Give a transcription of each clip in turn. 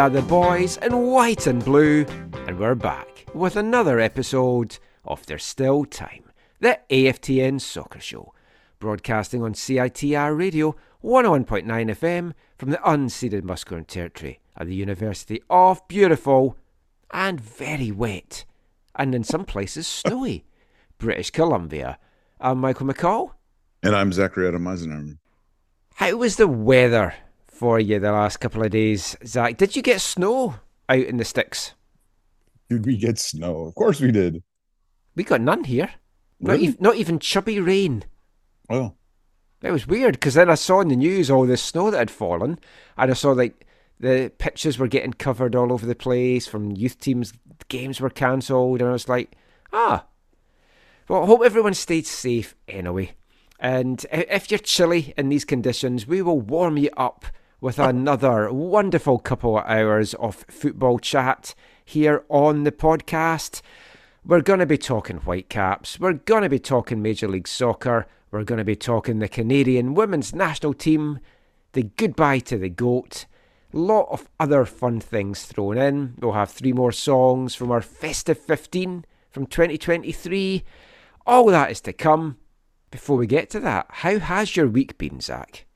Are the boys in white and blue, and we're back with another episode of There's Still Time, the AFTN Soccer Show, broadcasting on CITR Radio 101.9 FM from the unceded Musqueam Territory at the University of beautiful and very wet, and in some places snowy, British Columbia. I'm Michael McColl. And I'm Zachary Adam Eisenarm. How was the weather for you the last couple of days, Zach? Did you get snow out in the sticks? Did we get snow? Of course we did. We got none here. Not, Really? ev- not even chubby rain. Oh, It was weird because then I saw in the news all this snow that had fallen, and I saw like the pitches were getting covered all over the place from youth teams. Games were cancelled, and I was like, ah. Well, I hope everyone stayed safe anyway. And if you're chilly in these conditions, we will warm you up with another wonderful couple of hours of football chat here on the podcast. We're going to be talking Whitecaps. We're going to be talking Major League Soccer. We're going to be talking the Canadian women's national team, the goodbye to the GOAT. Lot of other fun things thrown in. We'll have three more songs from our Festive 15 from 2023. All that is to come. Before we get to that, how has your week been, Zach?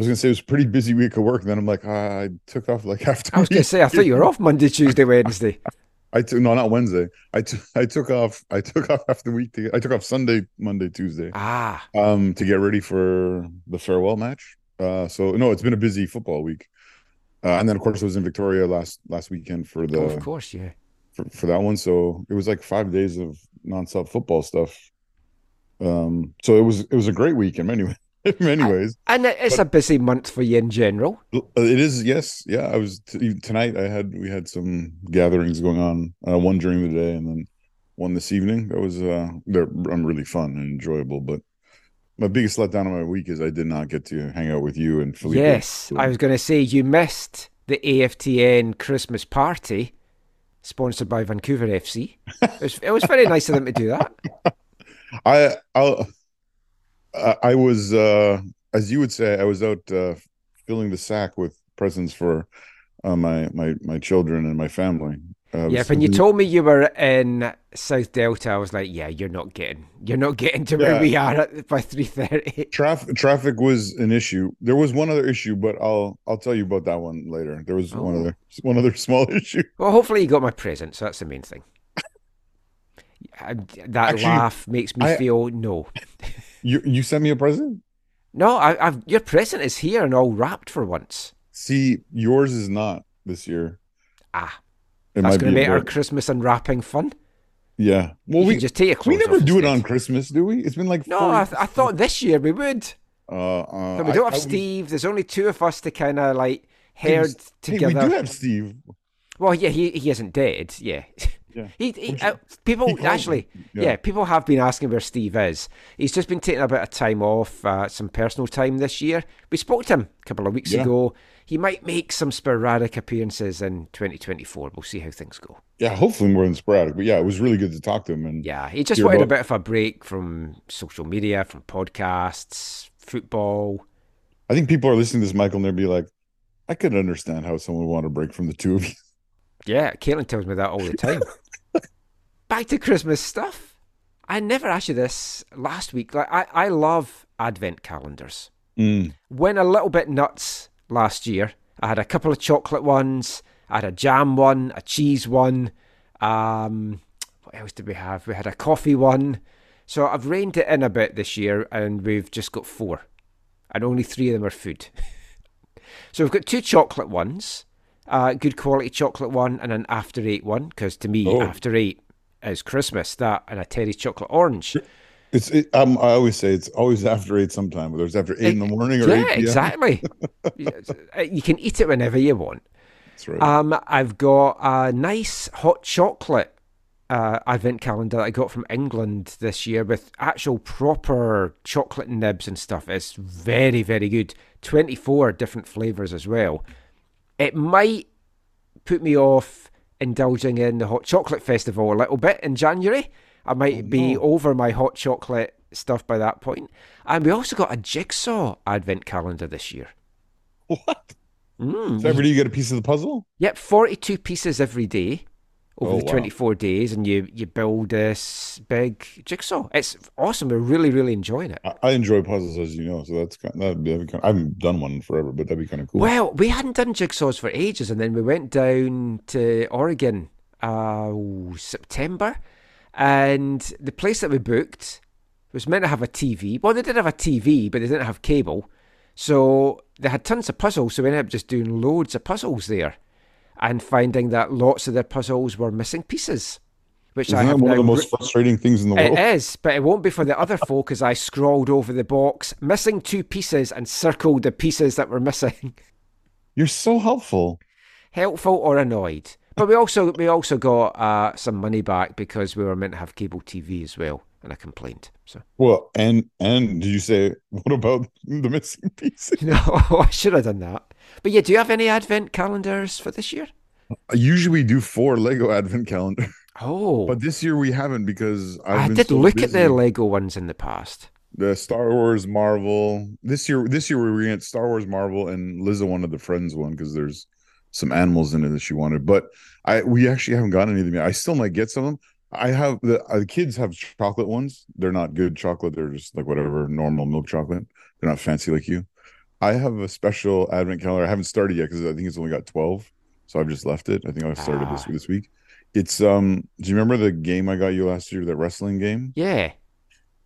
I was gonna say it was a pretty busy week of work. Then I'm like, ah, I took off like the I was going to say, I thought you were off Monday, Tuesday, Wednesday. I took no, not Wednesday. I took I took off. I took off half the week. To, I took off Sunday, Monday, Tuesday, Ah, um, to get ready for the farewell match. Uh, so no, it's been a busy football week. Uh, and then of course I was in Victoria last last weekend for the oh, of course, yeah. for, for that one. So it was like five days of nonstop football stuff. Um, so it was it was a great week in many in many ways. And it- it's a busy month for you in general. Uh, It is, yes, yeah. I was t- tonight. I had we had some gatherings going on. Uh, one during the day, and then one this evening. That was uh, they're um, really fun and enjoyable. But my biggest letdown of my week is I did not get to hang out with you and Felipe. Yes, I was going to say you missed the AFTN Christmas party sponsored by Vancouver FC. It was, it was very nice of them to do that. I I I- I was uh, as you would say, I was out uh, filling the sack with presents for uh, my my my children and my family. Uh, Yeah, when you told me you were in South Delta, I was like, "Yeah, you're not getting, you're not getting to where Yeah. we are at, by three thirty. Traffic traffic was an issue. There was one other issue, but I'll I'll tell you about that one later. There was one Oh. other one other small issue. Well, hopefully you got my present, so that's the main thing. That Actually, laugh makes me I- feel no, You you sent me a present? no. I, I've your present is here and all wrapped for once. See, yours is not this year. Ah, It that's going to make our Christmas unwrapping fun. yeah. Well, you we just take we never do it on Christmas, do we? It's been like No, I, th- I thought this year we would. uh, uh, But we don't I- have I Steve. There's only two of us to kind of like Hey, herd Hey, together. we do have Steve. Well, yeah, he he isn't dead. Yeah. Yeah. He, he, uh, people he actually, yeah. Yeah. people have been asking where Steve is. He's just been taking a bit of time off, uh, some personal time this year. We spoke to him a couple of weeks Yeah. ago. He might make some sporadic appearances in 2024. We'll see how things go. Yeah, hopefully more than sporadic. But yeah, it was really good to talk to him. And Yeah, he just wanted a bit of a break from social media, from podcasts, football. I think people are listening to this, Michael, and they'll be like, I could understand how someone would want to break from the two of you. Yeah, Caitlin tells me that all the time. Back to Christmas stuff. I never asked you this last week. Like I, I love advent calendars. Mm. Went a little bit nuts last year. I had a couple of chocolate ones. I had a jam one, a cheese one. Um, what else did we have? We had a coffee one. So I've reined it in a bit this year, and we've just got four, and only three of them are food. so we've got two chocolate ones, uh, good quality chocolate one, and an after eight one. Because to me, Oh. after eight is Christmas. That and a Terry's chocolate orange. It's. It, um, I always say it's always after eight sometime, whether it's after eight in the morning or yeah, eight p.m. exactly. Uh, you can eat it whenever you want. That's right. Um, I've got a nice hot chocolate uh, advent calendar that I got from England this year with actual proper chocolate nibs and stuff. It's very, very good. 24 different flavours as well. It might put me off indulging in the hot chocolate festival a little bit in January. I might be over my hot chocolate stuff by that point. And we also got a jigsaw advent calendar this year. what? Mm, So every day you get a piece of the puzzle. Yep, 42 pieces every day over Oh, the wow. 24 days, and you, you build this big jigsaw. It's awesome. We're really, really enjoying it. I, I enjoy puzzles, as you know, so that's kind. That'd be, that'd kind I haven't done one forever, but that'd be kind of cool. Well, we hadn't done jigsaws for ages, and then we went down to Oregon uh, September, and the place that we booked was meant to have a TV. Well, they did have a TV, but they didn't have cable. So they had tons of puzzles, so we ended up just doing loads of puzzles there and finding that lots of their puzzles were missing pieces. Which Isn't I have one of the most re- frustrating things in the world? is, but it won't be for the other folk as I scrolled over the box, missing two pieces and circled the pieces that were missing. You're so helpful. Helpful or annoyed. But we also we also got uh, some money back because we were meant to have cable TV as well, and I complained. So Well, and and did you say what about the missing pieces? no, I should have done that. But yeah, do you have any advent calendars for this year? Usually we do four Lego Advent calendar, Oh, but this year we haven't because I've I been did so look at the Lego ones in the past. the Star Wars, Marvel. This year, this year we were at Star Wars, Marvel, and Liza wanted the Friends one because there's some animals in it that she wanted. But I we actually haven't gotten any of them yet. I still might get some of them. I have the uh, the kids have chocolate ones. They're not good chocolate. They're just like whatever normal milk chocolate. They're not fancy like you. I have a special advent calendar. I haven't started yet because I think it's only got twelve, so I've just left it. I think I've started this Ah. this week. It's um. Do you remember the game I got you last year? That wrestling game. Yeah.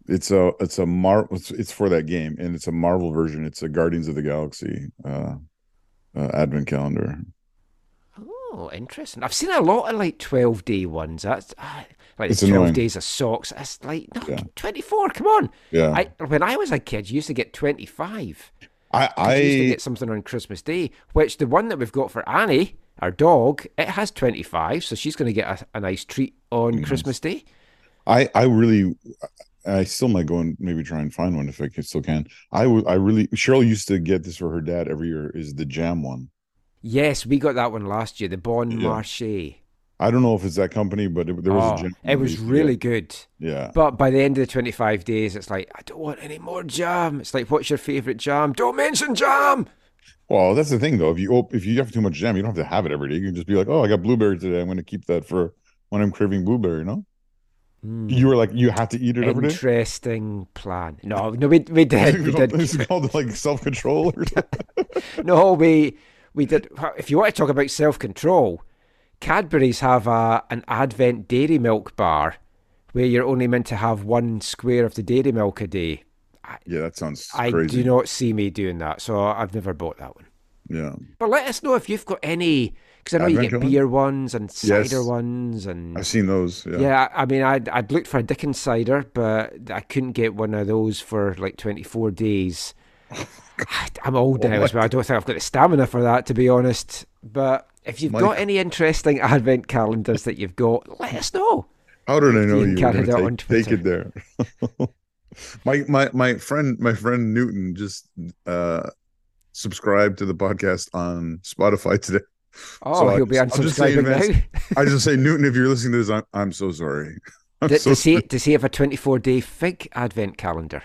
It's a it's a mar it's, it's for that game and it's a Marvel version. It's a Guardians of the Galaxy uh, uh advent calendar. Oh, interesting. I've seen a lot of like twelve day ones. That's uh, like It's twelve annoying. days of socks. That's like no Yeah. twenty four. Come on. Yeah. I when I was a kid, you used to get twenty five. I I used to get something on Christmas Day, which the one that we've got for Annie, our dog, it has 25, so she's going to get a, a nice treat on Nice. Christmas Day. I I really I still might go and maybe try and find one if I can, still can. I I really Cheryl used to get this for her dad every year is the jam one. Yes, we got that one last year, the Bon Yeah. Marché. I don't know if it's that company, but it, there was Oh, a it was really good. yeah. But by the end of the 25 days, it's like, I don't want any more jam. It's like, what's your favourite jam? Don't mention jam! Well, that's the thing though. If you op- if you have too much jam, you don't have to have it every day. You can just be like, oh, I got blueberry today. I'm going to keep that for when I'm craving blueberry. No, Hmm. you were like, you have to eat it every day. Interesting plan. No, no, we, we did. We did. It's called like self control. No, we we did. If you want to talk about self control, Cadbury's have a an Advent dairy milk bar where you're only meant to have one square of the dairy milk a day. Yeah, that sounds I crazy. do not see me doing that, so I've never bought that one. Yeah, But let us know if you've got any, because I know you get beer ones and cider Yes. ones, and I've seen those. Yeah, yeah. I mean, I'd I'd looked for a Dickens cider, but I couldn't get one of those for like 24 days. I'm old now as well. I don't think I've got the stamina for that, to be honest. But if you've got any interesting advent calendars that you've got, let us know. How did I know You you, were going on to take, take it there? my my my friend my friend Newton just uh subscribed to the podcast on Spotify today. Oh, So he'll be just- I'll just say in unsubscribing now. I just say Newton, if you're listening to this, I'm I'm so sorry. I'm Does, so does, he, sorry. does he have a 24 day fig advent calendar?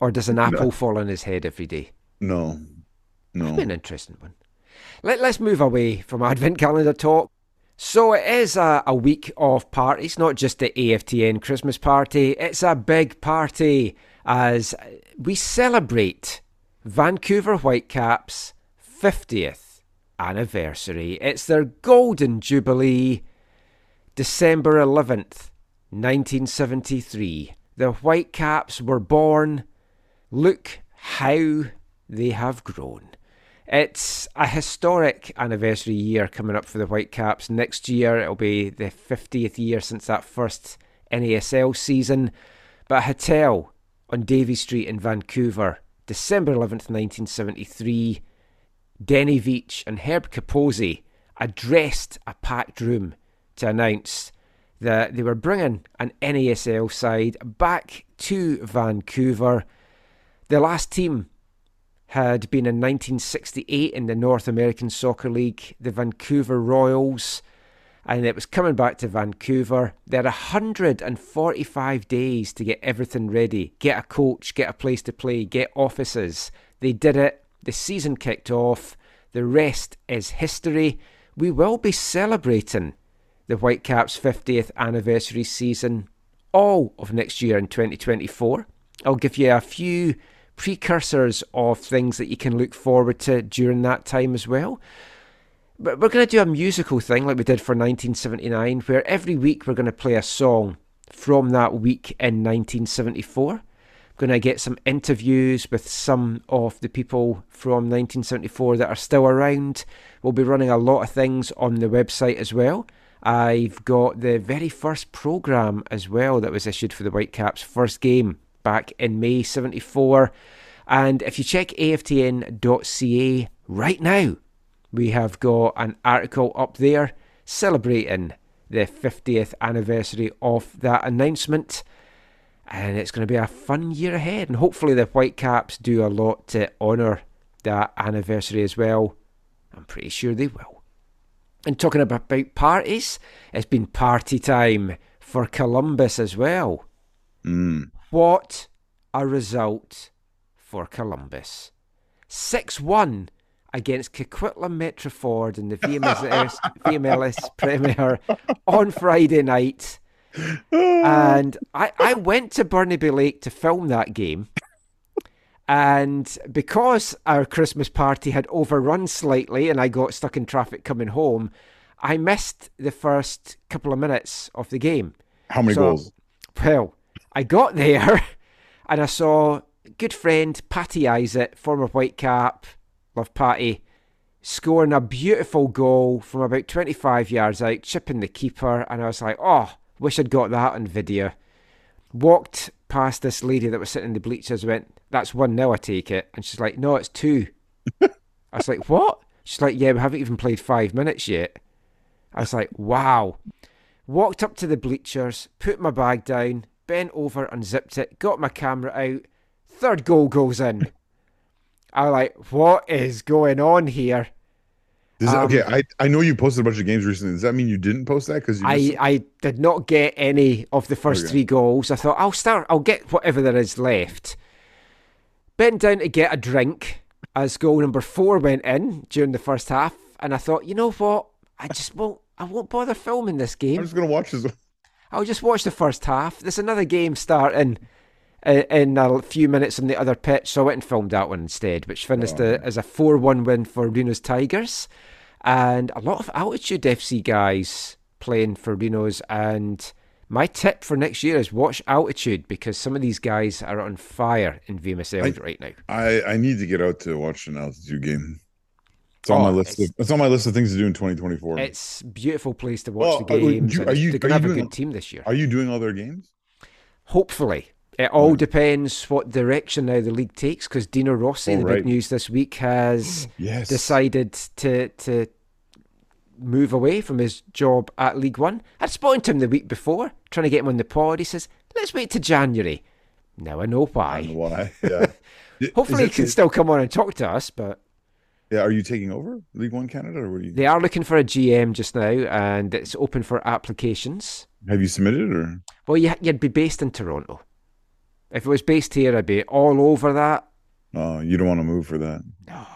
Or does an apple fall on his head every day? No, no. That'd be an interesting one. Let, let's move away from advent calendar talk So it is a, a week of parties, not just the AFTN Christmas party. It's a big party as we celebrate Vancouver Whitecaps' 50th anniversary. It's their golden jubilee, December 11th, 1973. The Whitecaps were born. Look how they have grown. It's a historic anniversary year coming up for the Whitecaps. Next year it'll be the 50th year since that first NASL season. But a hotel on Davie Street in Vancouver, December 11th, 1973, Denny Veitch and Herb Capozzi addressed a packed room to announce that they were bringing an NASL side back to Vancouver. The last team had been in 1968 in the North American Soccer League, the Vancouver Royals, and it was coming back to Vancouver. They had 145 days to get everything ready get a coach, get a place to play, get offices. They did it. The season kicked off. The rest is history. We will be celebrating the Whitecaps' 50th anniversary season all of next year in 2024. I'll give you a few precursors of things that you can look forward to during that time as well. But we're going to do a musical thing like we did for 1979, where every week we're going to play a song from that week in 1974. Going to get some interviews with some of the people from 1974 that are still around. We'll be running a lot of things on the website as well. I've got the very first programme as well that was issued for the Whitecaps' first game back in May 74. And if you check aftn.ca right now, we have got an article up there celebrating the 50th anniversary of that announcement. And it's going to be a fun year ahead. And hopefully, the Whitecaps do a lot to honour that anniversary as well. I'm pretty sure they will. And talking about, parties, it's been party time for Columbus as well. Mm. What a result for Columbus. 6 1 against Coquitlam Metroford in the VMLS, VMLS Premier on Friday night. And I, I went to Burnaby Lake to film that game. And because our Christmas party had overrun slightly and I got stuck in traffic coming home, I missed the first couple of minutes of the game. How many So- goals? Well, I got there and I saw good friend Patty Isaac, former Whitecap, love Patty, scoring a beautiful goal from about 25 yards out, chipping the keeper. And I was like, oh, wish I'd got that on video. Walked past this lady that was sitting in the bleachers, went, that's 1 0, I take it. And she's like, no, it's 2. I was like, what? She's like, yeah, we haven't even played five minutes yet. I was like, wow. Walked up to the bleachers, put my bag down, bent over, unzipped it, got my camera out. Third goal goes in. I was like, what is going on here? Does that- Um, okay, I, I know you posted a bunch of games recently. Does that mean you didn't post that? Because I, I did not get any of the first Okay. three goals. I thought I'll start. I'll get whatever there is left. Bent down to get a drink as goal number four went in during the first half, and I thought, you know what? I just won't. I won't bother filming this game. I'm just gonna watch this. I'll just watch the first half. There's another game starting uh, in a few minutes on the other pitch, so I went and filmed that one instead, which finished Oh, uh, as a 4 1 win for Rino's Tigers. And a lot of Altitude FC guys playing for Rino's. And my tip for next year is watch Altitude because some of these guys are on fire in VMSL right now. I I need to get out to watch an altitude game. It's on Oh, my list. Of, it's- it's on my list of things to do in 2024. It's a beautiful place to watch the games. you- are you- they're going to you have a good team this year. Are you doing all their games? Hopefully. It all Yeah. depends what direction now the league takes because Dino Rossi, Oh, the right. big news this week, has Yes. decided to to move away from his job at League One. I'd to him the week before, trying to get him on the pod. He says, let's wait to January. Now I know I don't know why. why? Yeah. Hopefully it- he can is- still come on and talk to us, but Yeah. Are you taking over League One Canada, or what are you? they are looking for a GM just now and it's open for applications. Have you submitted, it or Well, you, you'd be based in Toronto. If it was based here, I'd be all over that. oh, you don't want to move for that? No,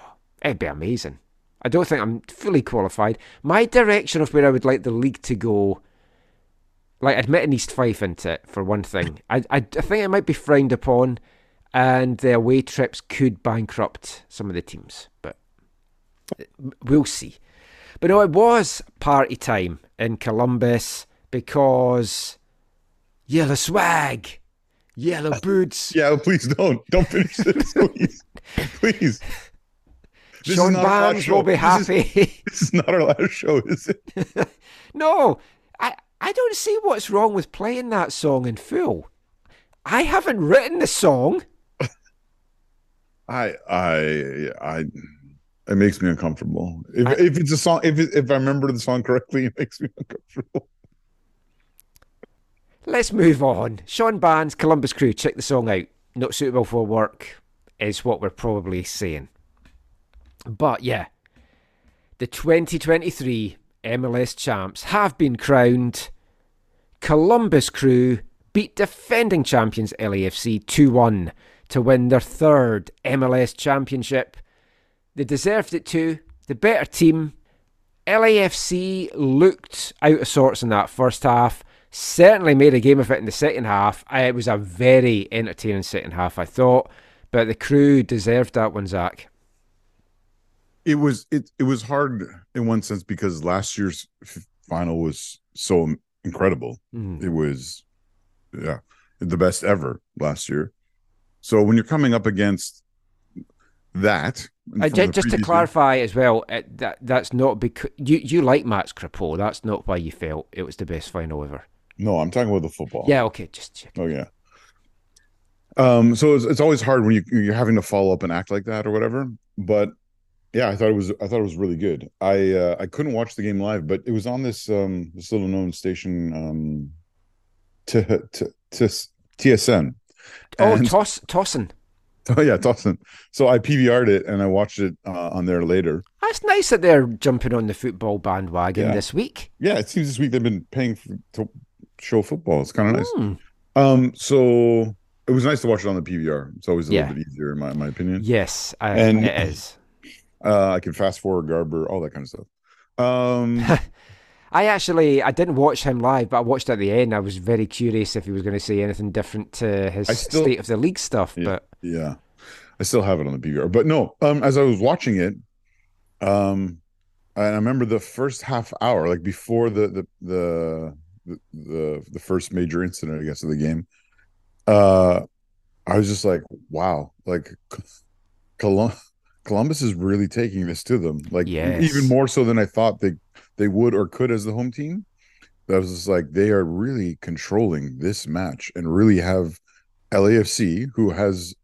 it'd be amazing. I don't think I'm fully qualified. My direction of where I would like the league to go, like admitting East Fife into it for one thing, I, I, I think it might be frowned upon, and the away trips could bankrupt some of the teams, but we'll see. But no, it was party time in Columbus because yellow swag, yellow uh, boots. Yeah, please don't. Don't finish this, please. please. This Sean Barnes will be This is- happy. This is not our last show, is it? no, I, I don't see what's wrong with playing that song in full. I haven't written the song. I I I it makes me uncomfortable. If I- if it's a song if it, if I remember the song correctly, it makes me uncomfortable. Let's move on. Sean Barnes, Columbus Crew, check the song out. Not suitable for work is what we're probably saying. But yeah, the 2023 MLS champs have been crowned. Columbus Crew beat defending champions LAFC 2 1 to win their third MLS championship. They deserved it too. The better team. LAFC looked out of sorts in that first half. Certainly made a game of it in the second half. Uh, It was a very entertaining second half, I thought. But the crew deserved that one, Zach. It was it it was hard in one sense because last year's final was so incredible. Mm. It was yeah, the best ever last year. So when you're coming up against that, Uh, from ju- the just to clarify as well, uh, that that's not because you you like Max Crepeau. That's not why you felt it was the best final ever. no, I'm talking about the football. Yeah, okay, just check. Oh yeah. Um. So it's it's always hard when you you're having to follow up and act like that or whatever. But yeah, I thought it was I thought it was really good. I uh, I couldn't watch the game live, but it was on this um this little known station um to to to TSN. Oh, And- toss tossing. Oh yeah, Dawson. So I PVR'd it and I watched it uh, on there later. That's nice that they're jumping on the football bandwagon Yeah. this week. Yeah, it seems this week they've been paying for, to show football. It's kind of nice. Hmm. Um, so it was nice to watch it on the PVR. It's always a Yeah. little bit easier in my, my opinion. Yes, I, And- it is. Uh, I can fast forward Garber, all that kind of stuff. Um, I actually I didn't watch him live, but I watched at the end. I was very curious if he was going to say anything different to his still- state of the league stuff. Yeah. But yeah, I still have it on the PVR, but no. Um, as I was watching it, um, and I remember the first half hour, like before the the the the the, the first major incident, I guess, of the game. Uh, I was just like, wow, like Colum- Columbus is really taking this to them, like Yes. even more so than I thought they they would or could as the home team. That was like they are really controlling this match and really have LAFC, who has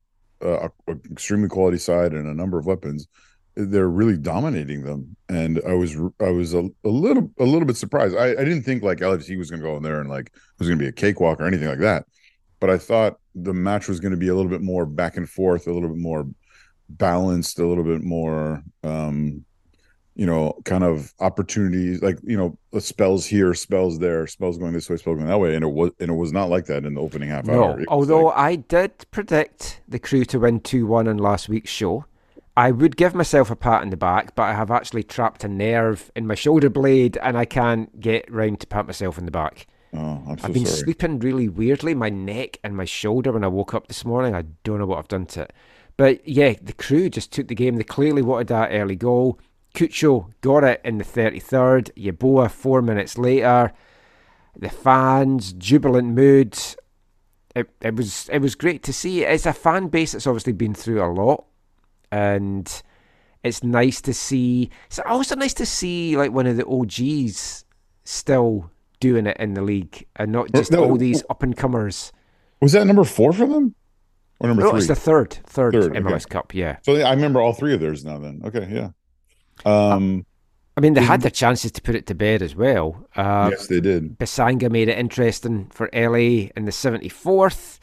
uh, a, a extremely quality side and a number of weapons, they're really dominating them. And I was I was a, a little a little bit surprised. I, I didn't think like LAFC was going to go in there and like it was going to be a cakewalk or anything like that. But I thought the match was going to be a little bit more back and forth, a little bit more balanced, a little bit more um you know, kind of opportunities like you know, spells here, spells there, spells going this way, spells going that way, and it was and it was not like that in the opening half no, hour. Although like- I did predict the crew to win two one in last week's show. I would give myself a pat on the back, but I have actually trapped a nerve in my shoulder blade, and I can't get round to pat myself in the back. oh, I'm so I've been sorry. sleeping really weirdly. My neck and my shoulder when I woke up this morning. I don't know what I've done to it. But yeah, the crew just took the game. They clearly wanted that early goal. Cucho got it in the 33rd. Yeboah four minutes later. The fans, jubilant mood. It, it was it was great to see. It's a fan base that's obviously been through a lot, and it's nice to see. It's also nice to see like one of the OGs still doing it in the league, and not just no, all these up and comers. Was that number four for them? Or number No, three? it's the third, third, Third, MLS okay. Cup. Yeah, So I remember all three of theirs now. Then okay, yeah. Um, I mean they had their chances to put it to bed as well. Uh, yes, they did. Bouanga made it interesting for LA in the 74th.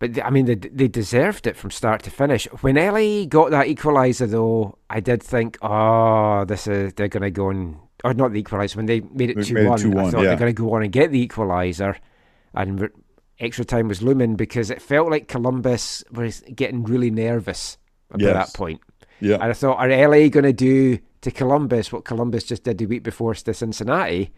But I mean, they, they deserved it from start to finish. When LA got that equaliser, though, I did think, oh, this is they're going to go and or not the equaliser when they made it two one. I thought yeah. they're going to go on and get the equaliser, and extra time was looming because it felt like Columbus was getting really nervous about Yes. that point. Yeah. And I thought, are LA going to do to Columbus what Columbus just did the week before to Cincinnati?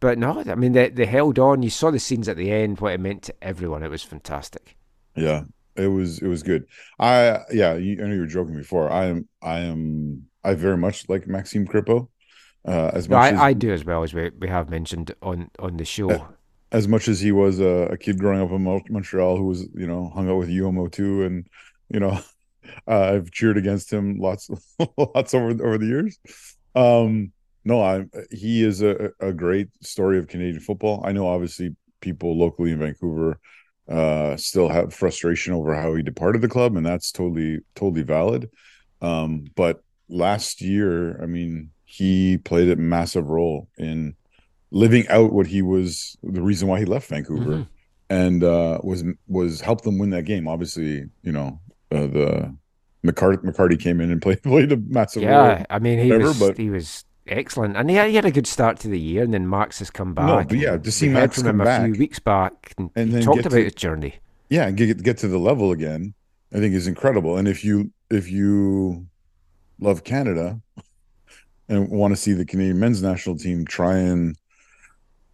But no, I mean, they, they held on. You saw the scenes at the end, what it meant to everyone. It was fantastic. Yeah, it was it was good. I yeah, you, I know you were joking before. I am I am I very much like Maxime Crepeau. Uh, as No, much as I, I do as well, as we, we have mentioned on, on the show. as much as he was a, a kid growing up in Montreal who was you know hung out with UMO too, and you know uh, I've cheered against him lots lots over over the years. Um, no, I he is a, a great story of Canadian football. I know obviously people locally in Vancouver uh still have frustration over how he departed the club and that's totally totally valid um but last year i mean he played a massive role in living out what he was the reason why he left vancouver Mhm. and uh was was helped them win that game obviously you know uh, the McCart- mccarthy came in and played played a massive Yeah, role I mean, he whatever, was but- he was excellent, and he had, he had a good start to the year, and then Max has come back. No, but yeah, to see Max from come him a few back weeks back, and, and he talked about to- his journey. yeah and get get to the level again i think is incredible and if you if you love canada and want to see the canadian men's national team try and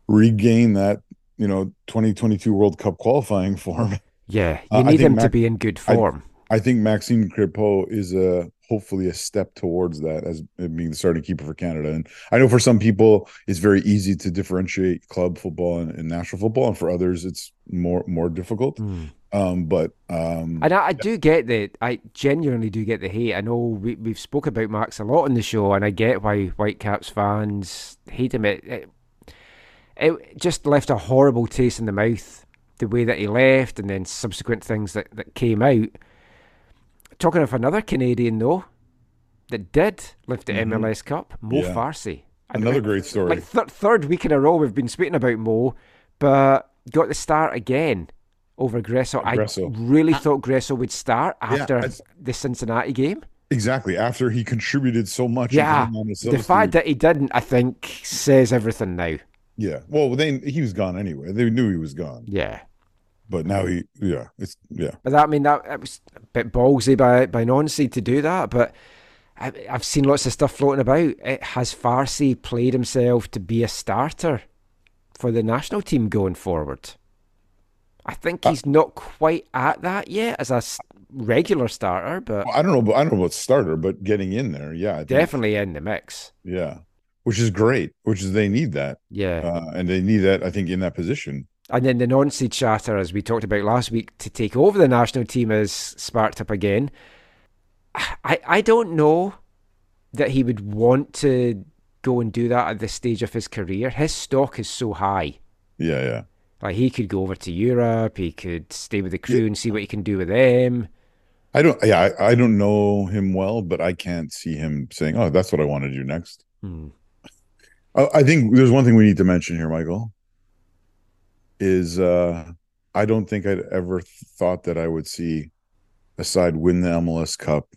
regain that you know 2022 world cup qualifying form Yeah, Uh, you I need him to be in good form. I think maxime crepeau is a hopefully a step towards that as being the starting keeper for canada and i know for some people it's very easy to differentiate club football and, and national football and for others it's more more difficult Hmm. um but um And I, I do get the, I genuinely do get the hate. I know we, we've spoke about Max a lot on the show, and I get why Whitecaps fans hate him. It, it, it just left a horrible taste in the mouth, the way that he left, and then subsequent things that, that came out. Talking of another Canadian, though, that did lift the Mhm. MLS Cup, Mo Yeah. Farsi. Another like- great story Like th- third week in a row, we've been speaking about Mo, but got the start again over Gressel. Gressel. I really thought Gressel would start after it's- the Cincinnati game. Exactly. After he contributed so much. Yeah, came on as the fact that he didn't, I think, says everything now. yeah. Well, then he was gone anyway. They knew he was gone, Yeah, but now he yeah. It's yeah. but that I mean that, that was a bit ballsy by by Nancy to do that. But I, I've seen lots of stuff floating about. It, has Farsi played himself to be a starter for the national team going forward? I think Uh, he's not quite at that yet as a regular starter, but Well, I don't know. But I don't know about starter, but getting in there, yeah, I think- definitely in the mix. yeah. Which is great. Which is they need that, Yeah. uh, and they need that. I think in that position. And then the Nancy chatter, as we talked about last week, to take over the national team is sparked up again. I, I don't know that he would want to go and do that at this stage of his career. His stock is so high. Yeah, yeah. Like he could go over to Europe, he could stay with the crew and see what he can do with them. I don't. Yeah, I, I don't know him well, but I can't see him saying, "Oh, that's what I want to do next." Hmm. I, I think there's one thing we need to mention here, Michael. Is uh I don't think I'd ever thought that I would see a side win the MLS Cup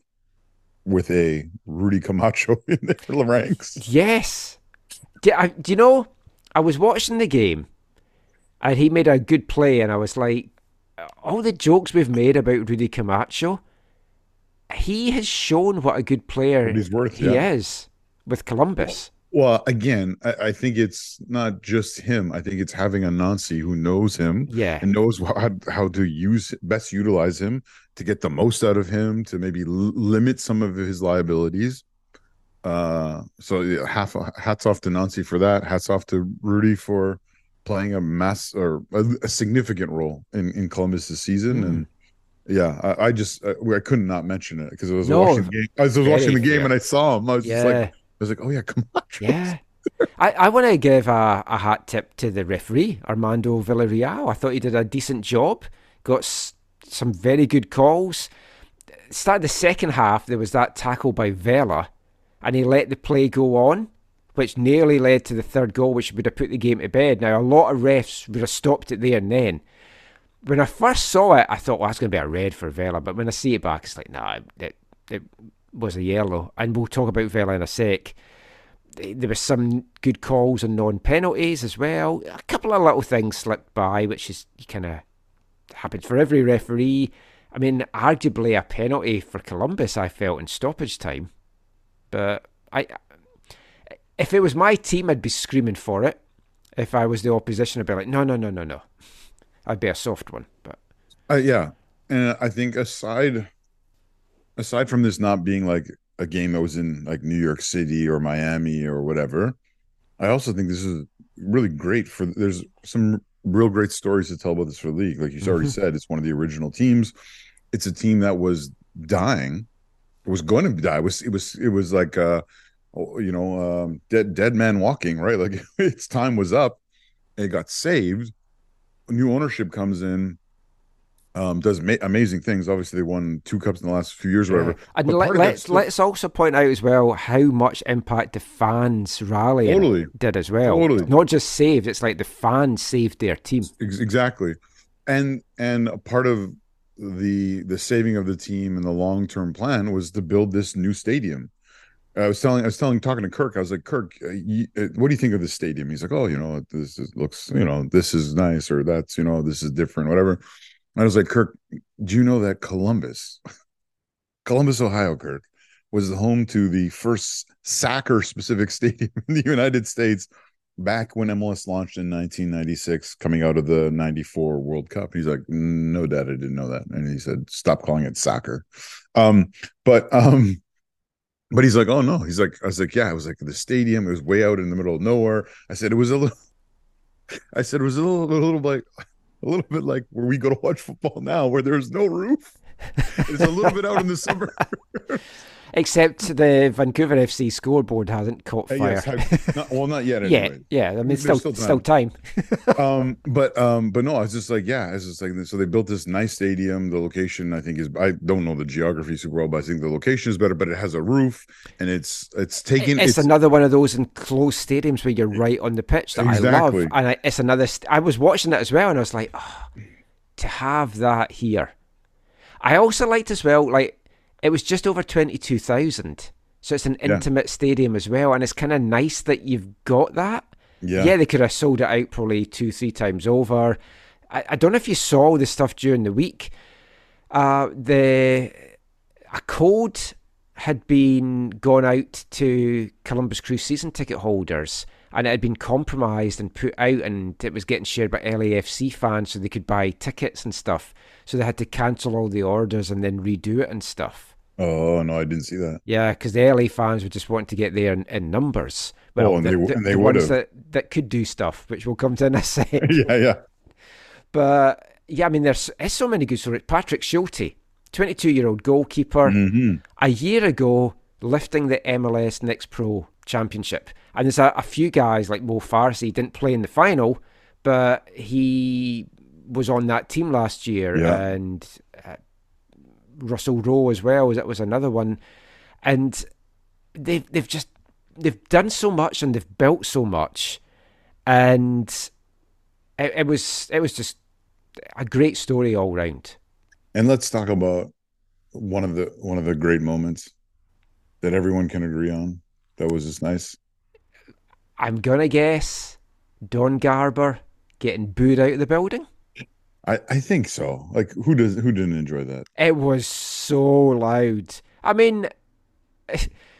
with a Rudy Camacho in their ranks. Yes. Do, I, do you know? I was watching the game, and he made a good play, and I was like, all the jokes we've made about Rudy Camacho, he has shown what a good player What he's worth, he yeah. is with Columbus. Well, again, I, I think it's not just him. I think it's having a Nancy who knows him Yeah. and knows how, how to use best utilize him to get the most out of him to maybe l- limit some of his liabilities. Uh, so yeah, half hats off to Nancy for that. Hats off to Rudy for playing a mass or a, a significant role in in Columbus's season. Mm. And yeah, I, I just I, I couldn't not mention it because I was No, watching the game. I was very watching the game fair. and I saw him. I was just like, Yeah. Was like, oh yeah, come on, Yeah. I, I want to give a, a hat tip to the referee, Armando Villarreal. I thought he did a decent job, got s- some very good calls. Start the second half, there was that tackle by Vela, and he let the play go on, which nearly led to the third goal, which would have put the game to bed. Now, a lot of refs would have stopped it there and then. When I first saw it, I thought, well, that's going to be a red for Vela. But when I see it back, it's like, nah, it, it was a yellow. And we'll talk about Vela in a sec there was some good calls and non penalties as well. A couple of little things slipped by, which is kind of happens for every referee. I mean, arguably a penalty for Columbus. I felt in stoppage time, but I, if it was my team, I'd be screaming for it. If I was the opposition, I'd be like, no, no, no, no, no. I'd be a soft one, but Uh, yeah, and I think aside aside from this not being like a game that was in like New York City or Miami or whatever, I also think this is really great for. There's some real great stories to tell about this for the league. Like you already Mhm. said, it's one of the original teams. It's a team that was dying, was going to die. It was it was it was like uh, oh, you know, um, dead dead man walking, right? Like its time was up. It got saved. New ownership comes in um, does ma- amazing things. Obviously, they won two cups in the last few years, or whatever. And let, us let's, stuff- let's also point out as well how much impact the fans rallying Totally. did as well. Totally. Not just saved; it's like the fans saved their team. Ex- exactly, and and a part of the the saving of the team and the long term plan was to build this new stadium. I was telling, I was telling, talking to Kirk. I was like, Kirk, uh, you, uh, what do you think of this stadium? He's like, Oh, you know, this is, looks, you know, this is nice, or that's, you know, this is different, whatever. I was like, Kirk, do you know that Columbus, Columbus, Ohio, Kirk, was the home to the first soccer specific stadium in the United States back when MLS launched in 1996, coming out of the 94 World Cup. He's like, No, dad, I didn't know that. And he said, Stop calling it soccer. Um, but, um, but he's like, oh no. He's like, I was like, yeah, it was like the stadium. It was way out in the middle of nowhere. I said it was a little. I said it was a little, a little like, a little bit like where we go to watch football now, where there's no roof. It's a little bit out in the summer. Except the Vancouver FC scoreboard hasn't caught fire. yes, have- not, well, not yet. yeah, Anyway. yeah. I mean, There's still still still time. um, but um, but no, I was just like, yeah, it's just like so they built this nice stadium. The location, I think, is I don't know the geography super well, but I think the location is better. But it has a roof, and it's it's taking It's, another one of those enclosed stadiums where you're right on the pitch that I love, and I, it's another. St- I was watching it as well, and I was like, oh, to have that here. I also liked as well, like it was just over twenty two thousand, so it's an Yeah. intimate stadium as well, and it's kind of nice that you've got that. yeah, Yeah, they could have sold it out probably two, three times over. I, I don't know if you saw the stuff during the week. Uh, the a code had been gone out to Columbus Crew season ticket holders, and it had been compromised and put out, and it was getting shared by LAFC fans so they could buy tickets and stuff. So they had to cancel all the orders and then redo it and stuff. Oh no, I didn't see that. Yeah, because the LA fans would just want to get there in, in numbers. Well, Oh, and the, they the- and they the ones that, that could do stuff, which we'll come to in a sec. yeah, yeah. but yeah, I mean, there's, there's so many good stories. Patrick Schulte, 22 year old goalkeeper, hmm a year ago lifting the MLS Next Pro Championship. And there's a, a few guys like Mo Farsi didn't play in the final, but he was on that team last year, Yeah. and uh, Russell Rowe as well. That was another one, and they've they've just they've done so much and they've built so much, and it, it was it was just a great story all round. And let's talk about one of the one of the great moments that everyone can agree on. That was just nice. I'm gonna guess Don Garber getting booed out of the building. I I think so. Like who does who didn't enjoy that? It was so loud. I mean,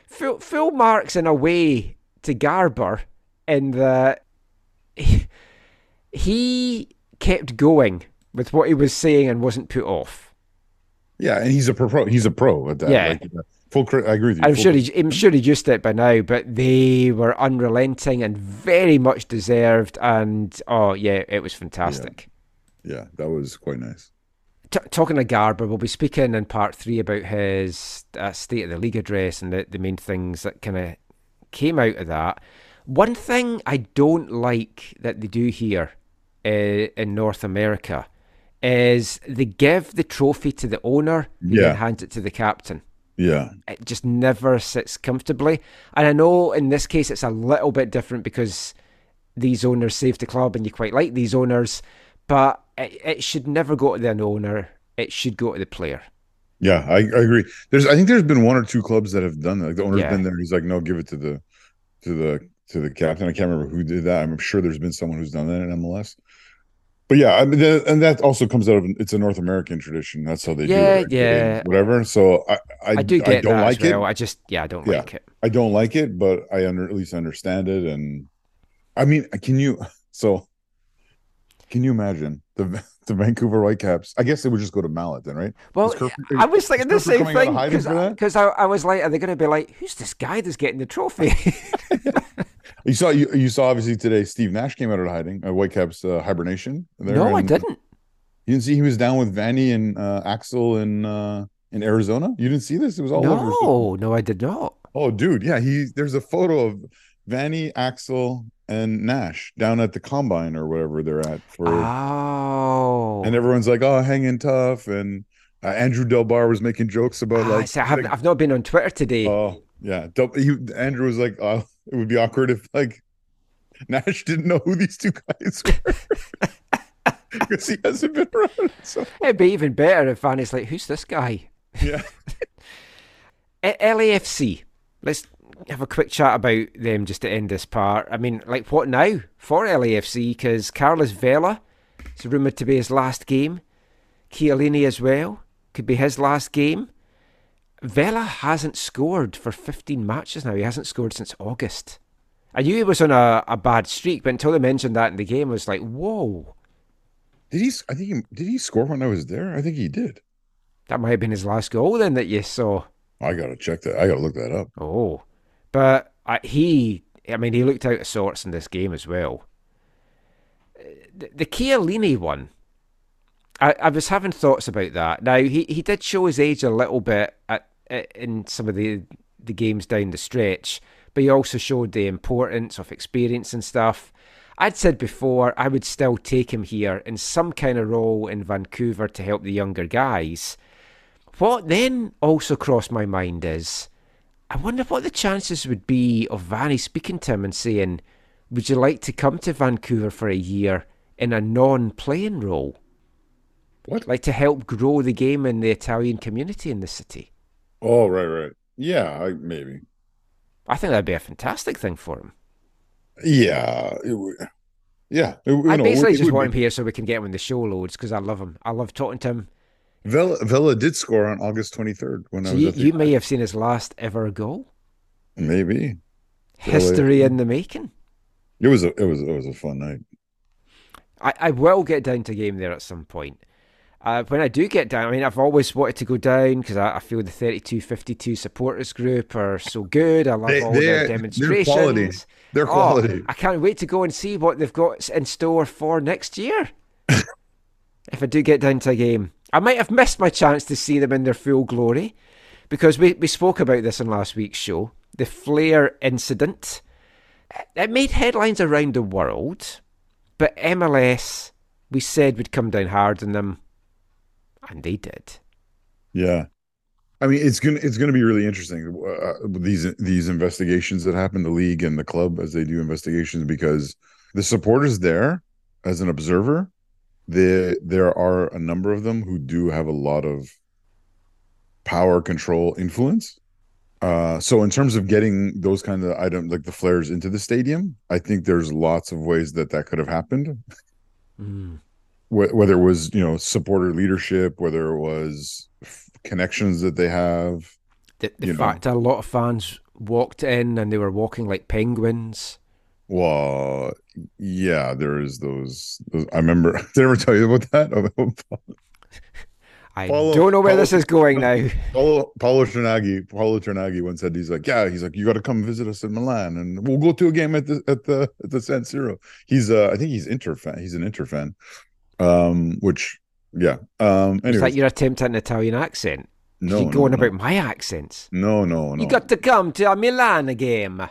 full, full marks in a way to Garber in that he, he kept going with what he was saying and wasn't put off. Yeah, and he's a pro. He's a pro at that. Yeah. Like, full. I agree with you. I'm Full- sure he, I'm sure he used it by now, but they were unrelenting and very much deserved. And oh yeah, it was fantastic. Yeah, that was quite nice. T- talking to Garber, we'll be speaking in part three about his uh, State of the League address and the, the main things that kind of came out of that. One thing I don't like that they do here uh, in North America is they give the trophy to the owner and Yeah. then hand it to the captain. Yeah, It just never sits comfortably. And I know in this case it's a little bit different because these owners saved the club and you quite like these owners, but it, it should never go to the owner. It should go to the player. yeah, I, I agree. There's, I think there's been one or two clubs that have done that. Like the owner's Yeah. been there. He's like, no, give it to the, to the, to the captain. I can't remember who did that. I'm sure there's been someone who's done that in MLS. but yeah, I mean, the, and that also comes out of it's a North American tradition. That's how they Yeah, do it. yeah. whatever. So I, I, I do get don't that like well. it. I just yeah, I don't Yeah. like it. I don't like it, but I under, at least understand it. And I mean, can you? So, can you imagine the the Vancouver Whitecaps? I guess they would just go to Mallet then, right? Well, Kerfoot- I was thinking the same Kerfoot coming out of thing because I, I was like, are they going to be like, who's this guy that's getting the trophy? You saw you, you saw obviously today. Steve Nash came out of hiding. Uh, Whitecaps uh, hibernation. there, no, I didn't. You didn't see he was down with Vanni and uh, Axel in uh, in Arizona. You didn't see this? It was all over. No, no, I did not. Oh, dude, yeah. He there's a photo of Vanni, Axel, and Nash down at the combine or whatever they're at for, Oh, and everyone's like, "Oh, hanging tough." And uh, Andrew Delbar was making jokes about Ah, like, I I've not been on Twitter today. oh yeah, he, Andrew was like, "Oh, it would be awkward if like Nash didn't know who these two guys were." Because he hasn't been around. So It'd be even better if Vanni's like, who's this guy? yeah, LAFC. Let's have a quick chat about them just to end this part. I mean, like, what now for LAFC? Because Carlos Vela is rumoured to be his last game. Chiellini as well could be his last game. Vela hasn't scored for 15 matches now. He hasn't scored since August. I knew he was on a, a bad streak, but until they mentioned that in the game, I was like, whoa, did he? I think he did. He score when I was there. I think he did. that might have been his last goal then that you saw. I gotta check that. I gotta look that up. Oh, but uh, he, I mean, he looked out of sorts in this game as well. The, the Chiellini one, I, I was having thoughts about that. Now he, he did show his age a little bit at, at, in some of the the games down the stretch, but he also showed the importance of experience and stuff. I'd said before I would still take him here in some kind of role in Vancouver to help the younger guys. What then also crossed my mind is I wonder what the chances would be of Vanni speaking to him and saying, Would you like to come to Vancouver for a year in a non playing role? What? Like to help grow the game in the Italian community in the city? Oh, right, right. Yeah, I, maybe. I think that'd be a fantastic thing for him. Yeah, it would. Yeah, it, I know, basically it just want him here so we can get him in the show loads because I love him. I love talking to him. Vela, Vela did score on August twenty third when I was you, you may have seen his last ever goal. maybe History in the making. it was a it was it was a fun night. I, I will get down to game there at some point. Uh, when I do get down, I mean, I've always wanted to go down because I, I feel the 3252 supporters group are so good. I love They- all their demonstrations. quality. They're Oh, quality. I can't wait to go and see what they've got in store for next year. if I do get down to a game, I might have missed my chance to see them in their full glory because we, we spoke about this in last week's show. The Flare incident. It made headlines around the world, but MLS, we said would come down hard on them, and they did. Yeah, I mean it's gonna it's gonna be really interesting uh, these these investigations that happen the league and the club as they do investigations because the supporters there as an observer there there are a number of them who do have a lot of power control influence uh so in terms of getting those kind of items like the flares into the stadium i think there's lots of ways that that could have happened Mm. Wh- whether it was you know supporter leadership whether it was f- connections that they have The, the know. fact that a lot of fans walked in and they were walking like penguins. Well yeah there is those, those i remember did i ever tell you about that About I Paulo- don't know where Paulo- this is going now. paulo paulo Ternaghi, paulo Ternaghi once said he's like yeah he's like you got to come visit us in milan and we'll go to a game at the at the at the san siro he's uh i think he's inter fan he's an inter fan um which yeah um Is anyways, that your attempt at an Italian accent? no you keep going no, about my accents. no no no You got to come to a Milan game.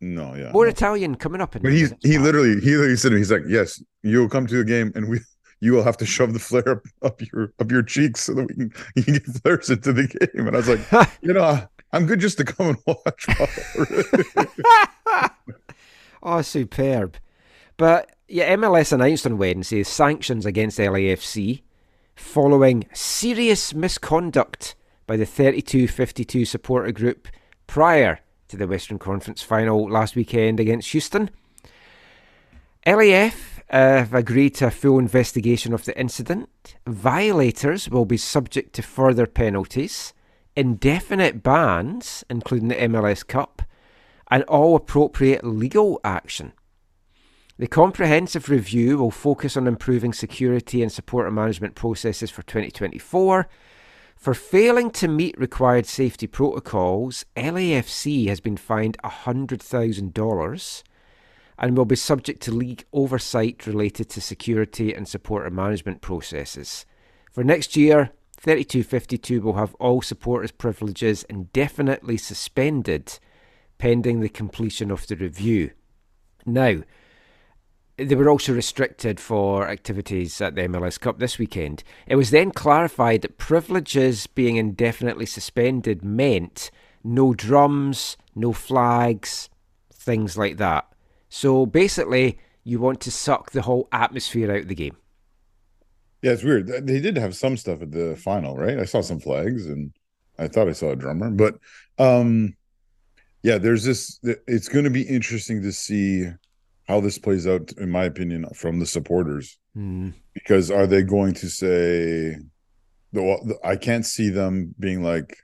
No yeah More no. Italian coming up. In But he's he literally he literally said to me, he's like, Yes, you'll come to the game and we you will have to shove the flare up, up your up your cheeks so that we can you can get flares into the game. And I was like, you know, I'm good just to come and watch. oh, superb. But yeah, MLS announced on Wednesday sanctions against LAFC following serious misconduct by the 3252 supporter group prior to the Western Conference final last weekend against Houston. LAF have agreed to a full investigation of the incident. Violators will be subject to further penalties, indefinite bans, including the MLS Cup, and all appropriate legal action. The comprehensive review will focus on improving security and supporter management processes for 2024. For failing to meet required safety protocols, LAFC has been fined $100,000 and will be subject to league oversight related to security and supporter management processes. For next year, 3252 will have all supporters' privileges indefinitely suspended pending the completion of the review. Now, they were also restricted for activities at the MLS Cup this weekend. It was then clarified that privileges being indefinitely suspended meant no drums, no flags, things like that. So basically, you want to suck the whole atmosphere out of the game. Yeah, it's weird. They did have some stuff at the final, right? I saw some flags and I thought I saw a drummer, but um yeah, there's this it's going to be interesting to see how this plays out in my opinion from the supporters. Mm. Because are they going to say the I can't see them being like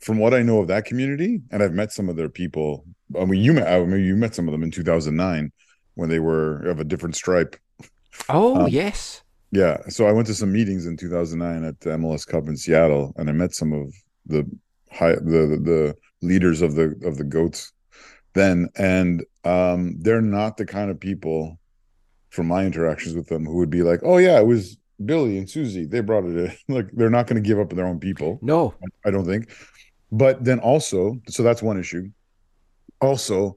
from what I know of that community and I've met some of their people. I mean you met I mean you met some of them in 2009 when they were of a different stripe. Oh, Um, yes. Yeah, so I went to some meetings in 2009 at the MLS Cup in Seattle, and I met some of the high the the, the leaders of the of the goats then, and um, they're not the kind of people from my interactions with them who would be like, "Oh yeah, it was Billy and Susie. They brought it in." like they're not going to give up their own people. No. I don't think. But then also, so that's one issue. Also,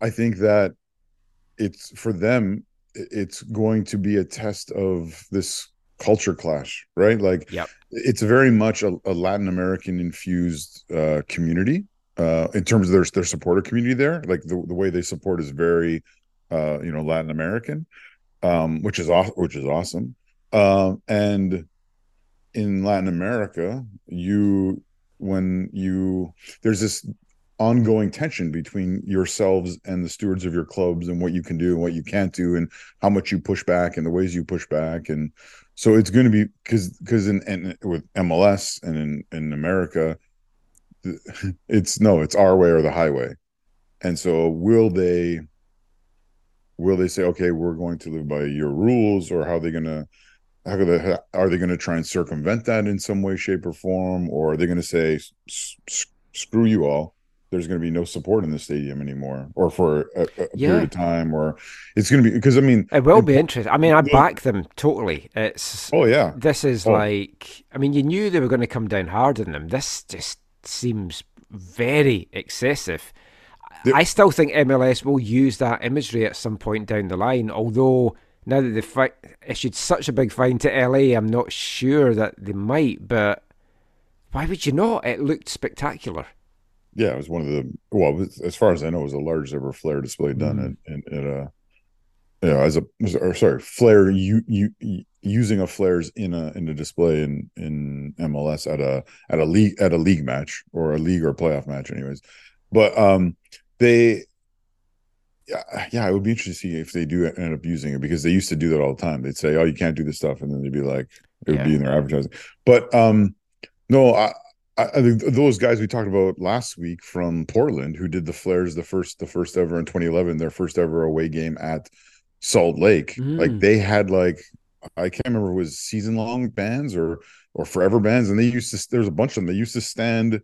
I think that it's for them, it's going to be a test of this culture clash, right? Like, Yep. it's very much a, a Latin American infused uh, community uh, in terms of their their supporter community there. Like the, the way they support is very, uh, you know, Latin American, um, which is which is awesome. Um, and in Latin America, you when you there's this ongoing tension between yourselves and the stewards of your clubs and what you can do and what you can't do and how much you push back and the ways you push back and so it's going to be because because in, in with MLS and in in America it's no it's our way or the highway and so will they will they say okay we're going to live by your rules or how are they going to how are they, are they going to try and circumvent that in some way shape or form or are they going to say "S- s- screw you all there's going to be no support in the stadium anymore or for a, a Yeah. period of time or it's going to be because i mean It will be interesting. I mean, I back them totally. It's oh yeah this is Oh. like I mean, you knew they were going to come down hard on them. This just seems very excessive. The- I still think MLS will use that imagery at some point down the line. Although now that they've fi- issued such a big fine to LA, I'm not sure that they might. But why would you not? It looked spectacular. yeah it was one of the well as far as i know it was the largest ever flare display done Mhm. at, at, at a you know as a or sorry flare you you using a flares in a in a display in in mls at a at a league at a league match or a league or playoff match anyways. But um they yeah yeah it would be interesting to see if they do end up using it because they used to do that all the time. They'd say oh you can't do this stuff and then they'd be like it would be in their advertising. But um no i I, I think those guys we talked about last week from Portland who did the Flares the first the first ever in 2011 their first ever away game at Salt Lake Mm. like they had like I can't remember was season long bands or or forever bands and they used to there's a bunch of them they used to stand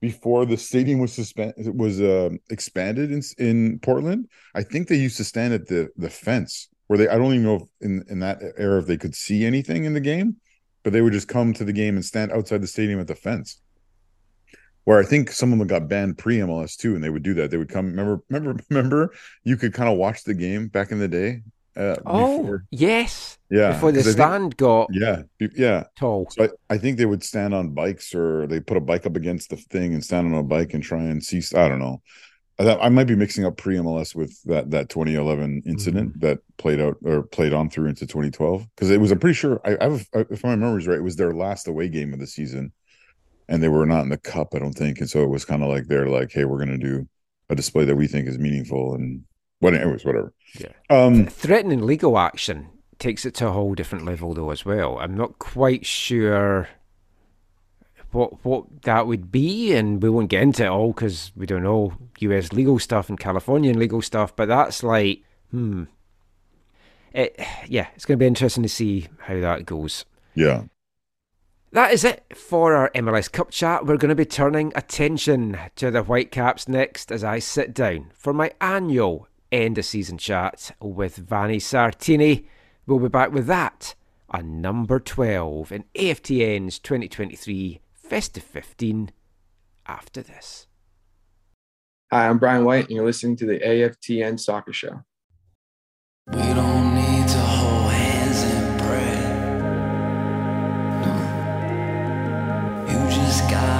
before the stadium was suspend was uh, expanded in in Portland I think they used to stand at the the fence where they I don't even know if in in that era if they could see anything in the game but they would just come to the game and stand outside the stadium at the fence where I think some of them got banned pre MLS too, and they would do that. They would come. Remember, remember, remember. You could kind of watch the game back in the day. Uh, Oh before, yes, yeah, before the I think- stand got yeah, yeah. tall. So I, I think they would stand on bikes, or they put a bike up against the thing and stand on a bike and try and see. I don't know. I, I might be mixing up pre MLS with that that 2011 incident that played out or played on through into 2012 because it was. I'm pretty sure. I, I have, if my memory is right, it was their last away game of the season and they were not in the cup, I don't think. And so it was kind of like they're like, hey, we're gonna do a display that we think is meaningful, and What, anyways, whatever. Yeah. Um, Threatening legal action takes it to a whole different level, though, as well. I'm not quite sure what what that would be, and we won't get into it all because we don't know U.S. legal stuff and Californian legal stuff. But that's like, hmm, it, yeah, it's going to be interesting to see how that goes. yeah. That is it for our MLS Cup chat. We're going to be turning attention to the Whitecaps next as I sit down for my annual end of season chat with Vanni Sartini. We'll be back with that on number 12 in AFTN's 2023 Festive 15 after this. Hi, I'm Brian White, and you're listening to the AFTN Soccer Show. We don't need to hold hands and pray. No. You just gotta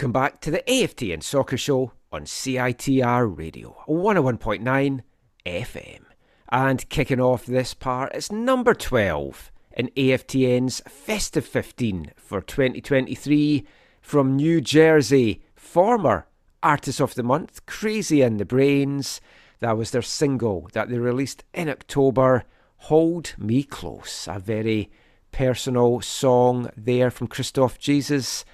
Welcome back to the AFTN Soccer Show on CITR Radio 101.9 FM. And kicking off this part, it's number 12 in AFTN's Festive 15 for 2023 from New Jersey, former Artist of the Month, Crazy in the Brains. That was their single that they released in October, Hold Me Close, a very personal song there from Christoph Jesus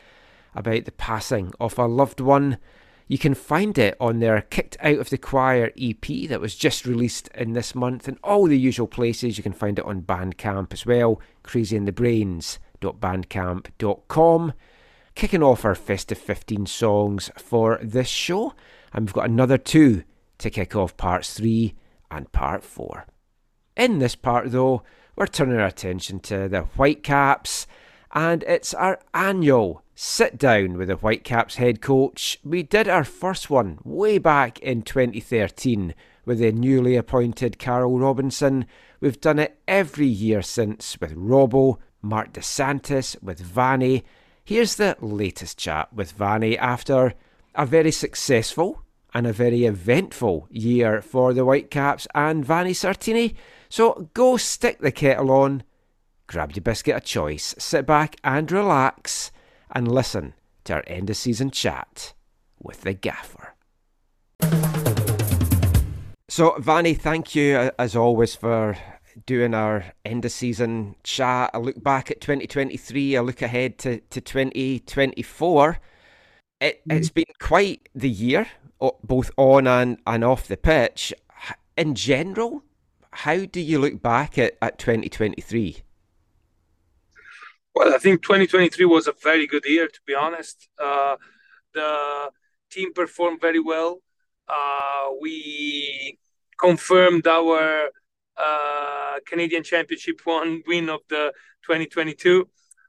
about the passing of a loved one. You can find it on their Kicked Out of the Choir EP that was just released in this month and all the usual places. You can find it on Bandcamp as well, crazyinthebrains.bandcamp.com. Kicking off our festive 15 songs for this show, and we've got another two to kick off parts 3 and part 4. In this part, though, we're turning our attention to the Whitecaps, and it's our annual sit down with the Whitecaps head coach. We did our first one way back in 2013 with the newly appointed Carl Robinson. We've done it every year since with Robbo, Marc Dos Santos, with Vanni. Here's the latest chat with Vanni after a very successful and a very eventful year for the Whitecaps and Vanni Sartini. So go stick the kettle on, grab your biscuit of choice, sit back and relax, and listen to our end of season chat with the gaffer. So, Vanni, thank you as always for doing our end of season chat, a look back at 2023, a look ahead to, to 2024. It, mm-hmm. It's been quite the year, both on and, and off the pitch. In general, how do you look back at, at 2023? Well, I think 2023 was a very good year, to be honest. Uh, the team performed very well. Uh, we confirmed our uh, Canadian Championship one win of the 2022.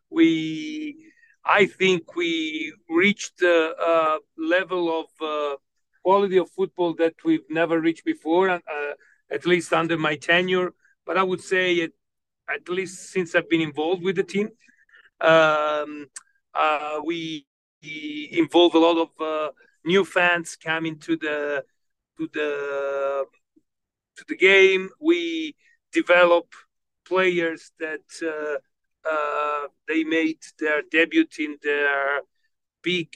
We, I think, we reached a, a level of uh, quality of football that we've never reached before, uh, at least under my tenure. But I would say at least since I've been involved with the team. Um, uh, we, involve a lot of uh, new fans coming to the to the to the game. We develop players that uh, uh, they made their debut in their big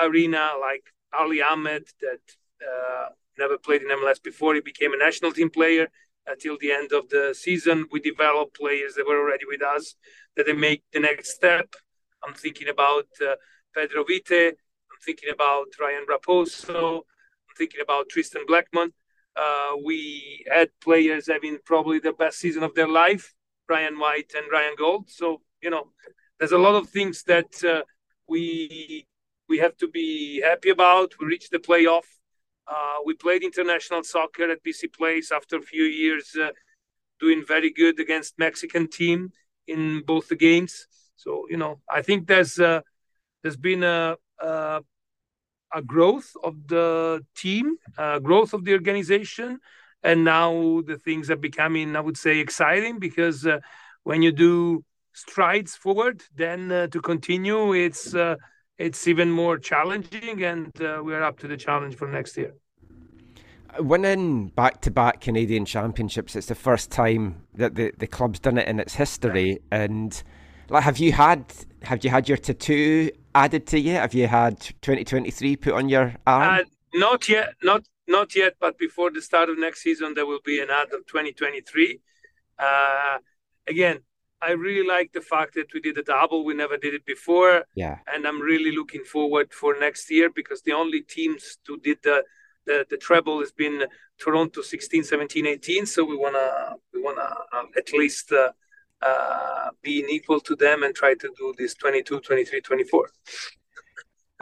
arena, like Ali Ahmed, that never played in MLS before. He became a national team player until the end of the season. We developed players that were already with us that they make the next step. I'm thinking about uh, Pedro Vite. I'm thinking about Ryan Raposo. I'm thinking about Tristan Blackman. Uh, we had players having probably the best season of their life, Brian White and Ryan Gauld. So you know, there's a lot of things that uh, we we have to be happy about. We reached the playoff. Uh, we played international soccer at BC Place after a few years, uh, doing very good against Mexican team in both the games. So you know, I think there's uh, there's been a, a a growth of the team, growth of the organization, and now the things are becoming, I would say, exciting because uh, when you do strides forward, then uh, to continue, it's uh, it's even more challenging, and uh, we're up to the challenge for next year. Winning back to back Canadian championships, it's the first time that the, the club's done it in its history. And like have you had have you had your tattoo added to you? Have you had twenty twenty three put on your arm? Uh, not yet, not not yet, but before the start of next season, there will be an ad of 2023. Uh, again, I really like the fact that we did a double. We never did it before. Yeah. And I'm really looking forward for next year because the only teams to did the the, the treble has been Toronto 16, 17, 18. So we wanna we wanna uh, at least uh, uh, being equal to them and try to do this 22, 23, 24.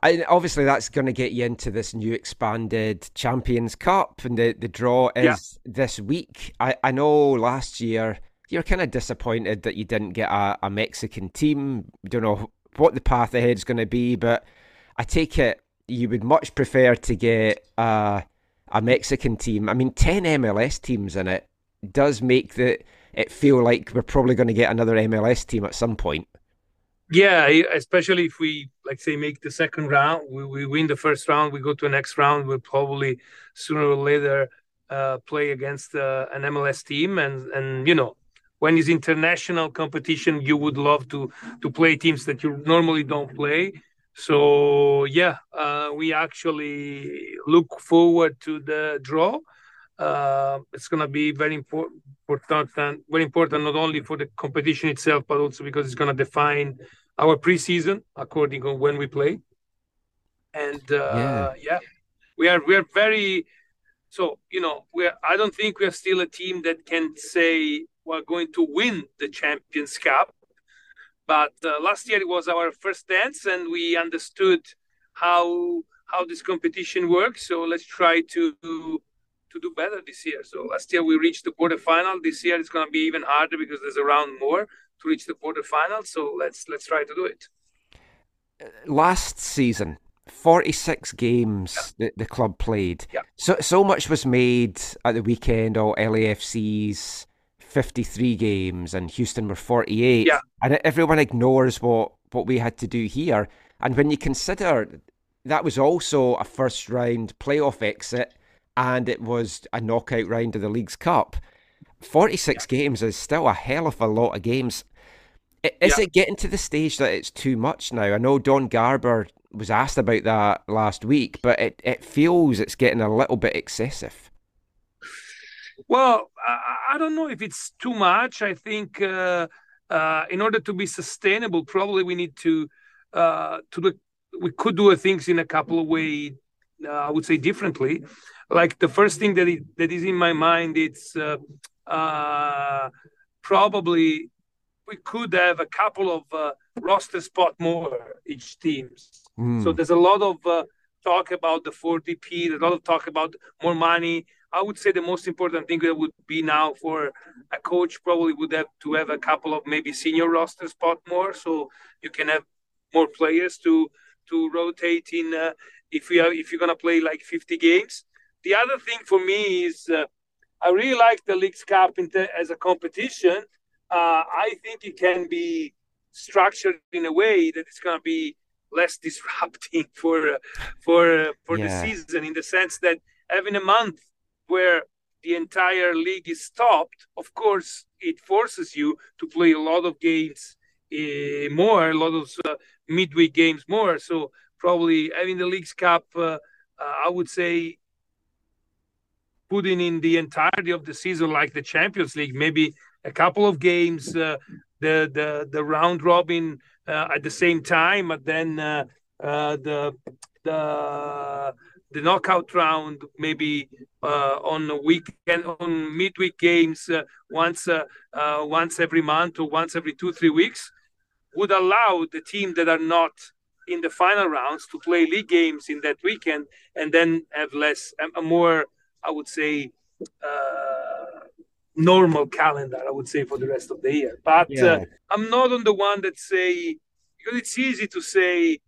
I, obviously, that's going to get you into this new expanded Champions Cup, and the, the draw is Yeah. this week. I, I know last year you're kind of disappointed that you didn't get a, a Mexican team. Don't know what the path ahead is going to be, but I take it you would much prefer to get a, a Mexican team. I mean, 10 MLS teams in it does make the, it feel like we're probably going to get another MLS team at some point. Yeah, especially if we like say make the second round, we, we win the first round, we go to the next round, we'll probably sooner or later uh, play against uh, an MLS team, and and you know when it's international competition, you would love to to play teams that you normally don't play. So yeah, uh, we actually look forward to the draw. Uh, it's going to be very important, very important not only for the competition itself, but also because it's going to define our preseason according to when we play. And uh, Yeah. yeah. we are we are very so you know we're I don't think we're still a team that can say we're going to win the Champions Cup. But uh, last year it was our first dance, and we understood how how this competition works. So let's try to to do better this year. So last year we reached the quarterfinal. This year it's going to be even harder because there's a round more to reach the quarterfinal. So let's let's try to do it. last season, 46 games that the club played. Yeah. So so much was made at the weekend, all LAFC's 53 games and Houston were 48. Yeah. And everyone ignores what, what we had to do here. And when you consider that was also a first round playoff exit and it was a knockout round of the League's Cup, 46 games is still a hell of a lot of games. Is Yeah. it getting to the stage that it's too much now? I know Don Garber was asked about that last week, but it, it feels it's getting a little bit excessive. Well, I, I don't know if it's too much. I think uh, uh, in order to be sustainable, probably we need to uh, to look. We could do things in a couple of ways. Uh, I would say differently. Like the first thing that is, that is in my mind, it's uh, uh, probably we could have a couple of uh, roster spot more each teams. Mm. So there's a lot of uh, talk about the 4DP, there's a lot of talk about more money. I would say the most important thing that would be now for a coach probably would have to have a couple of maybe senior roster spot more, so you can have more players to to rotate in. Uh, if you are if you're gonna play like 50 games. The other thing for me is uh, I really like the Leagues Cup as a competition. Uh, I think it can be structured in a way that it's going to be less disrupting for uh, for uh, for Yeah. the season in the sense that having a month where the entire league is stopped, of course, it forces you to play a lot of games uh, more, a lot of uh, midweek games more. So probably having the Leagues Cup, uh, uh, I would say, putting in the entirety of the season like the Champions League, maybe a couple of games, uh, the the the round robin uh, at the same time, but then the the the knockout round maybe on weekend on midweek games uh, once uh, uh, once every month or once every two three weeks would allow the team that are not in the final rounds to play league games in that weekend and then have less a, a more I would say uh, normal calendar I would say for the rest of the year but Yeah. uh, I'm not on the one that say because it's easy to say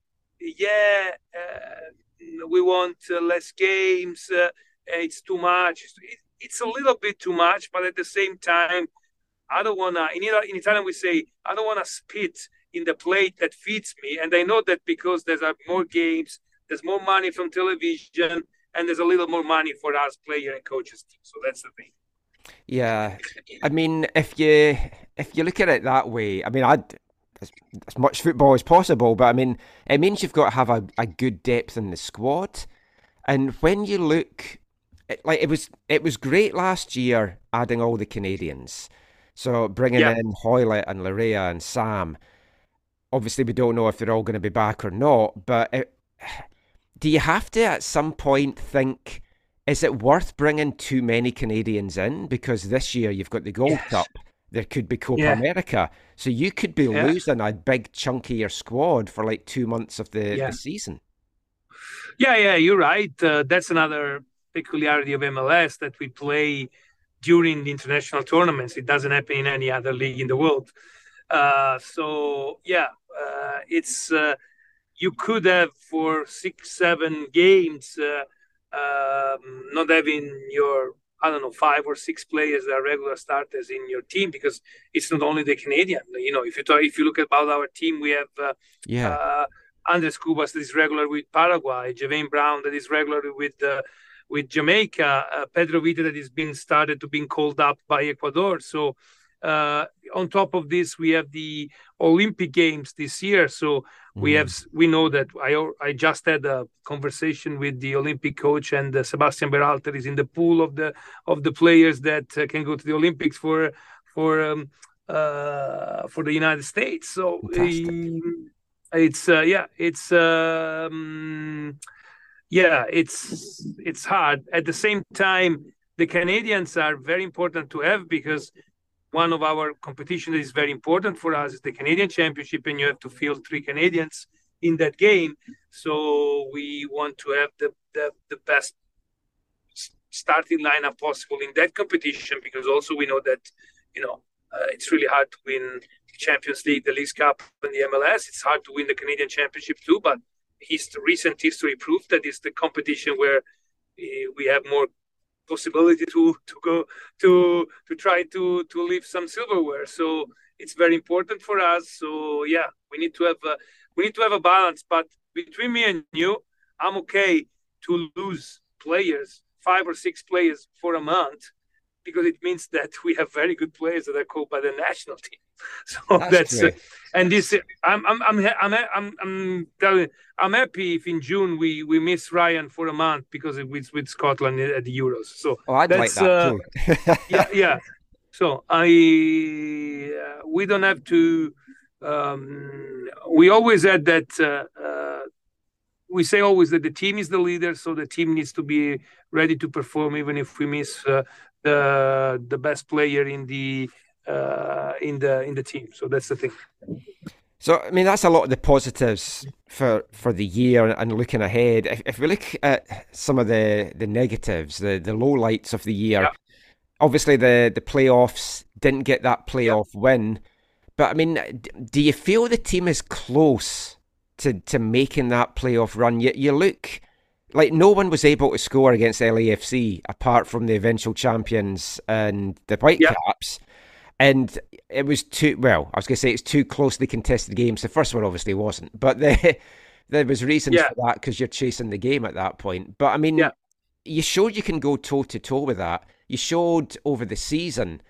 yeah uh, we want uh, less games uh, it's too much. It, it's a little bit too much but at the same time I don't want to in, in Italian we say I don't want to spit in the plate that feeds me. And I know that because there's more games there's more money from television and there's a little more money for us player and coaches team so that's the thing. Yeah, I mean, if you if you look at it that way, I mean, I'd as, as much football as possible, but I mean, it means you've got to have a, a good depth in the squad. And when you look, it, like it was it was great last year adding all the Canadians, so bringing Yeah. in Hoylett and Laryea and Sam. Obviously, we don't know if they're all going to be back or not, but it, do you have to at some point think? Is it worth bringing too many Canadians in? Because this year you've got the Gold Yes. Cup, there could be Copa Yeah. America, so you could be Yeah. losing a big chunk of your squad for like two months of the, Yeah. the season. Yeah, yeah, you're right. Uh, that's another peculiarity of MLS that we play during the international tournaments. It doesn't happen in any other league in the world. Uh, so yeah, uh, it's uh, you could have for six, seven games uh, um, not having your I don't know five or six players that are regular starters in your team because it's not only the Canadian. You know, if you talk, if you look about our team, we have. Uh, Yeah, uh, Andres Cubas that is regular with Paraguay, Javain Brown that is regular with uh, with Jamaica, uh, Pedro Vite that is being started to being called up by Ecuador. So uh, on top of this, we have the Olympic Games this year. So we have we know that I I just had a conversation with the Olympic coach and uh, Sebastian Berhalter is in the pool of the of the players that uh, can go to the Olympics for for um, uh, for the United States. So um, it's uh, yeah it's um, yeah it's it's hard at the same time the canadians are very important to have because one of our competition that is very important for us is the canadian championship and you have to field three canadians in that game so we want to have the the, the best starting lineup possible in that competition because also we know that you know uh, it's really hard to win the Champions League, the League Cup, and the MLS. It's hard to win the Canadian Championship too, but his recent history proved that it's the competition where uh, we have more possibility to to go to to try to to lift some silverware. So it's very important for us. So yeah, we need to have a, we need to have a balance. But between me and you, I'm okay to lose players, five or six players for a month, because it means that we have very good players that are called by the national team. So That's that's, uh, and this I'm I'm I'm I'm I'm, I'm telling I'm happy if in June we we miss Ryan for a month because it was with Scotland at the Euros. So Oh, I'd like That's, that uh, too. yeah, yeah. So I uh, we don't have to. Um, we always had that. Uh, uh, we say always that the team is the leader, so the team needs to be ready to perform, even if we miss uh, the the best player in the uh, in the in the team. So that's the thing. So I mean, that's a lot of the positives for for the year and looking ahead. If, if we look at some of the the negatives, the the low lights of the year, Yeah. obviously the the playoffs didn't get that playoff win. But I mean, do you feel the team is close to to making that playoff run? You you look like no one was able to score against LAFC apart from the eventual champions and the Whitecaps. And it was too well. I was going to say it's too closely contested games. The first one obviously wasn't, but the, there was reasons Yeah. for that because you're chasing the game at that point. But I mean, Yeah. you showed you can go toe to toe with that. You showed over the season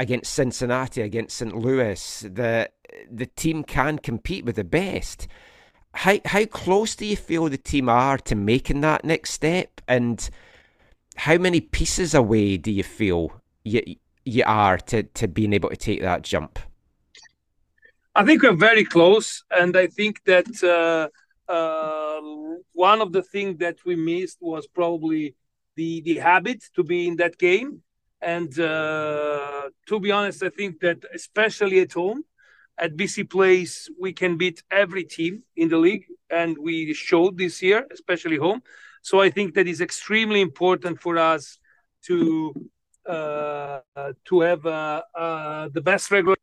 against Cincinnati, against St. Louis, that the team can compete with the best. How how close do you feel the team are to making that next step, and how many pieces away do you feel you you are to, to being able to take that jump? I think we're very close, and I think that uh, uh, one of the things that we missed was probably the the habit to be in that game. And uh, to be honest, I think that especially at home, at BC Place, we can beat every team in the league, and we showed this year, especially home. So I think that is extremely important for us to to have uh, uh, the best regular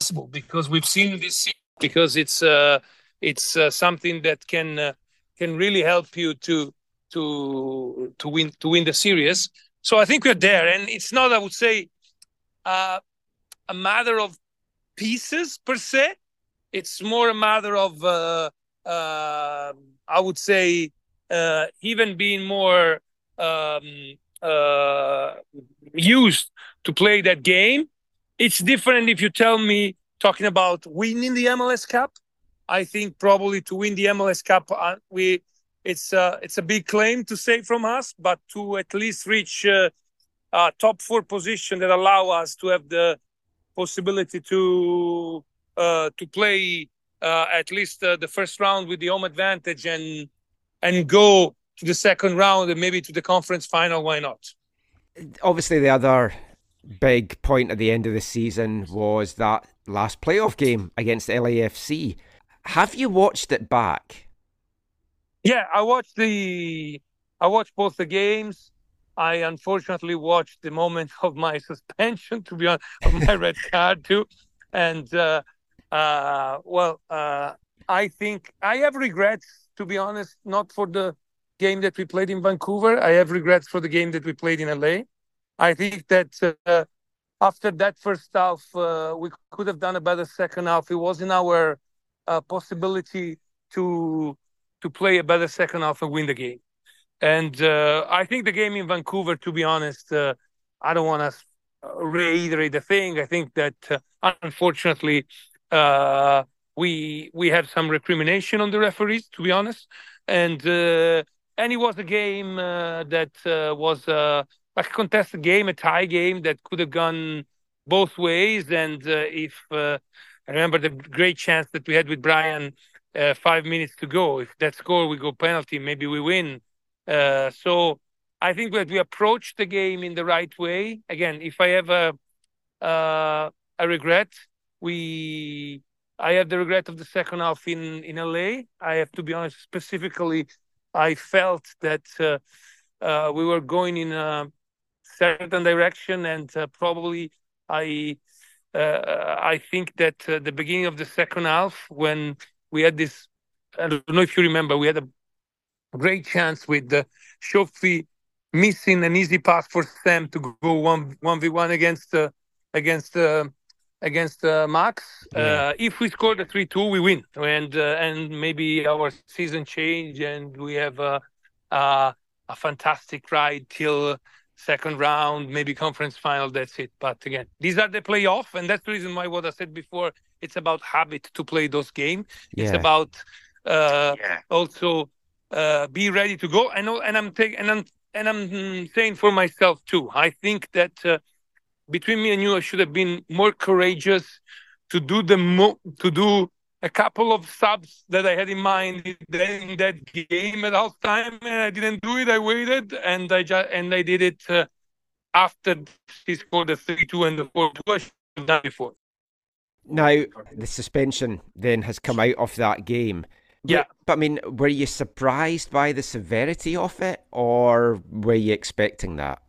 possible because we've seen this because it's uh, it's uh, something that can uh, can really help you to to to win to win the series. So I think we're there, and it's not I would say uh, a matter of pieces per se. It's more a matter of uh, uh, I would say uh, even being more um, uh, used to play that game it's different if you tell me talking about winning the MLS Cup. I think probably to win the MLS Cup, uh, we it's uh, it's a big claim to say from us, but to at least reach uh, uh, top four position that allow us to have the possibility to uh, to play uh, at least uh, the first round with the home advantage and and go to the second round and maybe to the conference final. Why not? Obviously, the other big point at the end of the season was that last playoff game against LAFC. Have you watched it back? Yeah, I watched the I watched both the games. I unfortunately watched the moment of my suspension, to be honest, of my red card too. And uh, uh, well, uh, I think I have regrets, to be honest, not for the game that we played in Vancouver. I have regrets for the game that we played in LA. I think that uh, after that first half, uh, we could have done a better second half. It was in our uh, possibility to to play a better second half and win the game. And uh, I think the game in Vancouver, to be honest, uh, I don't want to reiterate the thing. I think that uh, unfortunately we we had some recrimination on the referees, to be honest, and uh, and it was a game uh, that uh, was uh, like a contested game, a tie game that could have gone both ways. And uh, if uh, I remember the great chance that we had with Brian uh, five minutes to go, if that score we go penalty, maybe we win. So I think that we approached the game in the right way. Again, if I have a a regret, we I have the regret of the second half in in LA. I have to be honest. Specifically, I felt that uh, uh, we were going in a certain direction, and uh, probably I uh, I think that uh, the beginning of the second half when we had this. I don't know if you remember, we had a great chance with the Shofi missing an easy pass for Sam to go one one v one against uh, against uh, against uh, Max. Yeah. Uh, if we score the three two, we win, and uh, and maybe our season change, and we have a a, a fantastic ride till second round, maybe conference final. That's it. But again, these are the playoff, and that's the reason why what I said before. It's about habit to play those games. It's about uh, also uh, be ready to go. And and I'm taking and I'm and I'm saying for myself too. I think that uh, between me and you, I should have been more courageous to do the mo- to do a couple of subs that I had in mind in that game at halftime, and I didn't do it. I waited, and I just and I did it uh, after he scored the three-two and the four-two. I should have done before. Now, the suspension then has come out of that game. But- Yeah. But I mean, were you surprised by the severity of it, or were you expecting that?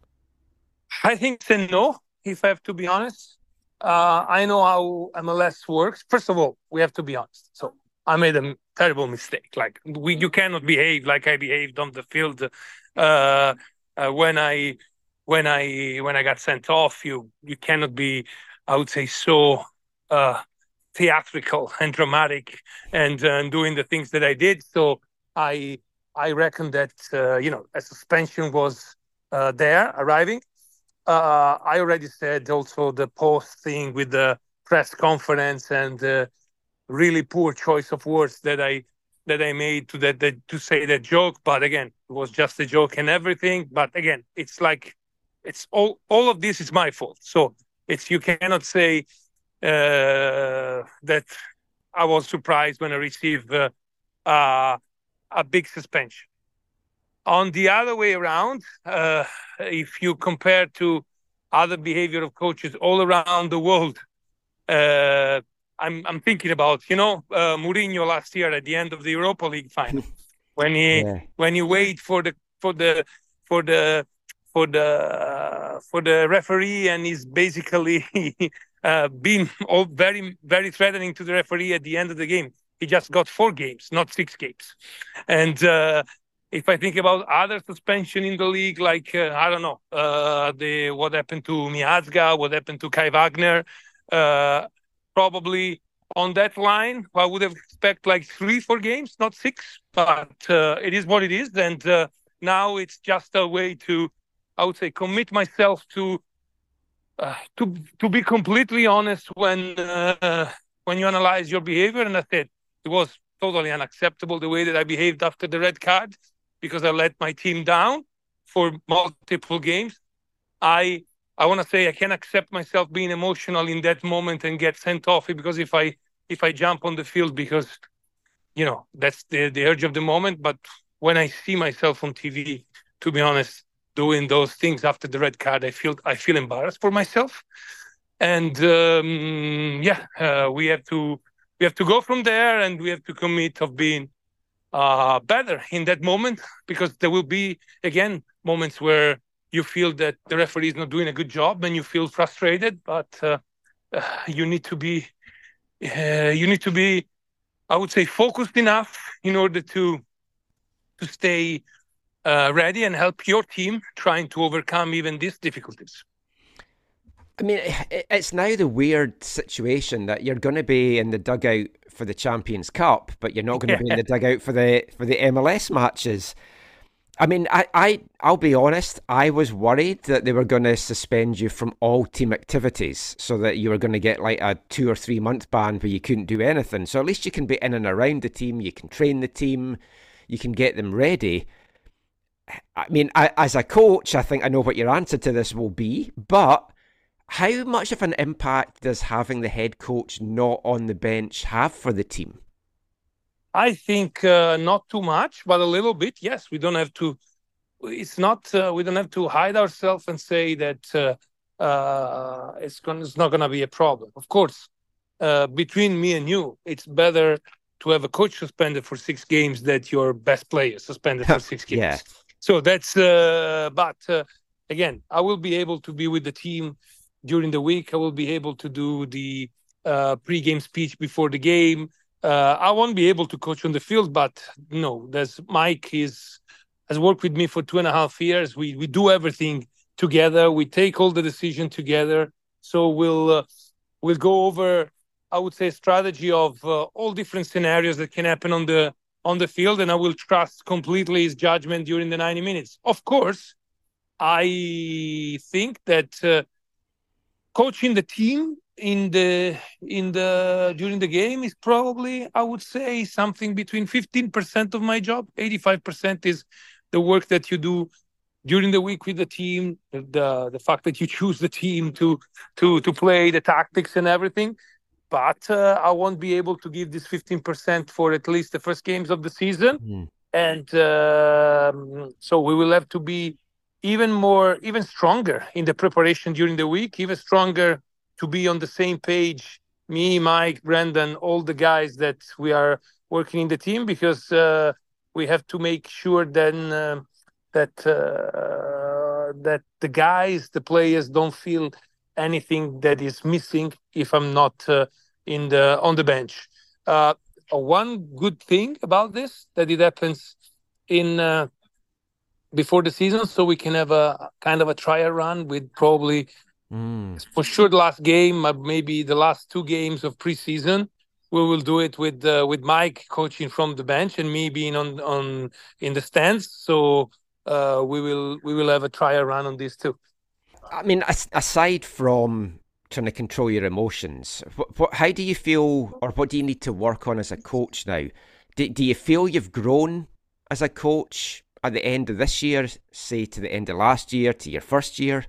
I think it's a no, if I have to be honest. Uh, I know how MLS works. First of all, we have to be honest. So I made a terrible mistake. Like we, you cannot behave like I behaved on the field uh, uh, when I when I when I got sent off. You you cannot be, I would say, so uh, theatrical and dramatic and, uh, and doing the things that I did. So I I reckon that uh, you know a suspension was there arriving uh, I already said also the post thing with the press conference and really poor choice of words that I that I made to that, that to say that joke. But again, it was just a joke and everything. But again, it's like it's all all of this is my fault. So it's you cannot say uh, that I was surprised when I received uh, uh, a big suspension. On the other way around, uh, if you compare to other behavior of coaches all around the world, uh, I'm I'm thinking about you know uh, Mourinho last year at the end of the Europa League final when he Yeah. when you wait for the for the for the for the for the referee and he's basically uh, been all very very threatening to the referee at the end of the game. He just got four games, not six games, and. Uh, if I think about other suspension in the league, like uh, I don't know, uh, the what happened to Miazga, what happened to Kai Wagner, uh, probably on that line, I would have expect like three, four games, not six. But uh, it is what it is, and uh, now it's just a way to, I would say, commit myself to, uh, to to be completely honest when when you analyze your behavior, and I said it was totally unacceptable the way that I behaved after the red card because I let my team down for multiple games. I I want to say I can accept myself being emotional in that moment and get sent off because if I if I jump on the field because you know that's the the urge of the moment. But when I see myself on TV, to be honest, doing those things after the red card, I feel I feel embarrassed for myself. And um, yeah, uh, we have to we have to go from there, and we have to commit of being uh, better in that moment because there will be again moments where you feel that the referee is not doing a good job and you feel frustrated but uh, uh, you need to be uh, you need to be i would say focused enough in order to to stay uh, ready and help your team trying to overcome even these difficulties I mean, it's now the weird situation that you're going to be in the dugout for the Champions Cup, but you're not going to be in the dugout for the for the MLS matches. I mean, I, I I'll be honest. I was worried that they were going to suspend you from all team activities, so that you were going to get like a two or three month ban where you couldn't do anything. So at least you can be in and around the team. You can train the team. You can get them ready. I mean, I, as a coach, I think I know what your answer to this will be, but how much of an impact does having the head coach not on the bench have for the team? I think uh, not too much, but a little bit. Yes, we don't have to. It's not. Uh, we don't have to hide ourselves and say that uh, uh, it's going. It's not going to be a problem. Of course, uh, between me and you, it's better to have a coach suspended for six games than your best player suspended for six games. Yeah. So that's. Uh, but uh, again, I will be able to be with the team during the week. I will be able to do the uh, pre-game speech before the game. Uh, I won't be able to coach on the field, but no, there's Mike is has worked with me for two and a half years. We we do everything together. We take all the decision together. So we'll uh, we'll go over, I would say, strategy of uh, all different scenarios that can happen on the on the field, and I will trust completely his judgment during the 90 minutes. Of course, I think that uh, coaching the team in the in the during the game is probably I would say something between 15% of my job. 85% is the work that you do during the week with the team, the the fact that you choose the team to to to play the tactics and everything. But uh, I won't be able to give this 15% for at least the first games of the season, Mm. and um so we will have to be even more, even stronger in the preparation during the week, even stronger to be on the same page. Me, Mike, Brendan, all the guys that we are working in the team because uh, we have to make sure then uh, that uh, that the guys, the players, don't feel anything that is missing if I'm not uh, in the on the bench. Uh, one good thing about this that it happens in uh, before the season, so we can have a kind of a trial run with probably Mm. for sure the last game, uh, maybe the last two games of preseason. We will do it with uh, with Mike coaching from the bench and me being on on in the stands. So uh, we will we will have a trial run on this too. I mean, aside from trying to control your emotions, what, what, how do you feel, or what do you need to work on as a coach now? Do, do you feel you've grown as a coach at the end of this year, say to the end of last year, to your first year?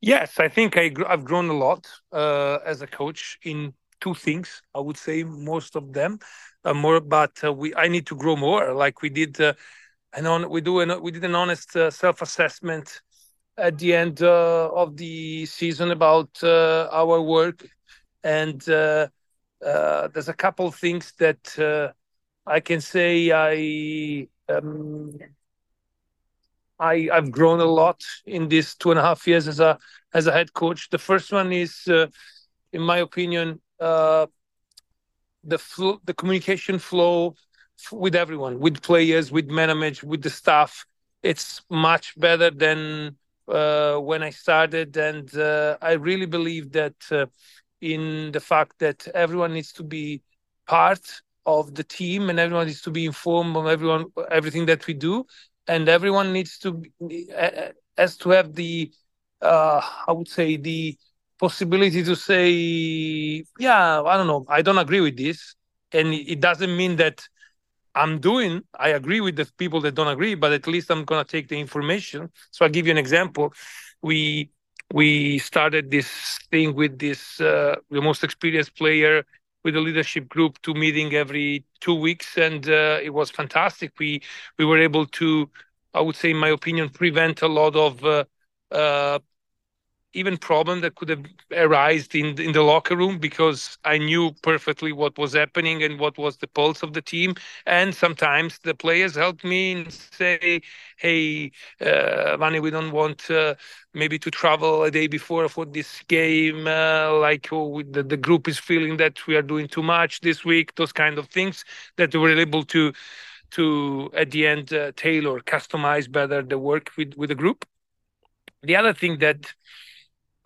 Yes, I think I I've grown a lot uh, as a coach in two things. I would say most of them uh, more, but uh, we I need to grow more. Like we did, uh, on we do an, we did an honest uh, self assessment at the end uh, of the season about uh, our work, and there's a couple things that I can say I. Um, I, I've grown a lot in these two and a half years as a as a head coach. The first one is, uh, in my opinion, uh, the fl- the communication flow f- with everyone, with players, with management, with the staff. It's much better than uh, when I started, and uh, I really believe that uh, in the fact that everyone needs to be part of the team and everyone needs to be informed of everyone everything that we do and everyone needs to has to have the uh, I would say the possibility to say, yeah, I don't know, I don't agree with this, and it doesn't mean that I'm doing. I agree with the people that don't agree, but at least I'm gonna take the information. So I'll give you an example. We we started this thing with this uh, the most experienced player with the leadership group to meeting every two weeks, and uh, it was fantastic. We we were able to, I would say, in my opinion, prevent a lot of uh, uh, even problem that could have arisen in in the locker room because I knew perfectly what was happening and what was the pulse of the team. And sometimes the players helped me and say, "Hey, uh, Vanni, we don't want uh, maybe to travel a day before for this game. Uh, like oh, we- the, the group is feeling that we are doing too much this week. Those kind of things that we were able to." to at the end uh, tailor customize better the work with with the group the other thing that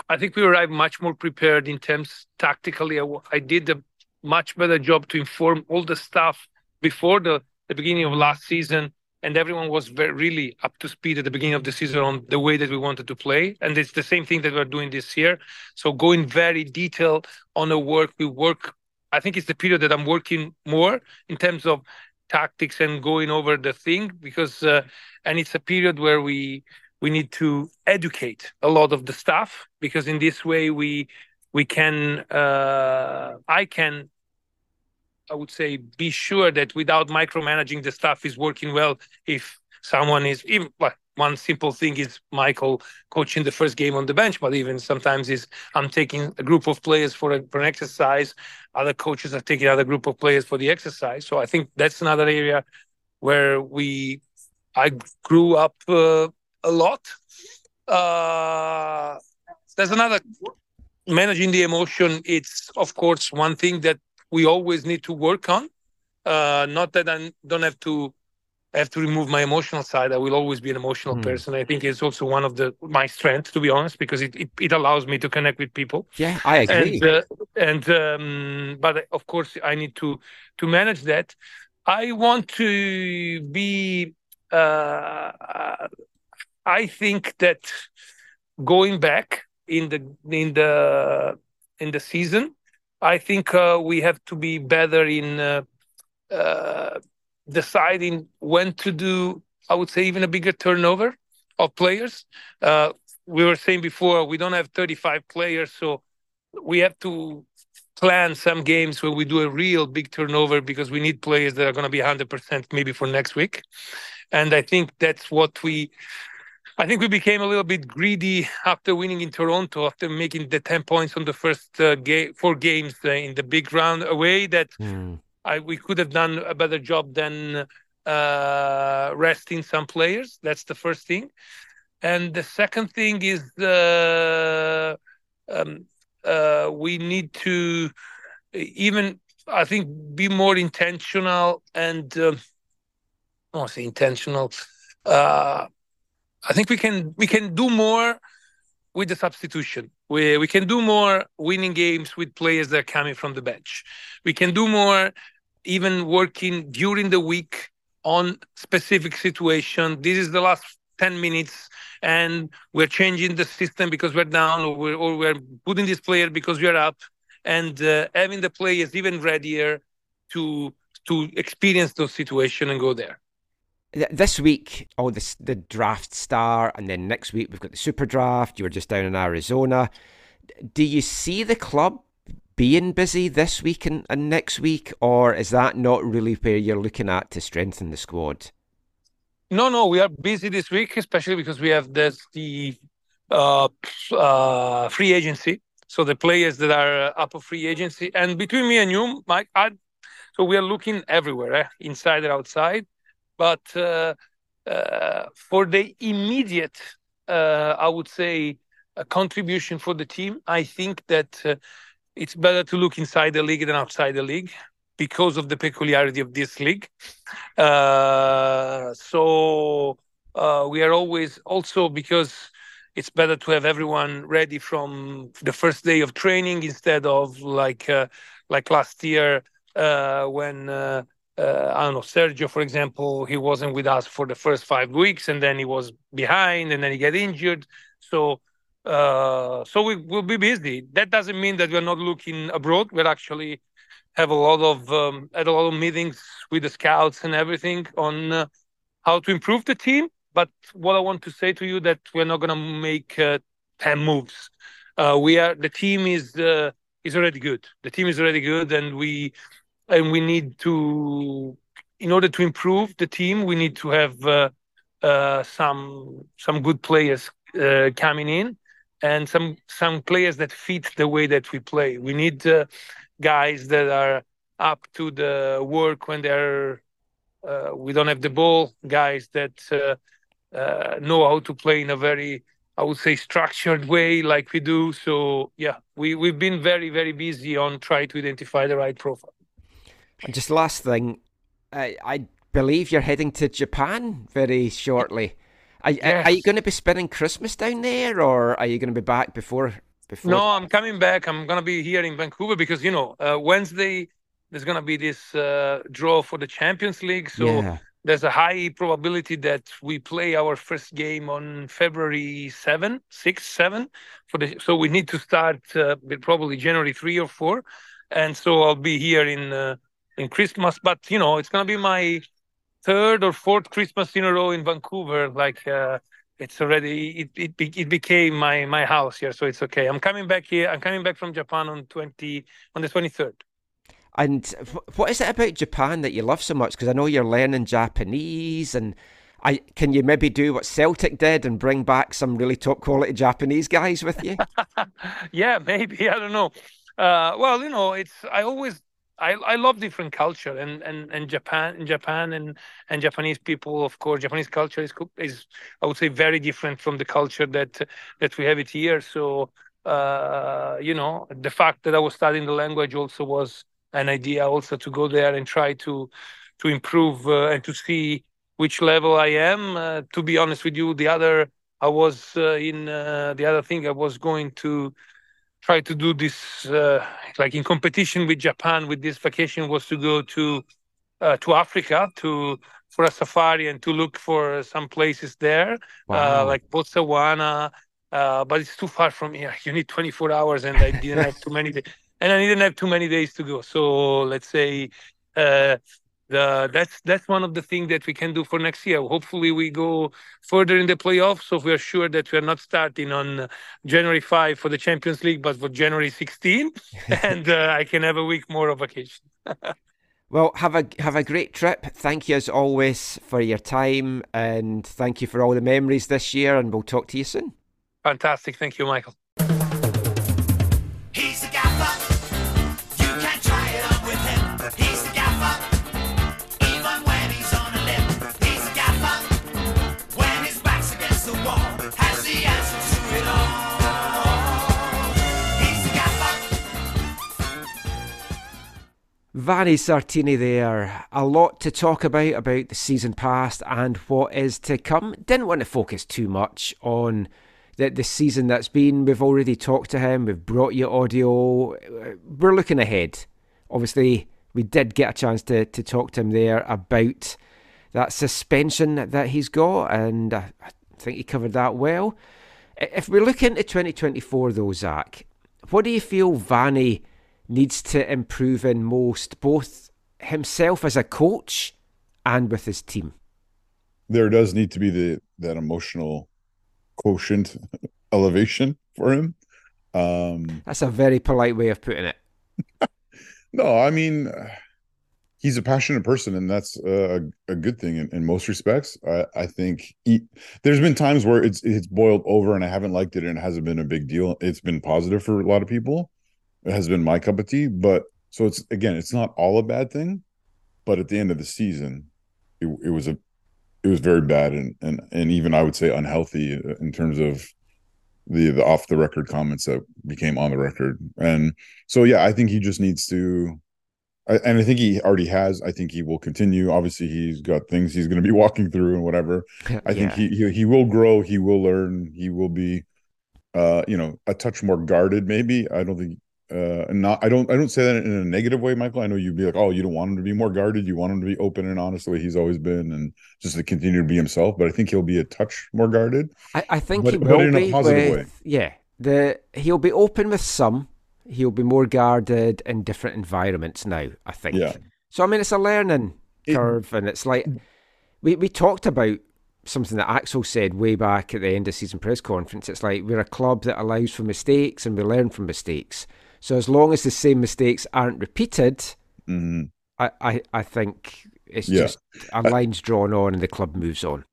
I think we arrived much more prepared in terms tactically. I did a much better job to inform all the staff before the, the beginning of last season, and everyone was very, really up to speed at the beginning of the season on the way that we wanted to play. And it's the same thing that we're doing this year. So going very detailed on the work, we work. I think it's the period that I'm working more in terms of tactics and going over the thing because, uh, and it's a period where we we need to educate a lot of the staff because in this way we we can uh, I can I would say be sure that without micromanaging the staff is working well if someone is even like one simple thing is Michael coaching the first game on the bench, but even sometimes is I'm taking a group of players for, a, for an exercise. Other coaches are taking other group of players for the exercise. So I think that's another area where we I grew up uh, a lot. Uh, there's another managing the emotion. It's of course one thing that we always need to work on. Uh, not that I don't have to have to remove my emotional side. I will always be an emotional Hmm. person. I think it's also one of the my strengths, to be honest, because it, it, it allows me to connect with people Yeah, I agree. and uh, and um, but of course I need to to manage that. I want to be uh, I think that going back in the in the in the season, I think uh, we have to be better in uh, uh, deciding when to do. I would say even a bigger turnover of players. Uh, we were saying before we don't have 35 players, so we have to plan some games where we do a real big turnover because we need players that are going to be 100% maybe for next week. And I think that's what we I think we became a little bit greedy after winning in Toronto, after making the 10 points on the first uh, four games uh, in the big round away that Mm. I, we could have done a better job than uh, resting some players. That's the first thing. And the second thing is the um, uh, we need to even I think be more intentional and um, I want to say intentional. I think we can we can do more with the substitution. We we can do more winning games with players that are coming from the bench. We can do more even working during the week on specific situation. This is the last 10 minutes and we're changing the system because we're down or we're, or we're putting this player because we're up and uh, having the players even readier to to experience those situations and go there. Th- This week, oh, this, the draft star, and then next week we've got the super draft. You were just down in Arizona. Do you see the club being busy this week and, and next week, or is that not really where you're looking at to strengthen the squad? No, no, we are busy this week, especially because we have this the uh, uh, free agency. So the players that are uh, up for free agency, and between me and you, Mike, I, so we are looking everywhere, eh? inside and outside. But uh, uh, for the immediate, uh, I would say, contribution for the team, I think that it's better to look inside the league than outside the league because of the peculiarity of this league. So we are always also because it's better to have everyone ready from the first day of training instead of like uh, like last year uh, when uh, uh, I don't know Sergio, for example, he wasn't with us for the first five weeks and then he was behind and then he get injured. So uh, so we will be busy. That doesn't mean that we're not looking abroad. We're actually have a lot of um, had a lot of meetings with the scouts and everything on uh, how to improve the team. But what I want to say to you that we're not gonna make uh, ten moves. Uh, we are the team is uh, is already good. The team is already good, and we and we need to in order to improve the team, we need to have uh, uh, some some good players uh, coming in and some some players that fit the way that we play. We need guys that are up to the work when they're uh, we don't have the ball. Guys that uh, uh, know how to play in a very I would say structured way, like we do. So yeah, we we've been very very busy on trying to identify the right profile. And just last thing, I, I believe you're heading to Japan very shortly. Are, are you going to be spending Christmas down there, or are you going to be back before? Before? No, I'm coming back. I'm gonna be here in Vancouver because you know uh, Wednesday there's gonna be this uh, draw for the Champions League. So Yeah. there's a high probability that we play our first game on February 7, 6, 7 for the so we need to start uh, with probably January 3 or 4 and so I'll be here in uh, in Christmas but you know it's going to be my third or fourth Christmas in a row in Vancouver like uh, it's already it it, be, it became my my house here so it's okay I'm coming back here I'm coming back from Japan on 20 on the 23rd And wh- what is it about Japan that you love so much? Because I know you're learning Japanese, and I can you maybe do what Celtic did and bring back some really top quality Japanese guys with you? yeah, maybe I don't know. Uh, well, you know, it's I always I I love different culture and and and Japan in Japan and and Japanese people, of course, Japanese culture is is I would say very different from the culture that that we have it here. So uh, you know, the fact that I was studying the language also was an idea also to go there and try to to improve uh, and to see which level I am. Uh, to be honest with you, the other I was uh, in uh, the other thing I was going to try to do this uh, like in competition with Japan with this vacation was to go to uh, to Africa to for a safari and to look for some places there, uh, like Botswana. Uh, but it's too far from here. You need 24 hours, and I didn't have too many days, and I didn't have too many days to go. So let's say uh, the that's that's one of the things that we can do for next year. Hopefully, we go further in the playoffs, so we are sure that we are not starting on January 5 for the Champions League, but for January 16, and uh, I can have a week more of vacation. Well, have a have a great trip. Thank you as always for your time, and thank you for all the memories this year. And we'll talk to you soon. Fantastic, thank you, Michael. Vanni Sartini there. A lot to talk about about the season past and what is to come. Didn't want to focus too much on the, the season that's been. We've already talked to him. We've brought you audio. We're looking ahead. Obviously, we did get a chance to, to talk to him there about that suspension that he's got, and I I think he covered that well. If we look into 2024, though, Zach, what do you feel Vanni needs to improve in most, both himself as a coach and with his team? There does need to be the that emotional quotient elevation for him. Um That's a very polite way of putting it. No, I mean, he's a passionate person, and that's a, a good thing in, in most respects. I, I think he, there's been times where it's it's boiled over, and I haven't liked it, and it hasn't been a big deal. It's been positive for a lot of people. Has been my cup of tea, but so it's again, it's not all a bad thing, but at the end of the season, it, it was a it was very bad, and and and even I would say unhealthy in terms of the the off the record comments that became on the record. And so yeah i think he just needs to I, and i think he already has. I think he will continue. Obviously he's got things he's going to be walking through and whatever. I think he, he he will grow. He will learn. He will be uh you know a touch more guarded maybe. I don't think uh not i don't i don't say that in a negative way michael i know you'd be like oh you don't want him to be more guarded you want him to be open and honest the way he's always been and just to continue to be himself but i think he'll be a touch more guarded I, I think But- he will in a be positive with, way. yeah. The he'll be open with some. He'll be more guarded in different environments now. I think. Yeah. So I mean, it's a learning It- curve, and it's like we we talked about something that Axel said way back at the end of season press conference. It's like we're a club that allows for mistakes and we learn from mistakes. So as long as the same mistakes aren't repeated, Mhm. I I, I think it's Yeah. just a line's drawn on and the club moves on.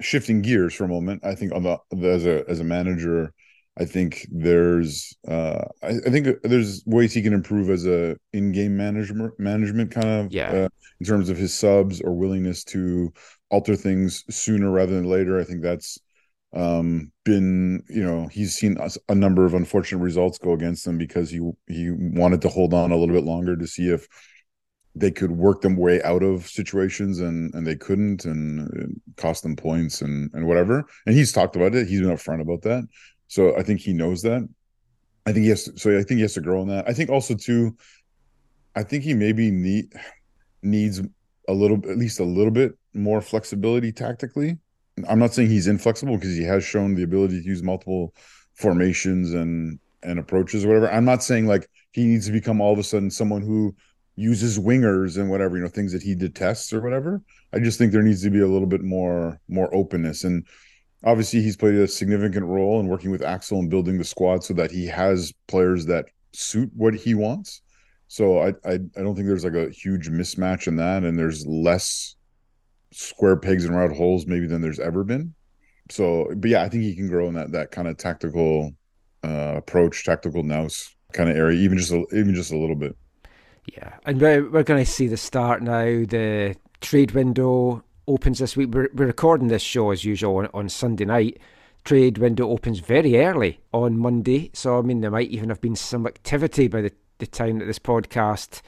shifting gears for a moment i think on the, the as a as a manager i think there's uh I, I think there's ways he can improve as a in-game management management kind of Yeah. uh, in terms of his subs or willingness to alter things sooner rather than later i think that's um been you know he's seen a, number of unfortunate results go against him because he he wanted to hold on a little bit longer to see if they could work them way out of situations and and they couldn't and cost them points and and whatever. And he's talked about it. He's been upfront about that. So i think he knows that. I think he has to, so i think he has to grow in that. I think also too i think he maybe need needs a little at least a little bit more flexibility tactically i'm not saying he's inflexible because he has shown the ability to use multiple formations and and approaches or whatever. I'm not saying like he needs to become all of a sudden someone who uses wingers and whatever you know things that he detests or whatever. I just think there needs to be a little bit more more openness. And obviously he's played a significant role in working with axel and building the squad so that he has players that suit what he wants. So i i, I don't think there's like a huge mismatch in that and there's less square pegs and round holes maybe than there's ever been so but yeah i think he can grow in that that kind of tactical uh approach tactical nous kind of area even just a, even just a little bit Yeah, and we're, we're going to see the start now. The trade window opens this week. We're, we're recording this show as usual on, on Sunday night. Trade window opens very early on Monday, so I mean there might even have been some activity by the, the time that this podcast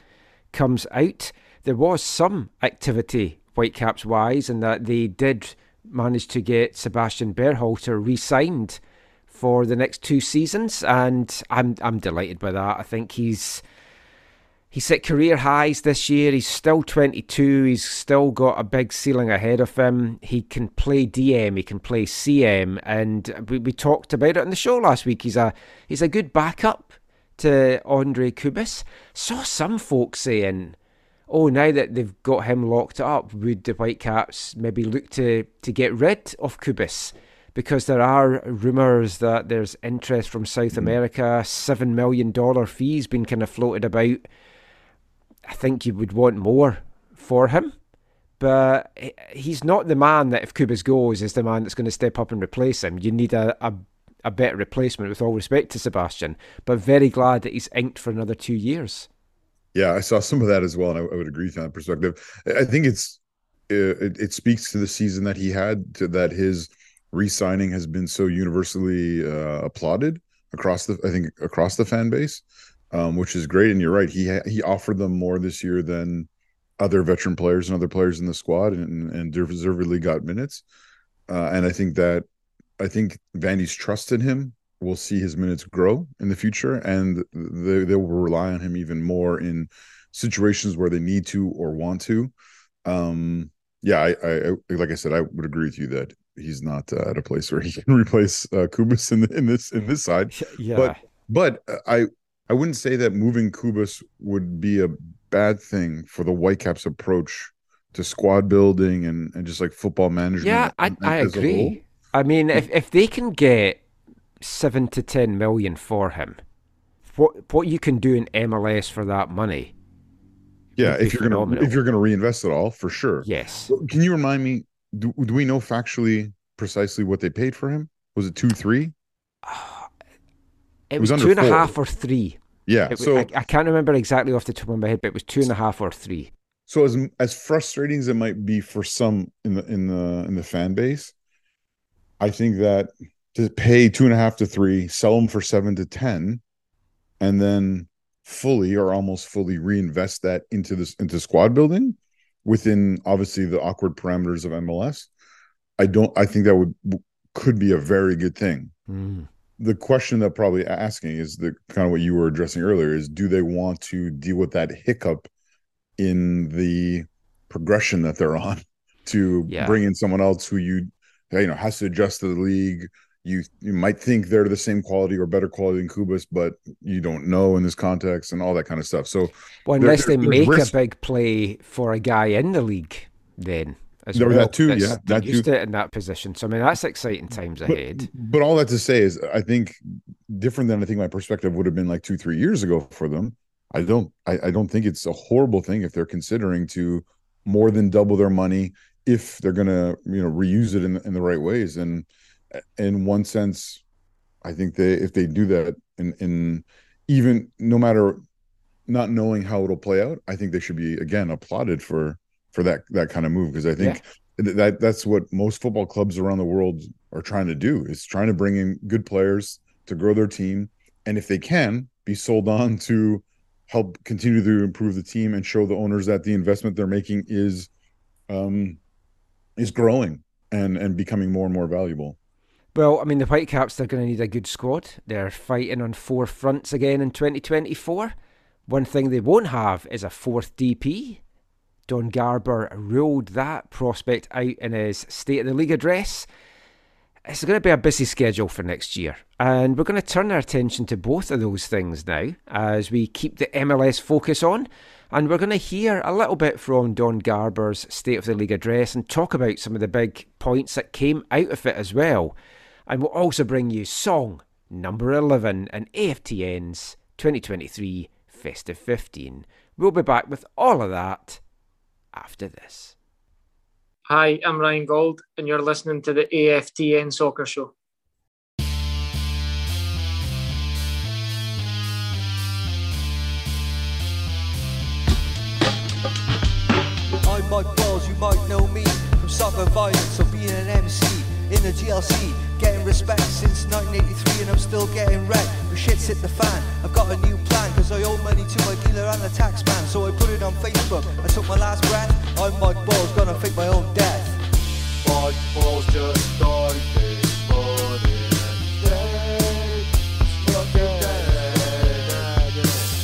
comes out. There was some activity Whitecaps wise, and that they did manage to get Sebastian Berhalter re-signed for the next two seasons, and I'm I'm delighted by that. I think he's He's set career highs this year. He's still 22. He's still got a big ceiling ahead of him. He can play DM. He can play CM, and we, we talked about it on the show last week. He's a he's a good backup to Andres Cubas. Saw some folks saying, "Oh, now that they've got him locked up, would the Whitecaps maybe look to to get rid of Cubas?" Because there are rumours that there's interest from South hmm. America, seven million dollar fees being kind of floated about. I think you would want more for him. But he's not the man that if Cubas goes is the man that's going to step up and replace him. You need a, a a better replacement with all respect to Sebastian. But very glad that he's inked for another two years. Yeah, I saw some of that as well, and I, I would agree from that perspective. I think it's uh, it, it speaks to the season that he had, to that his re-signing has been so universally uh, applauded across the, I think, across the fan base, um, which is great. And you're right, he ha- he offered them more this year than other veteran players and other players in the squad, and and deservedly got minutes. Uh, and I think that I think Vanni's trust in him will see his minutes grow in the future, and they they will rely on him even more in situations where they need to or want to. Um, yeah, I, I, like I said, I would agree with you that he's not uh, at a place where he can replace uh, in the, in this in this side. Yeah. But but uh, I I wouldn't say that moving Cubas would be a bad thing for the Whitecaps approach to squad building and, and just like football management. yeah, I, I as a whole. agree. I mean, if, if they can get seven to ten million for him, what what you can do in MLS for that money? Yeah, if you're gonna if you're gonna reinvest it all for sure. Yes. Can you remind me? Do, do we know factually precisely what they paid for him? Was it two, three? It was was, two and a half or three. Yeah. It, so I, I can't remember exactly off the top of my head, but it was two and a half or three. so as as frustrating as it might be for some in the in the in the fan base, I think that to pay two and a half to three, sell them for seven to ten, and then fully or almost fully reinvest that into this into squad building within obviously the awkward parameters of MLS. I don't. I think that would could be a very good thing. Mm. the question that probably asking is the kind of what you were addressing earlier is do they want to deal with that hiccup in the progression that they're on to Yeah. bring in someone else who you you know has to adjust to the league you you might think they're the same quality or better quality than Cubas but you don't know in this context and all that kind of stuff so Well, unless they there- there's make risk. a big play for a guy in the league, then as There- well. that too, that's yeah, that used too. to it in that position. So I mean, that's exciting times but, ahead. but all that to say is i think different than i think my perspective would have been like two three years ago for them i don't I, I don't think it's a horrible thing if they're considering to more than double their money if they're gonna you know reuse it in, in the right ways and in one sense i think they if they do that in in even no matter not knowing how it'll play out i think they should be again applauded for for that that kind of move. Because i think th- that that's what most football clubs around the world are trying to do is trying to bring in good players to grow their team. And if they can be sold on to help continue to improve the team and show the owners that the investment they're making is um is growing and and becoming more and more valuable Well, I mean, the Whitecaps, they're going to need a good squad. They're fighting on four fronts again in 2024. One thing they won't have is a fourth DP. Don Garber ruled that prospect out in his State of the League address. It's going to be a busy schedule for next year, and we're going to turn our attention to both of those things now as we keep the MLS focus on. And we're going to hear a little bit from Don Garber's State of the League address and talk about some of the big points that came out of it as well. And we'll also bring you song number 11 and AFTN's 2023 Festive 15. We'll be back with all of that after this. Hi, I'm Ryan Gauld, and you're listening to the AFTN Soccer Show. I'm Mike Balls, you might know me from soccer violence or being an MC in the GLC. Getting respect since 1983 and I'm still getting wrecked. The shit's hit the fan. I've got a new plan because I owe money to my dealer and the tax man. So I put it on Facebook. I took my last breath. I'm Mike Balls, gonna fake my own death. Mike Balls just died this morning.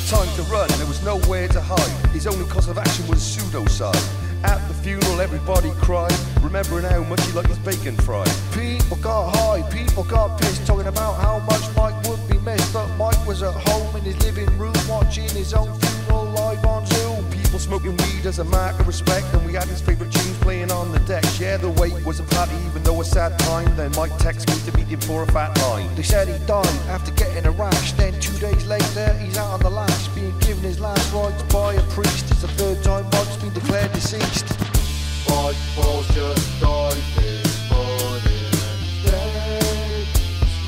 Time to run, there was nowhere to hide. His only course of action was pseudocide. At the funeral, everybody cried, remembering how much he liked his bacon fried. People got high, people got pissed, talking about how much Mike would be missed. But Mike was at home in his living room, watching his own funeral live on smoking weed as a mark of respect, and we had his favourite tunes playing on the deck. Yeah, the wait was a party, even though a sad time. Then Mike texted me to meet him for a fat line. They said he died after getting a rash. Then two days later, he's out on the lash, being given his last rites by a priest. It's the third time Mike's been declared deceased. Mike Balls just died this morning.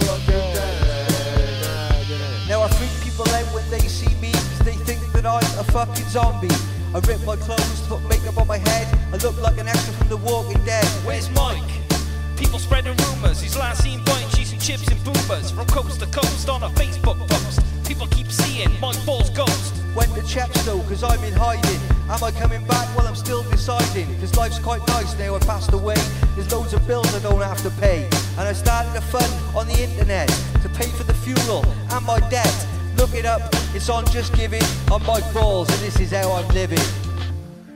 Fucking dead. Now I freak people out when they see me 'cause they think that I'm a fucking zombie. I rip my clothes, put makeup on my head. I look like an actor from The Walking Dead. Where's Mike? People spreading rumors. He's last seen buying cheese and chips and boomers from coast to coast on a Facebook post. People keep seeing Mike Ball's ghost. Went to chaps though, cause I'm in hiding. Am I coming back? Well, I'm still deciding. Cause life's quite nice now I passed away. There's loads of bills I don't have to pay. And I started a fund on the internet to pay for the funeral and my debt. Look it up, it's on Just Giving. I'm Mike Balls, and this is how I'm living.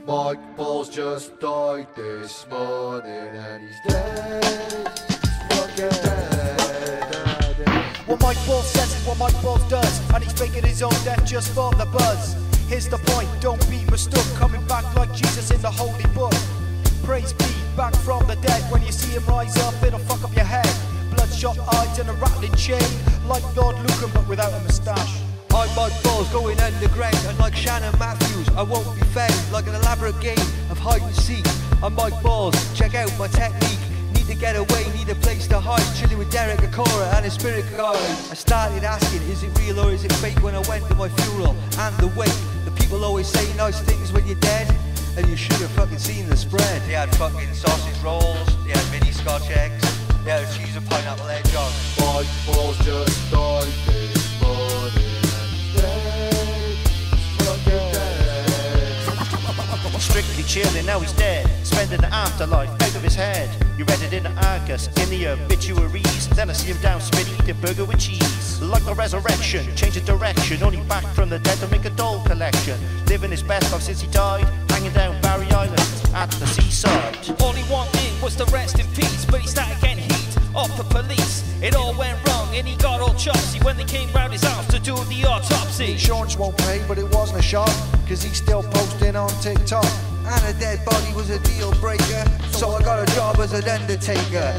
Mike Balls just died this morning and he's dead. He's fucking dead. What Mike Balls says is what Mike Balls does, and he's faking his own death just for the buzz. Here's the point, don't be mistook, coming back like Jesus in the holy book. Praise be back from the dead. When you see him rise up, it'll fuck up your head. Bloodshot eyes and a rattling chain, like Lord Lucan but without a moustache. I'm Mike Balls going underground, and like Shannon Matthews, I won't be found like an elaborate game of hide and seek. I'm Mike Balls, check out my technique. Need to get away, need a place to hide. Chilling with Derek Acorah and his spirit guide. I started asking, is it real or is it fake? When I went to my funeral and the wake, the people always say nice things when you're dead. And you should have fucking seen the spread. They had fucking sausage rolls, they had mini scotch eggs, they had cheese and pineapple egg on. Mike Balls just died this morning and dead. Fucking dead. Strictly chilling, now he's dead. Spending the afterlife out of his head. You read it in the Argus, in the obituaries. Then I see him down spit eating burger with cheese. Like the resurrection, change of direction. Only back from the dead to make a doll collection. Living his best life since he died. Hanging down Barry Island at the seaside. All he wanted was to rest in peace, but he started getting heat off the police. It all went wrong and he got all chopsy when they came round his house to do the autopsy. Insurance won't pay, but it wasn't a shock, cause he's still posting on TikTok. And a dead body was a deal breaker, so I got a job as an undertaker.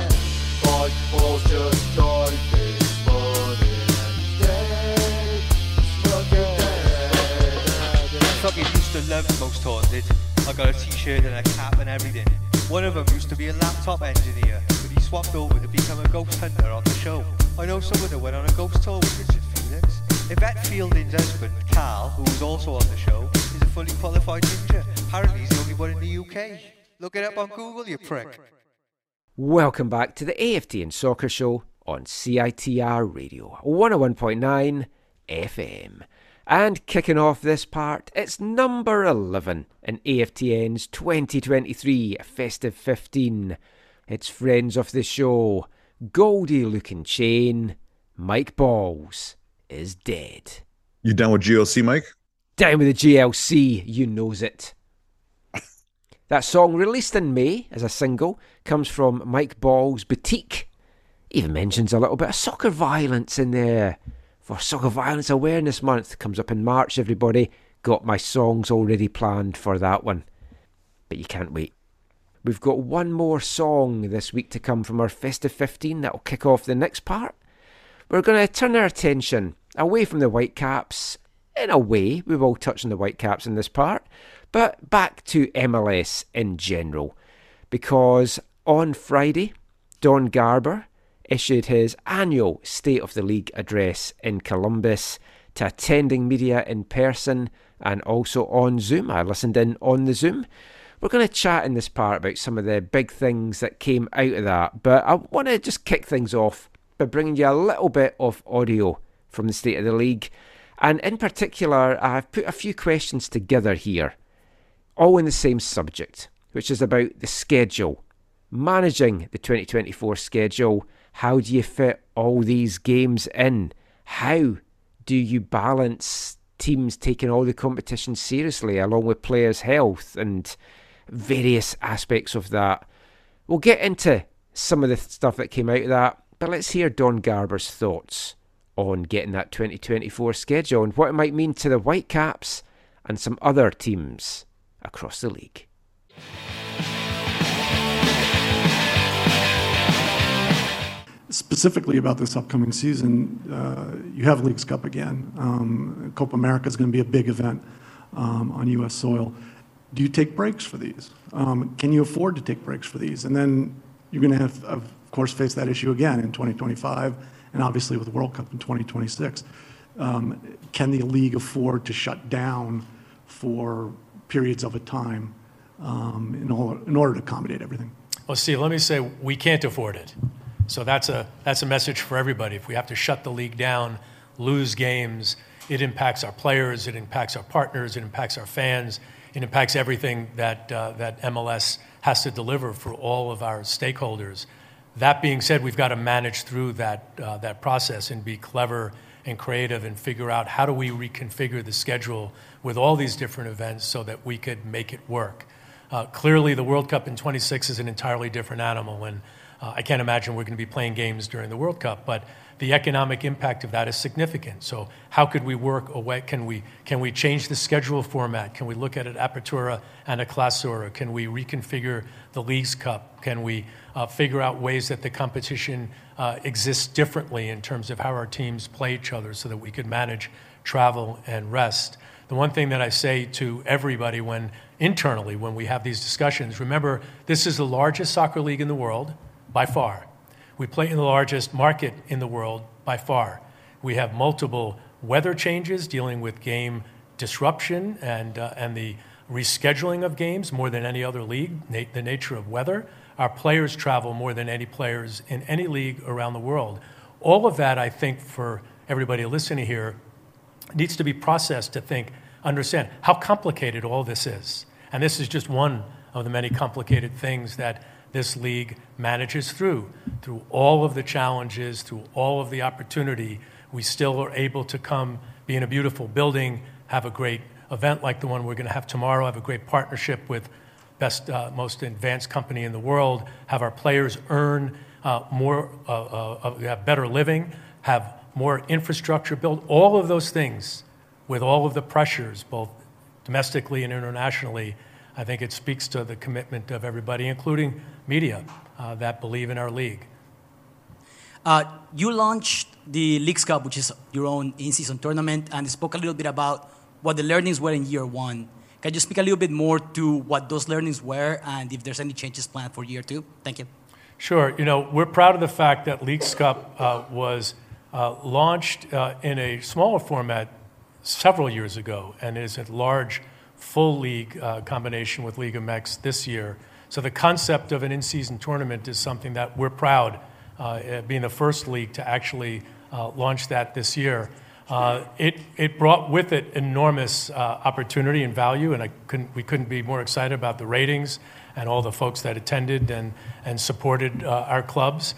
Mike Balls just died this morning and dead. He's fucking dead. Fucking used to love Most Haunted. I got a t-shirt and a cap and everything. One of them used to be a laptop engineer, he swapped over to become a ghost hunter on the show. I know someone that went on a ghost tour with Richard Felix. Yvette Fielding's husband, Carl, who was also on the show, is a fully qualified ninja. Apparently he's the only one in the UK. Look it up on Google, you prick. Welcome back to the AFTN Soccer Show on CITR Radio 101.9 FM. And kicking off this part, it's number 11 in AFTN's 2023 Festive 15. It's friends of the show, Goldie Lookin Chain, Mike Balls is dead. You down with GLC, Mike? Down with the GLC, you knows it. that song, released in May as a single, comes from Mike Ball's Boutique. Even mentions a little bit of soccer violence in there. For Soccer Violence Awareness Month comes up in March, everybody. Got my songs already planned for that one. But you can't wait. We've got one more song this week to come from our Festive 15 that'll kick off the next part. We're going to turn our attention away from the Whitecaps. In a way, we will touch on the Whitecaps in this part, but back to MLS in general. Because on Friday, Don Garber issued his annual State of the League address in Columbus to attending media in person and also on Zoom. I listened in on the Zoom. We're going to chat in this part about some of the big things that came out of that, but I want to just kick things off by bringing you a little bit of audio from the State of the League. And in particular, I've put a few questions together here, all in the same subject, which is about the schedule, managing the 2024 schedule. How do you fit all these games in? How do you balance teams taking all the competition seriously, along with players' health and various aspects of that. We'll get into some of the stuff that came out of that, but let's hear Don Garber's thoughts on getting that 2024 schedule and what it might mean to the Whitecaps and some other teams across the league. specifically about this upcoming season, uh, you have Leagues Cup again. Um, Copa America is going to be a big event um, on U.S. soil. Do you take breaks for these? Um, can you afford to take breaks for these? And then you're going to have, of course, face that issue again in 2025, and obviously with the World Cup in 2026. Um, can the league afford to shut down for periods of a time um, in, all, in order to accommodate everything? Well, Steve, let me say we can't afford it. So that's a that's a message for everybody. If we have to shut the league down, lose games, it impacts our players, it impacts our partners, it impacts our fans, it impacts everything that uh, that MLS has to deliver for all of our stakeholders. That being said, we've got to manage through that uh, that process and be clever and creative and figure out how do we reconfigure the schedule with all these different events so that we could make it work. Uh, clearly, the World Cup in 26 is an entirely different animal, and I can't imagine we're going to be playing games during the World Cup, but the economic impact of that is significant. So, how could we work away? Can we can we change the schedule format? Can we look at an Apertura and a Clausura? Can we reconfigure the Leagues Cup? Can we uh, figure out ways that the competition uh, exists differently in terms of how our teams play each other, so that we could manage travel and rest? The one thing that I say to everybody when internally when we have these discussions, remember this is the largest soccer league in the world by far. We play in the largest market in the world by far. We have multiple weather changes dealing with game disruption and, uh, and the rescheduling of games more than any other league, na- the nature of weather. Our players travel more than any players in any league around the world. All of that, I think, for everybody listening here, needs to be processed to think, understand how complicated all this is. And this is just one of the many complicated things that this league manages through. Through all of the challenges, through all of the opportunity, we still are able to come, be in a beautiful building, have a great event like the one we're going to have tomorrow, have a great partnership with best, uh, most advanced company in the world, have our players earn uh, more, uh, uh, have better living, have more infrastructure built, all of those things with all of the pressures, both domestically and internationally, I think it speaks to the commitment of everybody, including media, uh, that believe in our league. Uh, you launched the Leagues Cup, which is your own in-season tournament, and spoke a little bit about what the learnings were in year one. Can you speak a little bit more to what those learnings were and if there's any changes planned for year two? Thank you. Sure. You know, we're proud of the fact that Leagues Cup uh, was uh, launched uh, in a smaller format several years ago and is a large full league uh, combination with League MX this year. So the concept of an in-season tournament is something that we're proud, uh, being the first league to actually uh, launch that this year. Uh, it, it brought with it enormous uh, opportunity and value, and I couldn't, we couldn't be more excited about the ratings and all the folks that attended and, and supported uh, our clubs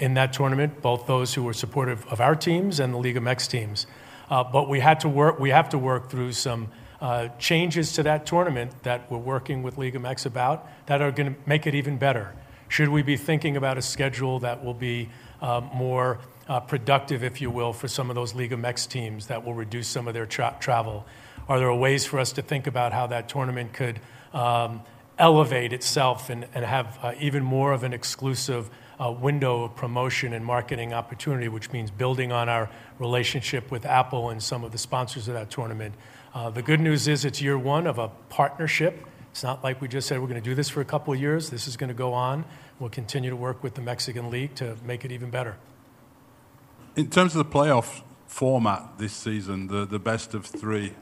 in that tournament, both those who were supportive of our teams and the League of MX teams. but we had to work, we have to work through some uh, changes to that tournament that we're working with League MX about that are going to make it even better. Should we be thinking about a schedule that will be uh, more uh, productive, if you will, for some of those League MX teams that will reduce some of their tra- travel? Are there ways for us to think about how that tournament could um, elevate itself and, and have uh, even more of an exclusive uh, window of promotion and marketing opportunity, which means building on our relationship with Apple and some of the sponsors of that tournament? Uh, the good news is it's year one of a partnership. It's not like we just said we're going to do this for a couple of years. This is going to go on. We'll continue to work with the Mexican League to make it even better. In terms of the playoff format this season, the, best of three,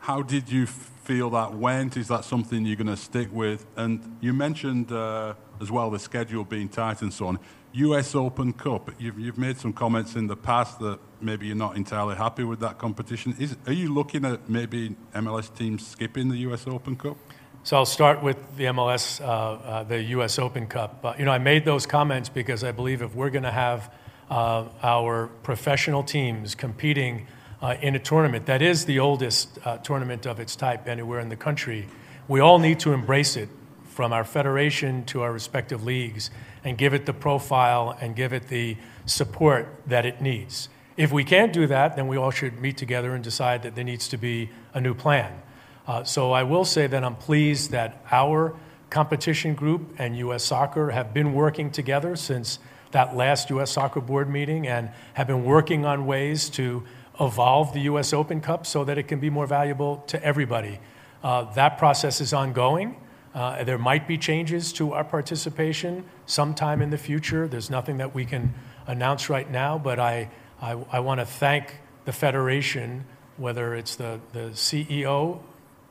how did you feel that went? Is that something you're going to stick with? And you mentioned uh, as well the schedule being tight and so on. US Open Cup, you've, you've made some comments in the past that maybe you're not entirely happy with that competition. Is, are you looking at maybe MLS teams skipping the US Open Cup? So I'll start with the MLS, uh, uh, the U.S. Open Cup. Uh, you know, I made those comments because I believe if we're going to have uh, our professional teams competing uh, in a tournament that is the oldest uh, tournament of its type anywhere in the country. We all need to embrace it from our federation to our respective leagues and give it the profile and give it the support that it needs. If we can't do that, then we all should meet together and decide that there needs to be a new plan. Uh, so I will say that I'm pleased that our competition group and U.S. Soccer have been working together since that last U.S. Soccer Board meeting and have been working on ways to evolve the U.S. Open Cup so that it can be more valuable to everybody. Uh, that process is ongoing. Uh, there might be changes to our participation sometime in the future. There's nothing that we can announce right now, but I, want to thank the Federation, whether it's the, CEO,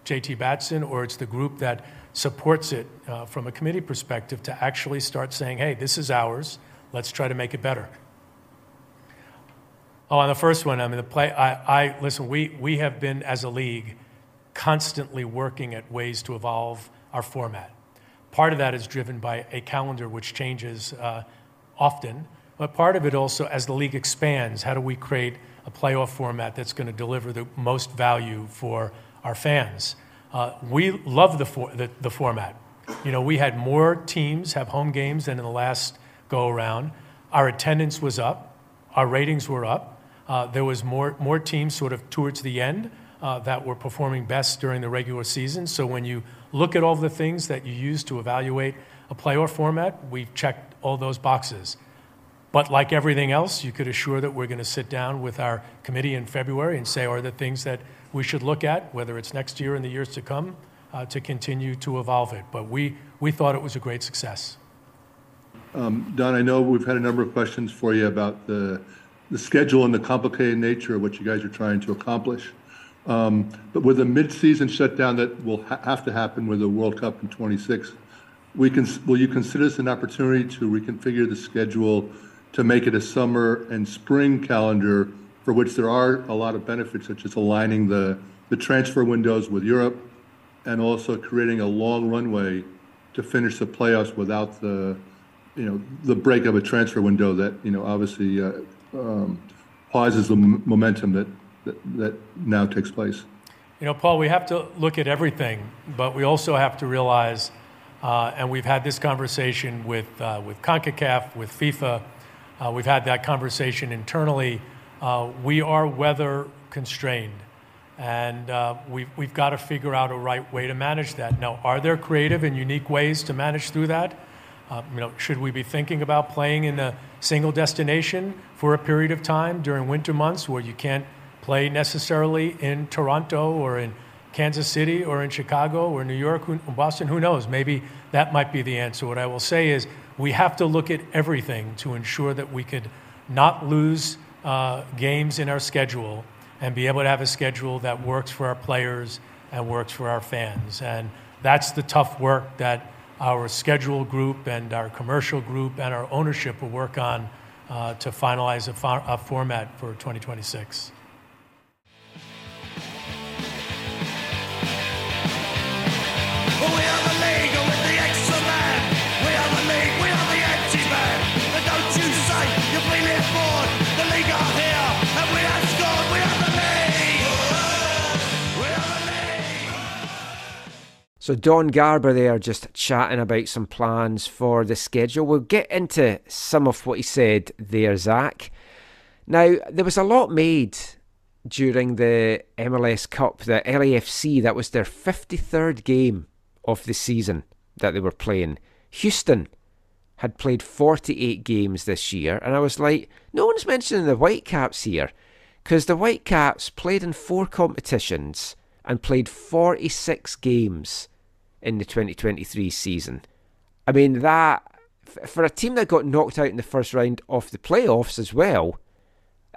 JT Batson, or it's the group that supports it uh, from a committee perspective to actually start saying, hey, this is ours. Let's try to make it better. Oh, on the first one, I mean, the play, listen, we, we have been, as a league, constantly working at ways to evolve our format. Part of that is driven by a calendar which changes uh, often, but part of it also, as the league expands, how do we create a playoff format that's going to deliver the most value for our fans? Uh, we love the, for, the, the format. You know, we had more teams have home games than in the last go around. Our attendance was up, our ratings were up. Uh, there was more, more teams sort of towards the end that were performing best during the regular season. So when you look at all the things that you use to evaluate a playoff format, we've checked all those boxes. But like everything else, you could assure that we're going to sit down with our committee in February and say, are the things that we should look at, whether it's next year and the years to come, uh, to continue to evolve it. But we, we thought it was a great success. Um, Don, I know we've had a number of questions for you about the, the schedule and the complicated nature of what you guys are trying to accomplish. Um, but with a mid-season shutdown that will ha- have to happen with the World Cup in 26, we can, will you consider this an opportunity to reconfigure the schedule to make it a summer and spring calendar for which there are a lot of benefits, such as aligning the, the transfer windows with Europe and also creating a long runway to finish the playoffs without the, you know, the break of a transfer window that, you know, obviously uh, um, pauses the m- momentum that, that, that now takes place. You know, Paul, we have to look at everything, but we also have to realize, uh, and we've had this conversation with, uh, with CONCACAF, with FIFA, uh, we've had that conversation internally. Uh, we are weather constrained, and uh, we've, we've got to figure out a right way to manage that. Now, are there creative and unique ways to manage through that? Uh, you know, should we be thinking about playing in a single destination for a period of time during winter months where you can't play necessarily in Toronto or in Kansas City or in Chicago or New York or Boston? Who knows? Maybe that might be the answer. What I will say is we have to look at everything to ensure that we could not lose uh, games in our schedule and be able to have a schedule that works for our players and works for our fans. And that's the tough work that our schedule group and our commercial group and our ownership will work on uh, to finalize a, fo- a format for 2026. So Don Garber there just chatting about some plans for the schedule. We'll get into some of what he said there, Zach. Now, there was a lot made during the MLS Cup, the LAFC, that was their 53rd game of the season that they were playing. Houston had played 48 games this year, and I was like, no one's mentioning the Whitecaps here, because the Whitecaps played in four competitions and played 46 games in the 2023 season. I mean, that, for a team that got knocked out in the first round of the playoffs as well,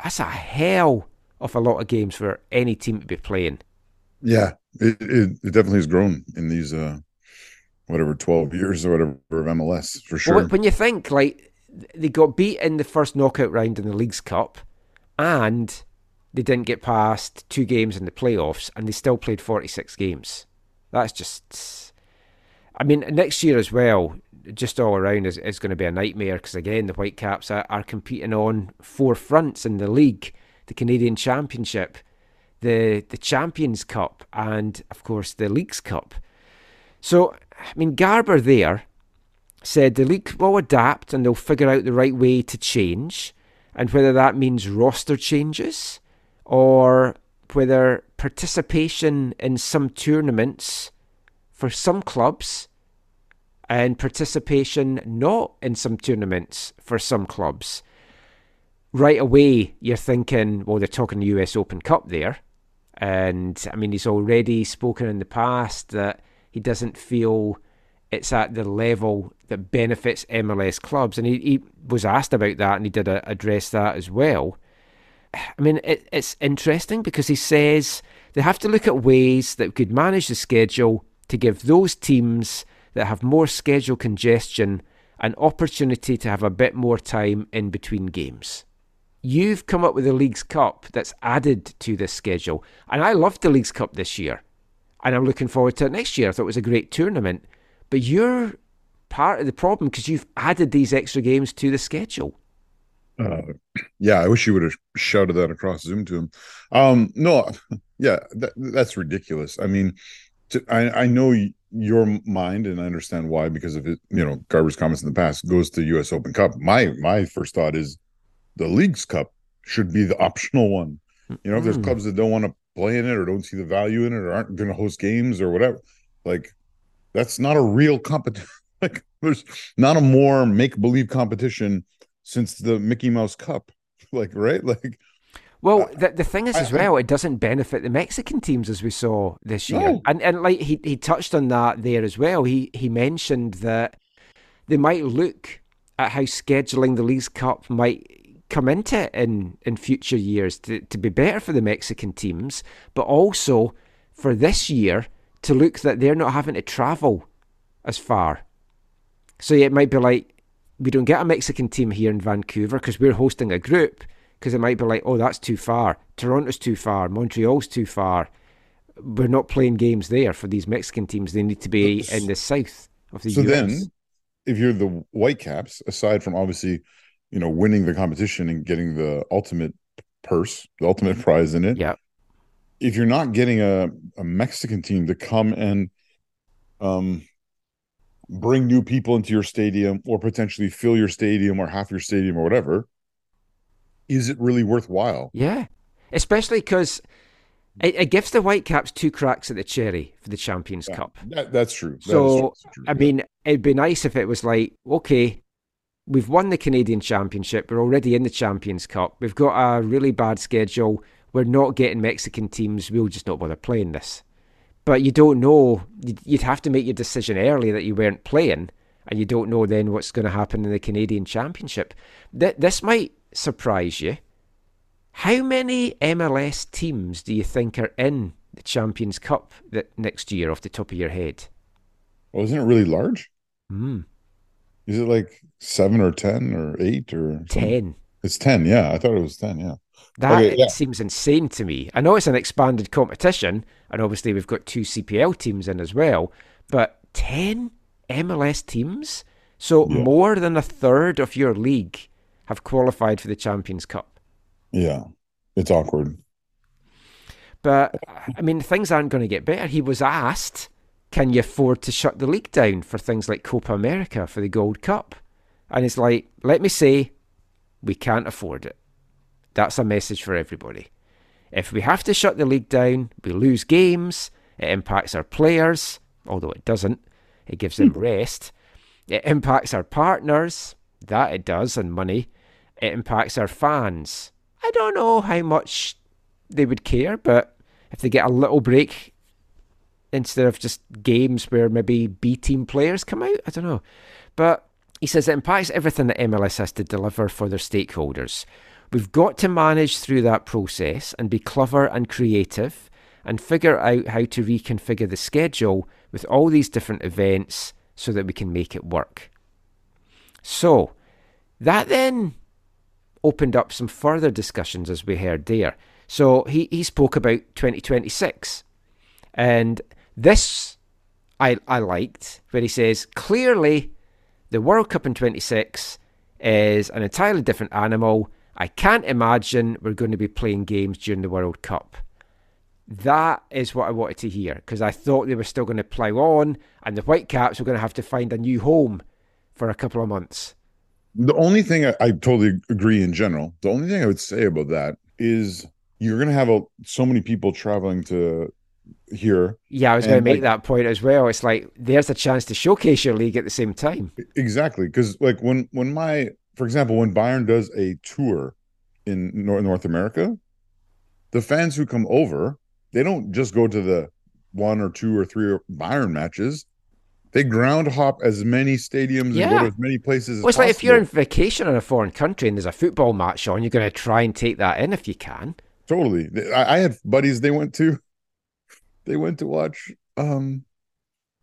that's a hell of a lot of games for any team to be playing. Yeah, it, it, it definitely has grown in these uh whatever 12 years or whatever of MLS for sure. Well, when you think like they got beat in the first knockout round in the League's Cup, and they didn't get past two games in the playoffs, and they still played forty six games. That's just. I mean, next year as well, just all around is, is going to be a nightmare because again, the Whitecaps are, are competing on four fronts in the league the Canadian Championship, the the Champions Cup, and of course the Leagues Cup. So, I mean, Garber there said the league will adapt and they'll figure out the right way to change, and whether that means roster changes or whether participation in some tournaments for some clubs and participation not in some tournaments for some clubs. Right away, you're thinking, well, they're talking the US Open Cup there. And I mean, he's already spoken in the past that he doesn't feel it's at the level that benefits MLS clubs. And he, he was asked about that and he did address that as well. I mean, it, it's interesting because he says they have to look at ways that could manage the schedule to give those teams that have more schedule congestion an opportunity to have a bit more time in between games. You've come up with a Leagues Cup that's added to this schedule, and I loved the Leagues Cup this year, and I'm looking forward to it next year. I thought it was a great tournament, but you're part of the problem because you've added these extra games to the schedule. Uh, yeah, I wish you would have shouted that across Zoom to him. Um, no, yeah, that, that's ridiculous. I mean, to, I, I know your mind, and I understand why because of it. You know, Garber's comments in the past goes to U.S. Open Cup. My my first thought is the Leagues Cup should be the optional one. You know, if there's Mm. clubs that don't want to play in it or don't see the value in it or aren't going to host games or whatever, like that's not a real competition. like there's not a more make believe competition since the Mickey Mouse Cup. Like right, like Well, uh, the, the thing is, I- as well, it doesn't benefit the Mexican teams as we saw this year, No. and and like he he touched on that there as well. He he mentioned that they might look at how scheduling the Leagues Cup might come into it in in future years to to be better for the Mexican teams, but also for this year to look that they're not having to travel as far. So yeah, it might be like we don't get a Mexican team here in Vancouver because we're hosting a group. Because it might be like, oh, that's too far. Toronto's too far. Montreal's too far. We're not playing games there for these Mexican teams. They need to be in the south of the so US. then if you're the Whitecaps, aside from obviously, you know, winning the competition and getting the ultimate purse, the ultimate prize in it. Yeah. If you're not getting a, a Mexican team to come and um bring new people into your stadium or potentially fill your stadium or half your stadium or whatever, is it really worthwhile? Yeah, especially because it, it gives the Whitecaps two cracks at the cherry for the Champions Cup. That, that's true. That So, true. I mean, it'd be nice if it was like, okay, we've won the Canadian Championship. We're already in the Champions Cup. We've got a really bad schedule. We're not getting Mexican teams. We'll just not bother playing this. But you don't know. You'd- You'd have to make your decision early that you weren't playing, and you don't know then what's going to happen in the Canadian Championship. Th- this might surprise you. How many MLS teams do you think are in the Champions Cup that next year, off the top of your head? Well, isn't it really large? Hmm. Is it like seven or ten or eight or something? Ten. It's ten, yeah. I thought it was ten, yeah. That Okay, yeah. seems insane to me. I know it's an expanded competition, and obviously we've got two CPL teams in as well, but 10 MLS teams? So Yeah. more than a third of your league have qualified for the Champions Cup. Yeah. It's awkward. But, I mean, things aren't going to get better. He was asked, can you afford to shut the league down for things like Copa America for the Gold Cup? And it's like, let me say, we can't afford it. That's a message for everybody. If we have to shut the league down, we lose games, it impacts our players, although it doesn't, it gives them hmm. rest. It impacts our partners, that it does, and money. It impacts our fans. I don't know how much they would care, but if they get a little break instead of just games where maybe B team players come out, I don't know. But he says it impacts everything that MLS has to deliver for their stakeholders. We've got to manage through that process and be clever and creative and figure out how to reconfigure the schedule with all these different events so that we can make it work. So, that then opened up some further discussions as we heard there. So, he, he spoke about 2026. And this I, I liked, where he says, clearly the World Cup in 26 is an entirely different animal I can't imagine we're going to be playing games during the World Cup. That is what I wanted to hear because I thought they were still going to plough on and the Whitecaps were going to have to find a new home for a couple of months. The only thing I, I totally agree in general. The only thing I would say about that is you're going to have a, so many people traveling to here. Yeah, I was going to make like, that point as well. It's like there's a chance to showcase your league at the same time. Exactly, because like when when my for example when Bayern does a tour in North North America, the fans who come over they don't just go to the one or two or three Bayern matches. They ground hop as many stadiums and go to as many places. Well, as it's like if you're on vacation in a foreign country and there's a football match on, you're going to try and take that in if you can. totally. I, I had buddies. They went to, they went to watch. Um,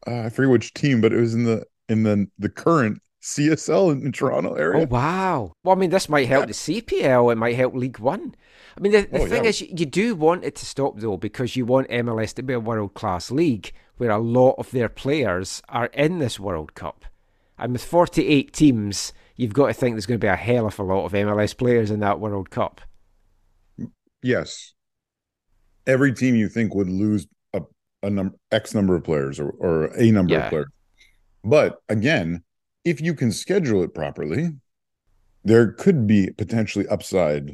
uh, I forget which team, but it was in the in the the current CSL in, in Toronto area. Oh wow! Well, I mean, this might help the CPL. It might help League One. I mean, the, the Oh, thing yeah. is, you, you do want it to stop though, because you want MLS to be a world class league where a lot of their players are in this World Cup. And with 48 teams, you've got to think there's going to be a hell of a lot of MLS players in that World Cup. Yes. Every team you think would lose a, a number X number of players or, or a number Yeah. of players. But again, if you can schedule it properly, there could be potentially upside.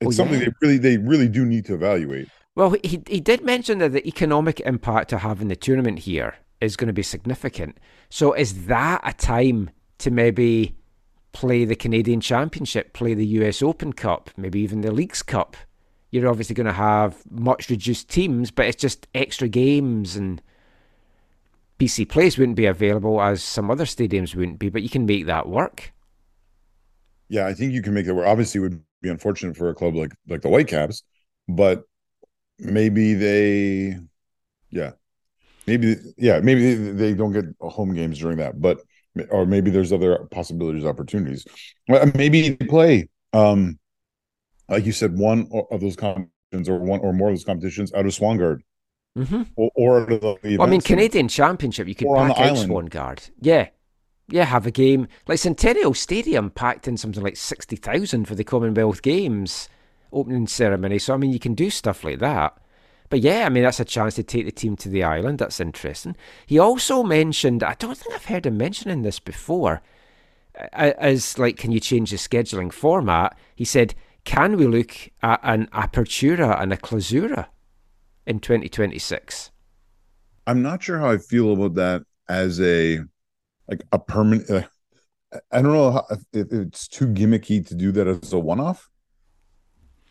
It's Oh, something yeah. they really they really do need to evaluate. Well, he he did mention that the economic impact of having the tournament here is going to be significant. So, is that a time to maybe play the Canadian Championship, play the US Open Cup, maybe even the Leagues Cup? You're obviously going to have much reduced teams, but it's just extra games and BC Place wouldn't be available as some other stadiums wouldn't be, but you can make that work. Yeah, I think you can make that work. Obviously, it would be unfortunate for a club like like the Whitecaps, but maybe they, yeah, maybe yeah, maybe they, don't get home games during that, but or maybe there's other possibilities, opportunities. Maybe they play, um, like you said, one of those competitions or one or more of those competitions out of Swangard Mm-hmm. or, or the Well, I mean. Canadian Championship, you could pack out island. Swangard. Yeah. Yeah, have a game. Like Centennial Stadium packed in something like 60,000 for the Commonwealth Games opening ceremony. So, I mean, you can do stuff like that. But yeah, I mean, that's a chance to take the team to the island. That's interesting. He also mentioned, I don't think I've heard him mentioning this before, as like, can you change the scheduling format? He said, can we look at an apertura and a clausura in 2026? I'm not sure how I feel about that as a like a permanent. Uh, I don't know how, if it's too gimmicky to do that as a one-off.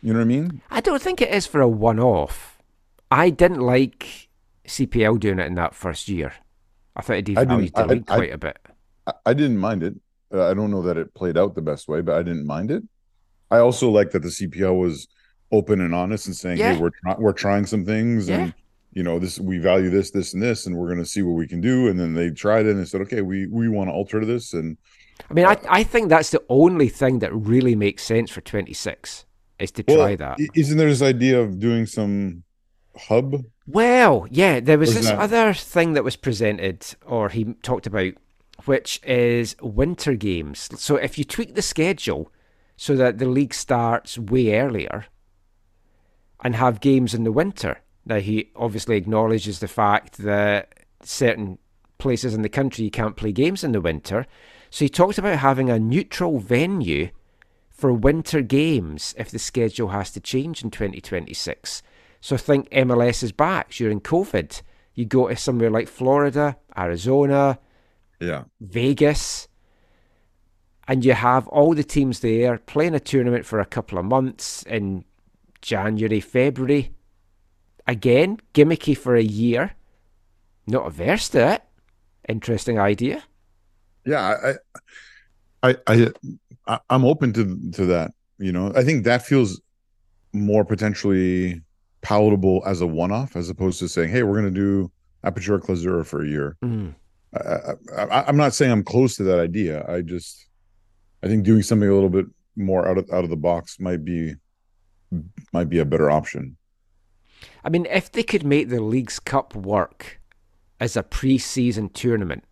You know what I mean? I don't think it is for a one off. I didn't like CPL doing it in that first year. I thought it I devalued the league I- quite a bit. I, I didn't mind it. Uh, I don't know that it played out the best way, but I didn't mind it. I also like that the CPL was open and honest and saying, Yeah. "Hey, we're try- we're trying some things, Yeah. and you know this we value this, this, and this, and we're going to see what we can do." And then they tried it and they said, "Okay, we we want to alter this." And I mean, I, I think that's the only thing that really makes sense for 26 is to well, try that. isn't there this idea of doing some hub? Well, yeah, there was this that- other thing that was presented, or he talked about, which is winter games. So if you tweak the schedule so that the league starts way earlier and have games in the winter. Now, he obviously acknowledges the fact that certain places in the country you can't play games in the winter. So he talked about having a neutral venue for winter games if the schedule has to change in 2026. So think MLS is back during COVID. You go to somewhere like Florida, Arizona, Yeah. Vegas, and you have all the teams there playing a tournament for a couple of months in January, February. Again, gimmicky for a year. Not averse to it. Interesting idea. Yeah, I, I, I, I I'm open to to that. You know, I think that feels more potentially palatable as a one-off, as opposed to saying, "Hey, we're going to do Apertura Clausura for a year." Mm. I, I, I'm not saying I'm close to that idea. I just, I think doing something a little bit more out of out of the box might be might be a better option. I mean, if they could make the League's Cup work as a pre-season tournament,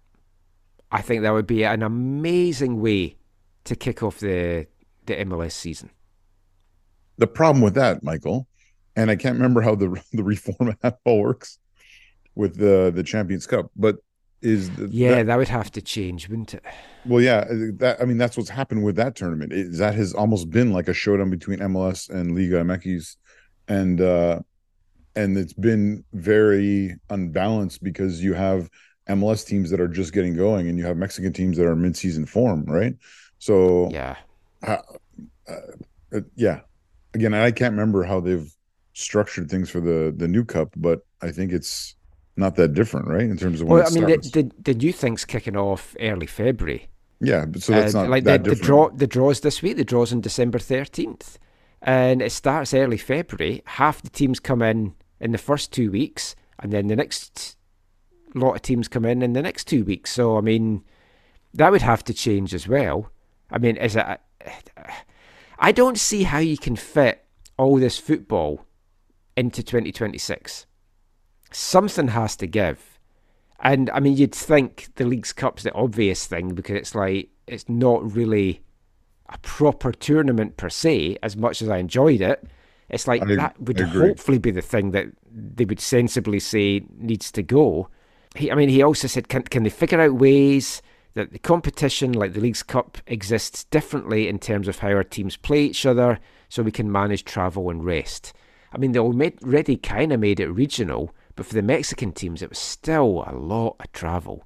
I think that would be an amazing way to kick off the the MLS season. the problem with that, Michael, and I can't remember how the the reform all works with the the Champions Cup, but is the, Yeah, that- that would have to change, wouldn't it? well, yeah, that I mean that's what's happened with that tournament. Is that has almost been like a showdown between MLS and Liga MX, and uh and it's been very unbalanced because you have MLS teams that are just getting going, and you have Mexican teams that are mid-season form, right? So yeah, uh, uh, yeah. Again, I can't remember how they've structured things for the the new cup, but I think it's not that different, right? In terms of when Well, I mean, the, starts. the, the new thing's kicking off early February. yeah, but so that's Uh, not like that the, the draw. The draws this week. The draws on December thirteenth, and it starts early February. Half the teams come in in the first two weeks, and then the next lot of teams come in in the next two weeks. So I mean, that would have to change as well. I mean, is it? I don't see how you can fit all this football into 2026. Something has to give. And I mean, you'd think the League's Cup's the obvious thing because it's like, it's not really a proper tournament per se, as much as I enjoyed it. It's like I- that would hopefully be the thing that they would sensibly say needs to go. He, I mean, he also said, can, can they figure out ways that the competition, like the League's Cup, exists differently in terms of how our teams play each other so we can manage travel and rest? I mean, they already kind of made it regional, but for the Mexican teams, it was still a lot of travel.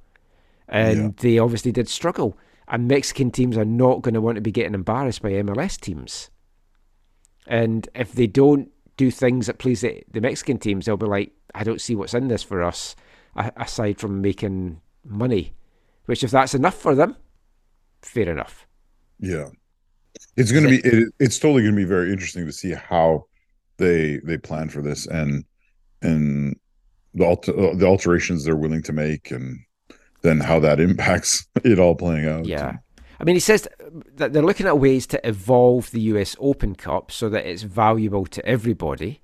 And Yeah. they obviously did struggle. And Mexican teams are not going to want to be getting embarrassed by MLS teams. And if they don't do things that please the, the Mexican teams, they'll be like, I don't see what's in this for us, aside from making money. Which, if that's enough for them, fair enough. Yeah, it's going to be. It, it's totally going to be very interesting to see how they they plan for this and and the alter, the alterations they're willing to make, and then how that impacts it all playing out. Yeah. I mean, he says that they're looking at ways to evolve the US Open Cup so that it's valuable to everybody.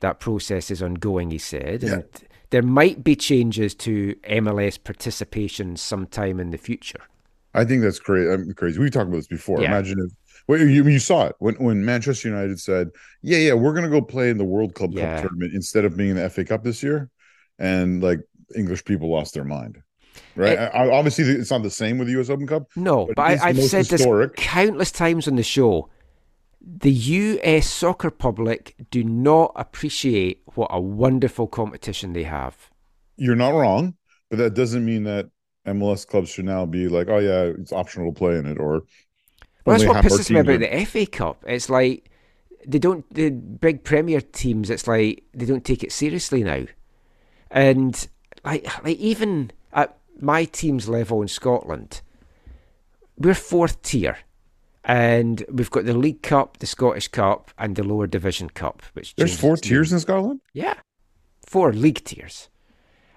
That process is ongoing, he said. And there might be changes to MLS participation sometime in the future. I think that's um, crazy. I'm crazy. We talked about this before. Yeah. Imagine if well, you you saw it when when Manchester United said, "Yeah, yeah, we're going to go play in the World Club Yeah. Cup tournament instead of being in the FA Cup this year," and like English people lost their mind. Right. I, I- obviously, it's not the same with the U.S. Open Cup. No, but, it the I, I've said historic. this countless times on the show. The US soccer public do not appreciate what a wonderful competition they have. You're not wrong, but that doesn't mean that MLS clubs should now be like, "Oh yeah, it's optional to play in it," or Well, that's what pisses me about the FA Cup. It's like they don't the big Premier teams. It's like they don't take it seriously now, and like like even at my team's level in Scotland, we're fourth tier, and we've got the League Cup, the Scottish Cup, and the Lower Division Cup. Which There's four tiers in Scotland. Yeah, four league tiers.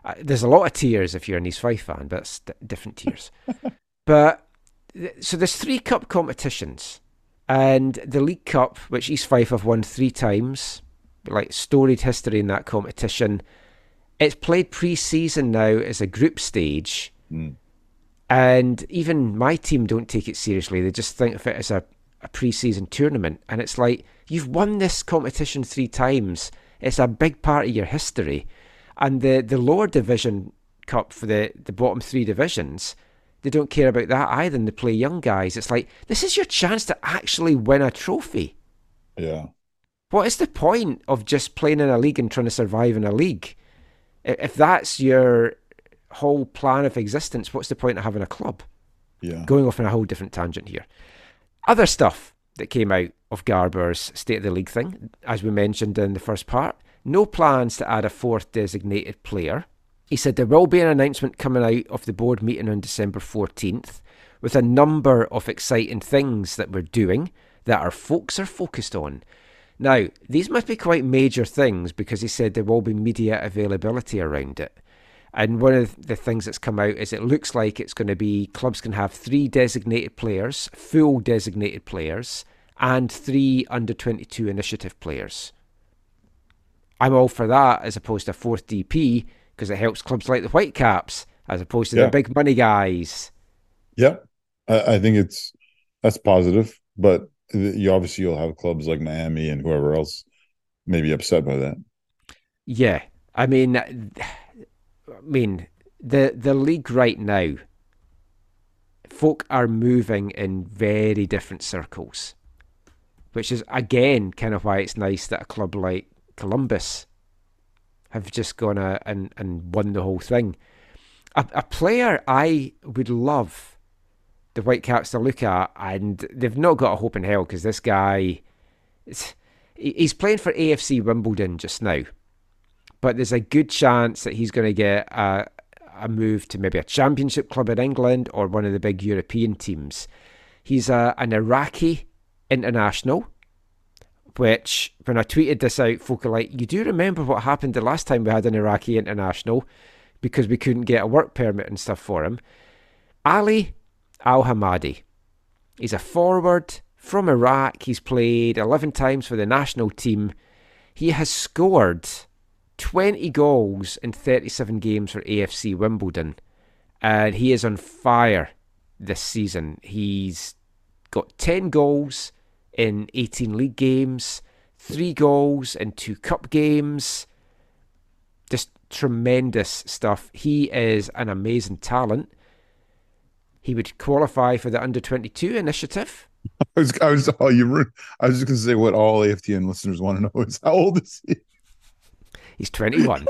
Uh, there's a lot of tiers if you're an East Fife fan, but it's d- different tiers. but so there's three cup competitions, and the League Cup, which East Fife have won three times, like storied history in that competition. It's played pre-season now as a group stage, and even my team don't take it seriously. They just think of it as a, a pre-season tournament, and it's like you've won this competition three times. It's a big part of your history, and the the lower division cup for the the bottom three divisions. They don't care about that either. And they play young guys. It's like this is your chance to actually win a trophy. Yeah. What is the point of just playing in a league and trying to survive in a league? If that's your whole plan of existence, what's the point of having a club? Yeah. Going off on a whole different tangent here. Other stuff that came out of Garber's State of the League thing, as we mentioned in the first part, no plans to add a fourth designated player. He said there will be an announcement coming out of the board meeting on December 14th with a number of exciting things that we're doing that our folks are focused on. Now, these must be quite major things because he said there will be media availability around it. And one of the things that's come out is it looks like it's going to be clubs can have three designated players, full designated players, and three under 22 initiative players. I'm all for that as opposed to a fourth DP because it helps clubs like the Whitecaps as opposed to Yeah. the big money guys. Yeah, I, I think it's that's positive, but you obviously you'll have clubs like Miami and whoever else maybe upset by that. Yeah, I mean, I mean the the league right now. Folk are moving in very different circles, which is again kind of why it's nice that a club like Columbus have just gone out and, and won the whole thing. A, a player I would love the Whitecaps to look at, and they've not got a hope in hell because this guy, he's playing for AFC Wimbledon just now, but there's a good chance that he's going to get a, a move to maybe a championship club in England or one of the big European teams. He's a, an Iraqi international, which when I tweeted this out, folk are like, You do remember what happened the last time we had an Iraqi international because we couldn't get a work permit and stuff for him. Ali Al Hamadi. He's a forward from Iraq. He's played 11 times for the national team. He has scored 20 goals in 37 games for AFC Wimbledon. And he is on fire this season. He's got 10 goals in 18 league games, 3 goals in 2 cup games. Just tremendous stuff. He is an amazing talent. He would qualify for the under 22 initiative. I was, I was, oh, you I was just going to say what all AFTN listeners want to know is how old is he? He's 21.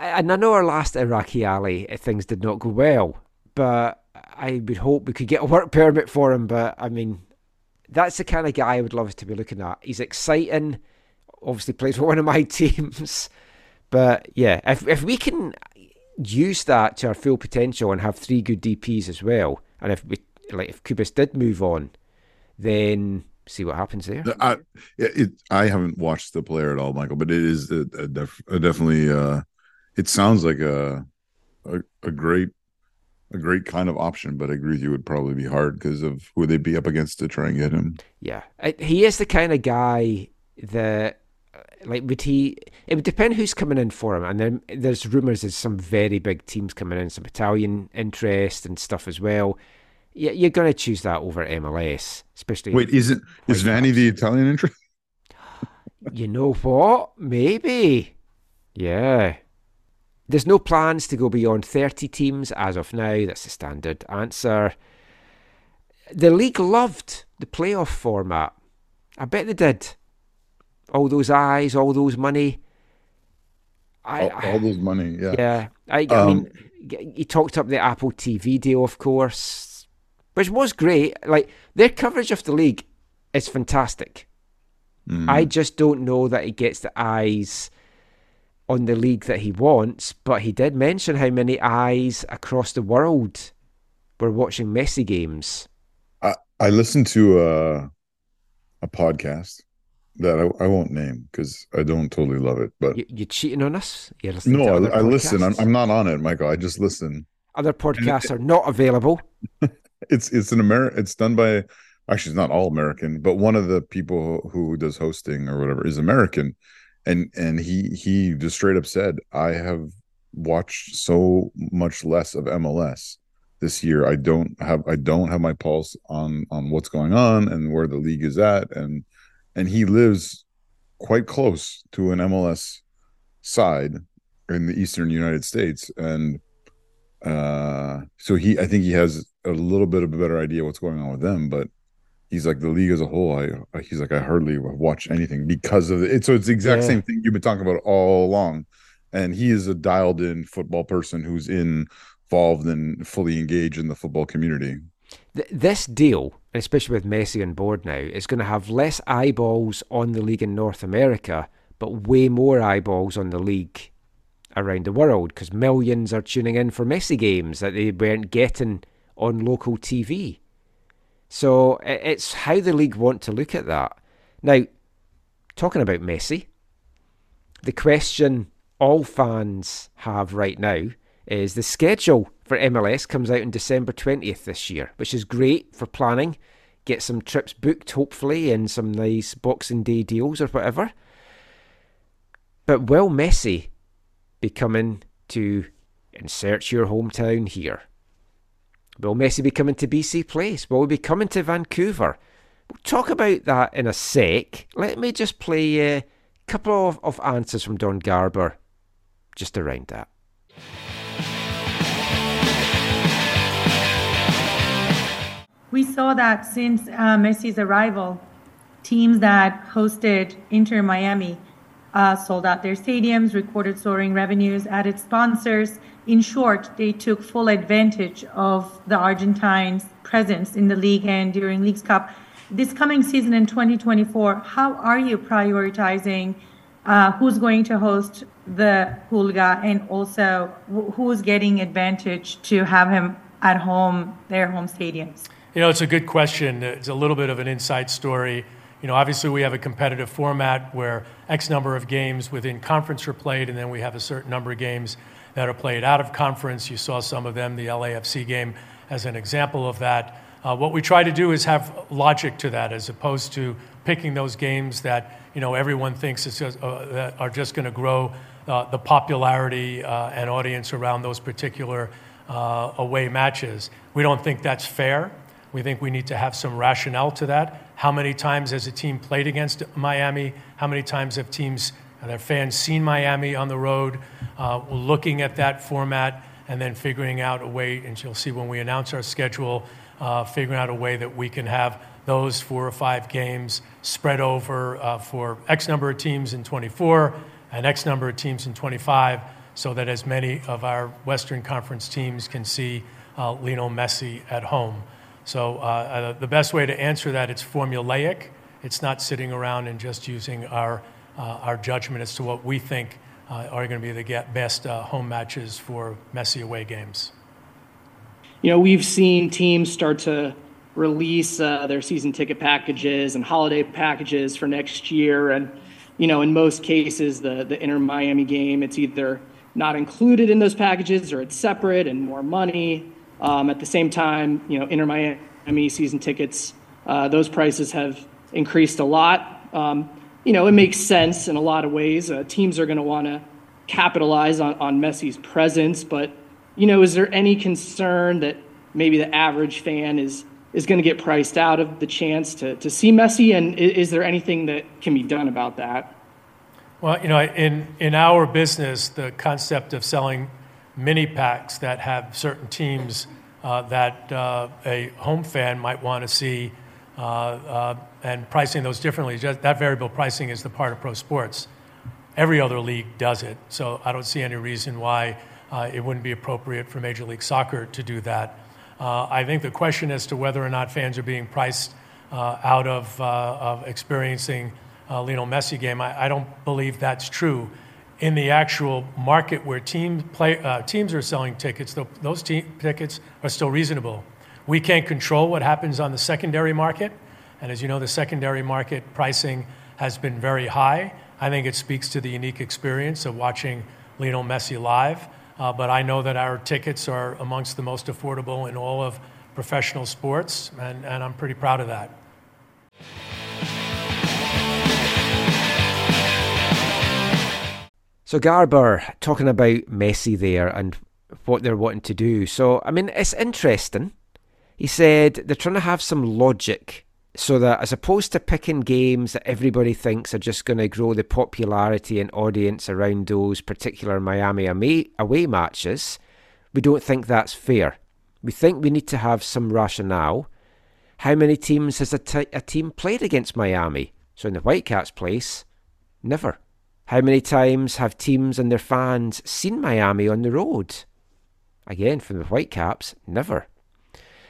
And I know our last Iraqi Ali, uh, things did not go well, but I would hope we could get a work permit for him. But I mean, that's the kind of guy I would love to be looking at. He's exciting, obviously plays for one of my teams. But yeah, if if we can use that to our full potential and have three good DPs as well, and if we like if Cubas did move on, then see what happens there. I, it, it, I haven't watched the player at all, Michael, but it is a, a, def, a definitely. Uh, it sounds like a, a a great a great kind of option, but I agree with you. It would probably be hard because of who they'd be up against to try and get him. Yeah, he is the kind of guy that, uh, like, would he? It would depend who's coming in for him, and then there's rumors there's some very big teams coming in, some Italian interest and stuff as well. Yeah, you're going to choose that over MLS, especially. Wait, isn't is Vanni the Italian interest? You know what? Maybe. Yeah. There's no plans to go beyond 30 teams as of now. That's the standard answer. The league loved the playoff format. I bet they did. All those eyes, all those money. I, all, all those money, yeah. yeah, I, I Um, mean, g- he talked up the Apple TV deal, of course, which was great. Like their coverage of the league is fantastic. Mm. I just don't know that he gets the eyes on the league that he wants. But he did mention how many eyes across the world were watching Messi games. I, I listened to a a podcast that I, I won't name because I don't totally love it, but You, you cheating on us? You're listening no, I, I listen. I'm. I'm not on it, Michael. I just listen. Other podcasts are not available. It's it's an Ameri- It's done by actually it's not all American, but one of the people who does hosting or whatever is American, and and he he just straight up said, "I have watched so much less of MLS this year. I don't have I don't have my pulse on on what's going on and where the league is at, and and he lives quite close to an MLS side in the eastern United States, and uh so he i think he has a little bit of a better idea what's going on with them but he's like the league as a whole i he's like i hardly watch anything because of it. So it's the exact Yeah. same thing you've been talking about all along. And he is a dialed in football person who's in, involved and fully engaged in the football community. This deal, especially with Messi on board now, is going to have less eyeballs on the league in North America, but way more eyeballs on the league around the world because millions are tuning in for Messi games that they weren't getting on local TV. So it's how the league want to look at that. Now, talking about Messi, the question all fans have right now is the schedule for MLS comes out on December 20th this year, which is great for planning. Get some trips booked, hopefully, and some nice Boxing Day deals or whatever. But will Messi be coming to insert your hometown here? Will Messi be coming to BC Place? Will he be coming to Vancouver? We'll talk about that in a sec. Let me just play a couple of, of answers from Don Garber just around that. We saw that since uh, Messi's arrival, teams that hosted Inter Miami uh, sold out their stadiums, recorded soaring revenues, added sponsors. In short, they took full advantage of the Argentines' presence in the league and during Leagues Cup. This coming season in 2024, how are you prioritizing uh, who's going to host the Pulga and also wh- who's getting advantage to have him at home, their home stadiums? You know, it's a good question. It's a little bit of an inside story. You know, obviously we have a competitive format where X number of games within conference are played, and then we have a certain number of games that are played out of conference. You saw some of them, the LAFC game, as an example of that. Uh, what we try to do is have logic to that, as opposed to picking those games that you know everyone thinks just, uh, are just going to grow uh, the popularity uh, and audience around those particular uh, away matches. We don't think that's fair. We think we need to have some rationale to that. How many times has a team played against Miami? How many times have teams and their fans seen Miami on the road? Uh, looking at that format and then figuring out a way, and you'll see when we announce our schedule, uh, figuring out a way that we can have those four or five games spread over uh, for X number of teams in 24 and X number of teams in 25, so that as many of our Western Conference teams can see uh, Lionel Messi at home. So uh, uh, the best way to answer that, it's formulaic. It's not sitting around and just using our, uh, our judgment as to what we think uh, are going to be the best uh, home matches for Messi away games. You know, we've seen teams start to release uh, their season ticket packages and holiday packages for next year. And, you know, in most cases, the, the Inter Miami game, it's either not included in those packages or it's separate and more money. Um, at the same time, you know, Inter Miami season tickets, uh, those prices have increased a lot. Um, you know, it makes sense in a lot of ways. Uh, teams are going to want to capitalize on, on Messi's presence, but you know, is there any concern that maybe the average fan is is going to get priced out of the chance to, to see Messi? And is, is there anything that can be done about that? Well, you know, in, in our business, the concept of selling mini packs that have certain teams uh, that uh, a home fan might want to see uh, uh, and pricing those differently, just, that variable pricing is the part of pro sports. Every other league does it, so I don't see any reason why uh, it wouldn't be appropriate for Major League Soccer to do that. Uh, I think the question as to whether or not fans are being priced out of, of experiencing uh, Lionel Messi game, I, I, don't believe that's true. In the actual market where team play, uh, teams are selling tickets, those team tickets are still reasonable. We can't control what happens on the secondary market, and as you know, the secondary market pricing has been very high. I think it speaks to the unique experience of watching Lionel Messi live. Uh, but I know that our tickets are amongst the most affordable in all of professional sports, and, and I'm pretty proud of that. So Garber talking about Messi there and what they're wanting to do. So I mean, it's interesting. He said they're trying to have some logic so that as opposed to picking games that everybody thinks are just going to grow the popularity and audience around those particular Miami away matches, we don't think that's fair. We think we need to have some rationale. How many teams has a, t- a team played against Miami? So in the Whitecaps' place, never. How many times have teams and their fans seen Miami on the road? Again, from the Whitecaps, never.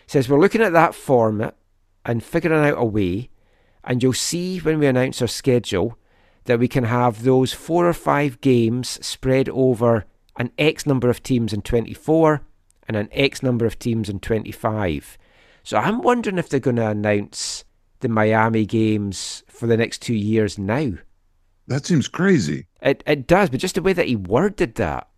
Says we're looking at that format and figuring out a way, and you'll see when we announce our schedule that we can have those four or five games spread over an X number of teams in 24 and an X number of teams in 25. So I'm wondering if they're going to announce the Miami games for the next two years now. That seems crazy. It it does, but just the way that he worded that.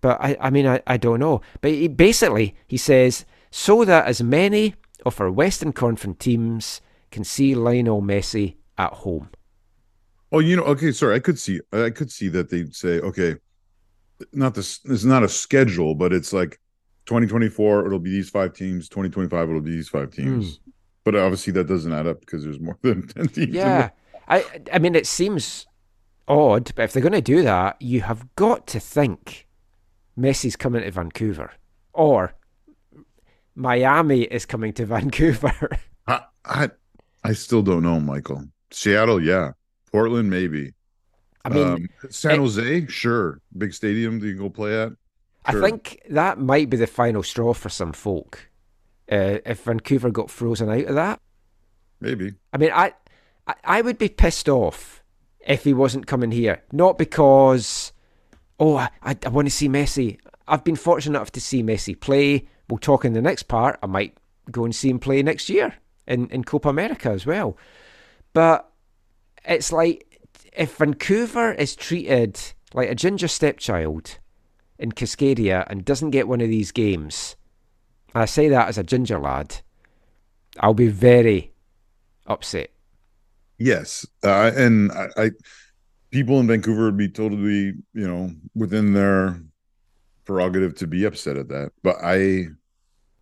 But I, I mean, I, I don't know. But he, basically, he says, so that as many of our Western Conference teams can see Lionel Messi at home. Oh, you know, okay, sorry, I could see, I could see that they'd say, okay, not this, it's not a schedule, but it's like 2024, it'll be these five teams. 2025, it'll be these five teams. Mm. but obviously that doesn't add up because there's more than ten teams. Yeah, I I mean it seems odd, but if they're going to do that, you have got to think Messi's coming to Vancouver or Miami is coming to Vancouver. I, I I still don't know, Michael. Seattle, yeah. Portland, maybe. I mean, Um, San it- Jose, sure. Big stadium that you can go play at. I think that might be the final straw for some folk. Uh, if Vancouver got frozen out of that, maybe. I mean, I, I, I would be pissed off if he wasn't coming here. Not because, oh, I, I, want to see Messi. I've been fortunate enough to see Messi play. We'll talk in the next part. I might go and see him play next year in, in Copa America as well. But it's like if Vancouver is treated like a ginger stepchild in Cascadia and doesn't get one of these games, I say that as a ginger lad, I'll be very upset. Yes, uh, and I, I people in Vancouver would be totally, you know, within their prerogative to be upset at that. But I,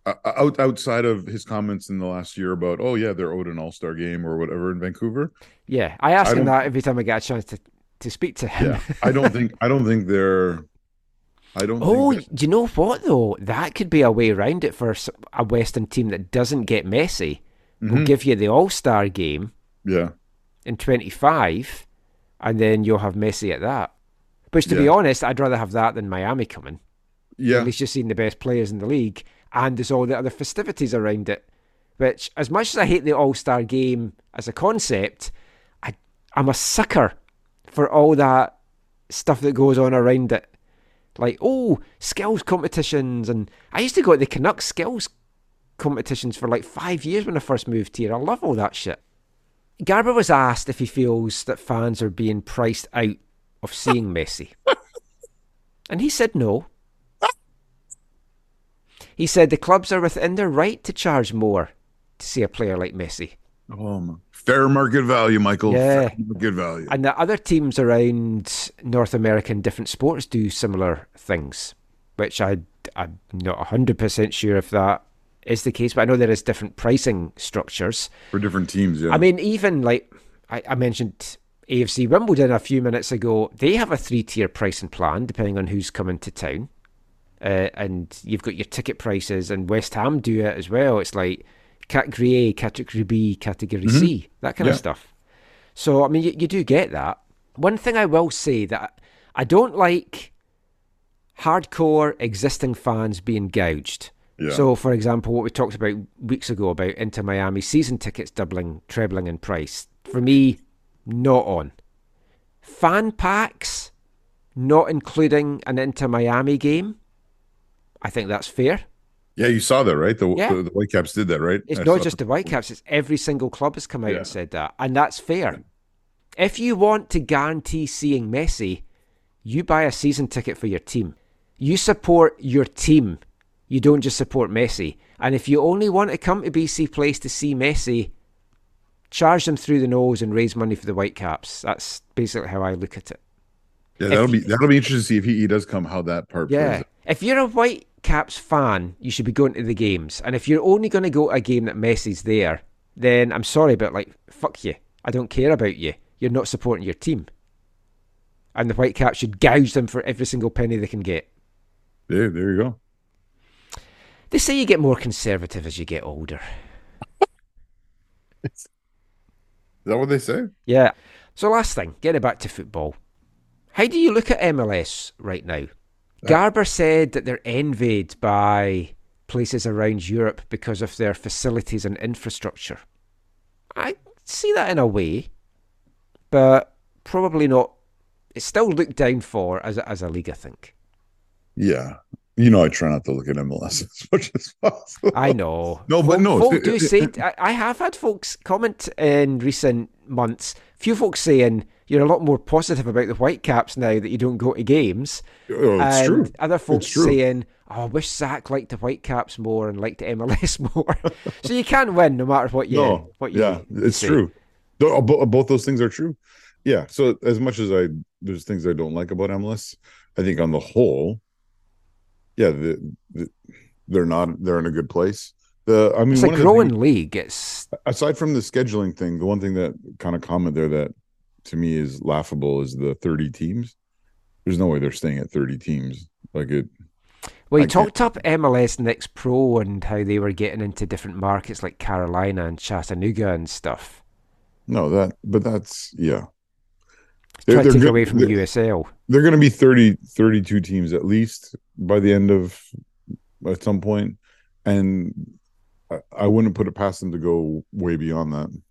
I- out outside of his comments in the last year about, oh yeah, they're owed an All Star game or whatever in Vancouver. Yeah, I ask I him that every time I get a chance to, to speak to him. Yeah, I don't think I don't think they're. I don't. oh, think do you know what though? That could be a way around it for a Western team that doesn't get Messi. We'll Mhm. give you the All Star game yeah, in 25, and then you'll have Messi at that. Which, to be honest, I'd rather have that than Miami coming. Yeah. At least you're seeing the best players in the league, and there's all the other festivities around it. Which, as much as I hate the All Star game as a concept, I, I'm a sucker for all that stuff that goes on around it. Like, oh, skills competitions. And I used to go to the Canucks skills competitions for like five years when I first moved here. I love all that shit. Garber was asked if he feels that fans are being priced out of seeing Messi. And he said no. He said the clubs are within their right to charge more to see a player like Messi. oh, fair market value, Michael. Yeah. Fair market value. And the other teams around North America in different sports do similar things, which I, I'm not 100% sure if that is the case, but I know there is different pricing structures. for different teams. Yeah, I mean, even like I, I mentioned AFC Wimbledon a few minutes ago, they have a three tier pricing plan depending on who's coming to town. Uh, and you've got your ticket prices, and West Ham do it as well. It's like category A, category B, category C, that kind Yeah. of stuff. So, I mean, you, you do get that. One thing I will say that I don't like hardcore existing fans being gouged. Yeah. So, for example, what we talked about weeks ago about Inter Miami season tickets doubling, trebling in price. For me, not on. Fan packs, not including an Inter Miami game. I think that's fair. yeah, you saw that, right? The, Yeah. the, the Whitecaps did that, right? It's I not just the Whitecaps, it's every single club has come out Yeah. and said that. And that's fair. If you want to guarantee seeing Messi, you buy a season ticket for your team. You support your team. You don't just support Messi. And if you only want to come to BC Place to see Messi, charge them through the nose and raise money for the Whitecaps. That's basically how I look at it. Yeah, that'll be that'll be interesting to see if he, he does come, how that part Yeah. If you're a Whitecaps fan, you should be going to the games. And if you're only going to go to a game that Messi's there, then I'm sorry, but like, fuck you. I don't care about you. You're not supporting your team. And the Whitecaps should gouge them for every single penny they can get. There, there you go. They say you get more conservative as you get older. Is that what they say? Yeah. So last thing, getting back to football. How do you look at MLS right now? Uh, Garber said that they're envied by places around Europe because of their facilities and infrastructure. I see that in a way, but probably not. It's still looked down for as a, as a league, I think. Yeah. You know, I try not to look at MLS as much as possible. I know. No, but Folk- no. Folk do say. I, have had folks comment in recent months. Few folks saying you're a lot more positive about the Whitecaps now that you don't go to games. Oh, it's and true. Other folks saying, "Oh, I wish Zach liked the Whitecaps more and liked the MLS more." so you can't win no matter what you. no, what you yeah, it's say. true. Uh, both those things are true. Yeah. So as much as I, there's things I don't like about MLS. I think on the whole, yeah, the, the, they're not. They're in a good place. The I mean, It's a the growing things- league. It's aside from the scheduling thing, the one thing that kind of comment there that to me is laughable is the 30 teams. There's no way they're staying at 30 teams. Like it. Well, you I talked up MLS Next Pro and how they were getting into different markets like Carolina and Chattanooga and stuff. No, that, but that's yeah. Try to take go- away from they're- USL. They're going to be 30, 32 teams at least by the end of at some point, and I, I wouldn't put it past them to go way beyond that.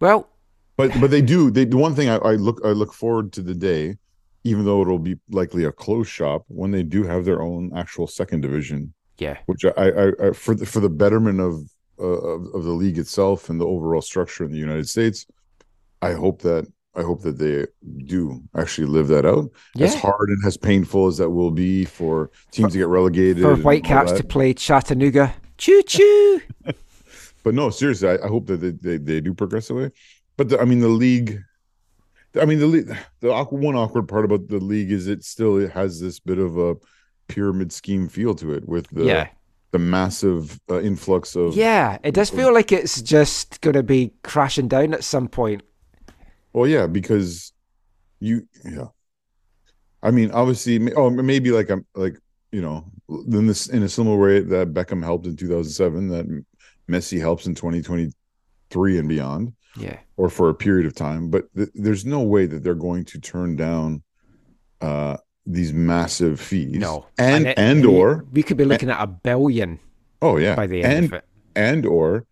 Well, but but they do. They the one thing I, I look I look forward to the day, even though it'll be likely a closed shop when they do have their own actual second division. Yeah. which I, I, I for the for the betterment of, uh, of of the league itself and the overall structure in the United States, I hope that I hope that they do actually live that out. As hard and as painful as that will be for teams to get relegated, For Whitecaps to play Chattanooga. Choo choo. but no, seriously, I, I hope that they, they, they do progress away. But the, I mean, the league, I mean, the league, the awkward, one awkward part about the league is it still has this bit of a pyramid scheme feel to it with the Yeah. the massive uh, influx of Yeah, it does feel like it's just going to be crashing down at some point. Well, yeah, because you, yeah. I mean, obviously, oh, maybe like I'm like you know, in this in a similar way that Beckham helped in 2007, that Messi helps in 2023 and beyond. Yeah. or for a period of time. But th- there's no way that they're going to turn down uh these massive fees. No. and it- and, or we could be looking at a billion. Oh yeah, by the end and of it. and or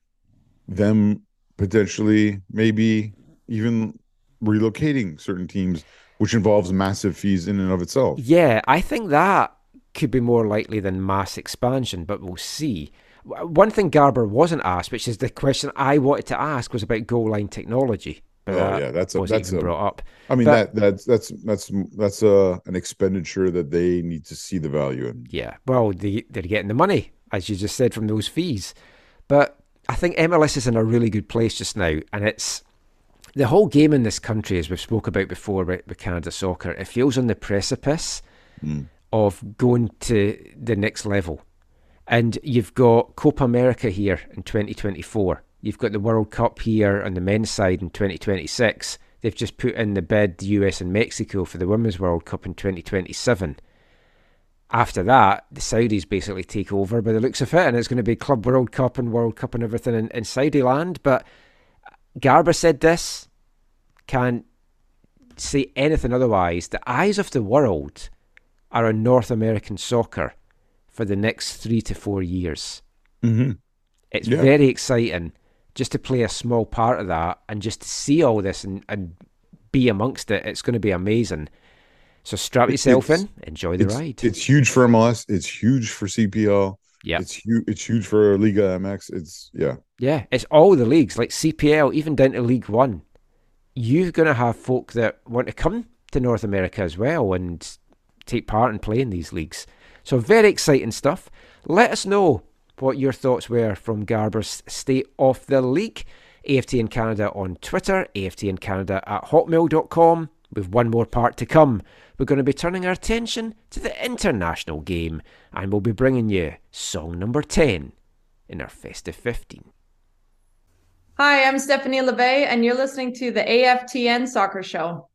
them potentially maybe even relocating certain teams, which involves massive fees in and of itself. Yeah, I think that could be more likely than mass expansion, but we'll see. One thing Garber wasn't asked, which is the question I wanted to ask, was about goal line technology. Oh, but oh that yeah, that's a that's a, brought up. I mean But- that that's that's that's that's a an expenditure that they need to see the value in. Yeah, well, they, they're getting the money, as you just said, from those fees. But I think MLS is in a really good place just now, and it's the whole game in this country, as we've spoke about before with, with Canada Soccer, it feels on the precipice hmm. of going to the next level. And you've got Copa America here in 2024. You've got the World Cup here on the men's side in 2026. They've just put in the bid, the US and Mexico, for the Women's World Cup in 2027 after that, the Saudis basically take over by the looks of it, and it's going to be Club World Cup and World Cup and everything in, in Saudi land. But Garber said this, can't say anything otherwise. The eyes of the world are on North American soccer for the next three to four years. Mm-hmm. It's Yeah. very exciting just to play a small part of that and just to see all this and, and be amongst it. It's going to be amazing. So strap yourself it's- in, enjoy the it's, ride. It's huge for MLS. It's huge for CPL. Yeah. It's huge. It's huge for Liga MX. It's yeah. Yeah, it's all the leagues, like CPL, even down to League One. You're going to have folk that want to come to North America as well and take part and play in these leagues. So, very exciting stuff. Let us know what your thoughts were from Garber's State of the League. AFTN Canada on Twitter, AFTN Canada at hotmail.com. With one more part to come, we're going to be turning our attention to the international game and we'll be bringing you song number 10 in our festive 15. Hi, I'm Stephanie Labbé, and you're listening to the AFTN Soccer Show.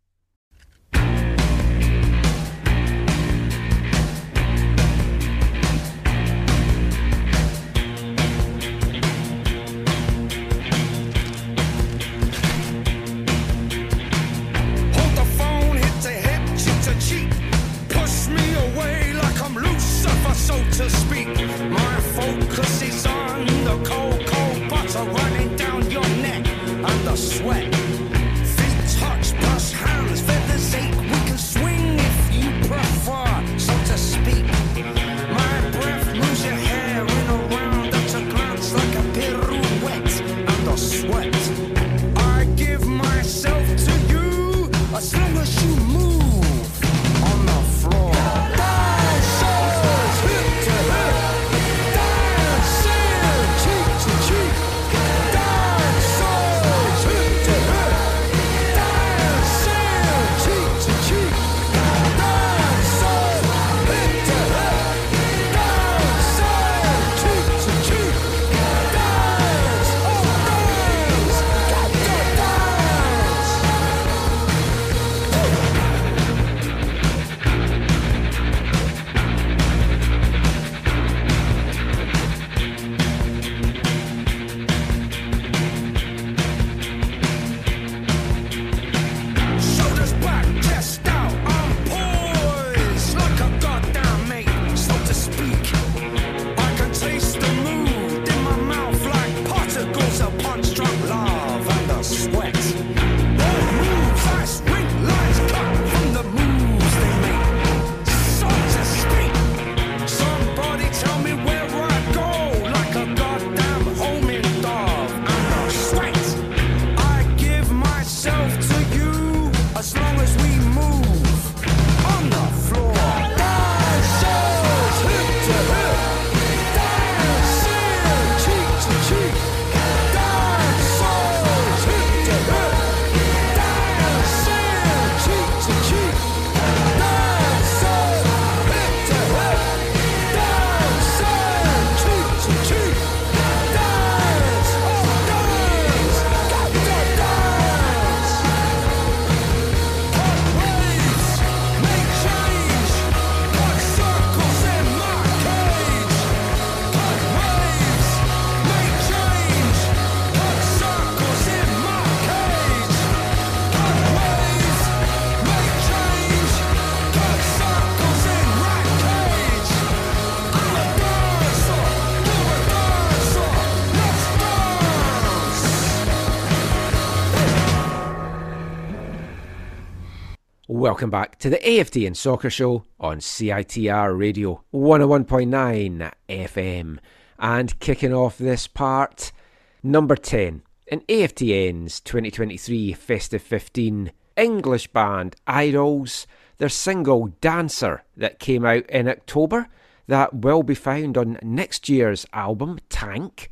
Speak. Welcome back to the AFTN Soccer Show on CITR Radio 101.9 FM. And kicking off this part, number 10 in AFTN's 2023 Festive 15 English band IDLES, their single Dancer that came out in October that will be found on next year's album TANGK,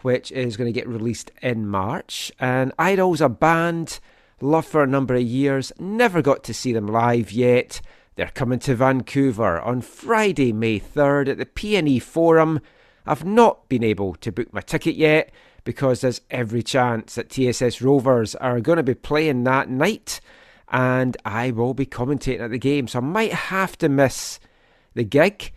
which is going to get released in March. And IDLES, a band loved for a number of years, never got to see them live yet. They're coming to Vancouver on Friday, May 3rd at the PNE Forum. I've not been able to book my ticket yet because there's every chance that TSS Rovers are going to be playing that night and I will be commentating at the game. So I might have to miss the gig,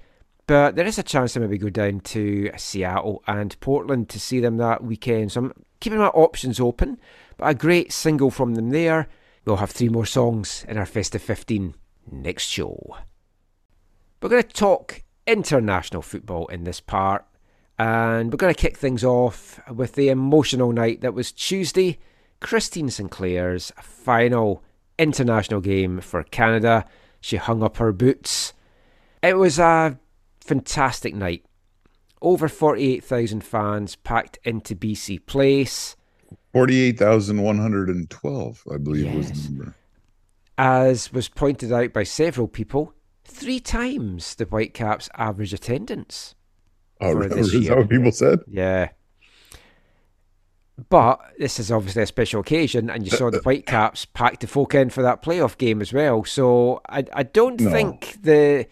but there is a chance to maybe go down to Seattle and Portland to see them that weekend. So I'm keeping my options open, but a great single from them there. We'll have three more songs in our Festive 15 next show. We're going to talk international football in this part, and we're going to kick things off with the emotional night that was Tuesday, Christine Sinclair's final international game for Canada. She hung up her boots. It was a fantastic night. Over 48,000 fans packed into BC Place. 48,112, I believe was the number. As was pointed out by several people, three times the Whitecaps' average attendance. Oh, really? this Is that year. what people said? Yeah. But this is obviously a special occasion, and you saw the Whitecaps pack the folk in for that playoff game as well. So I, I don't No. think the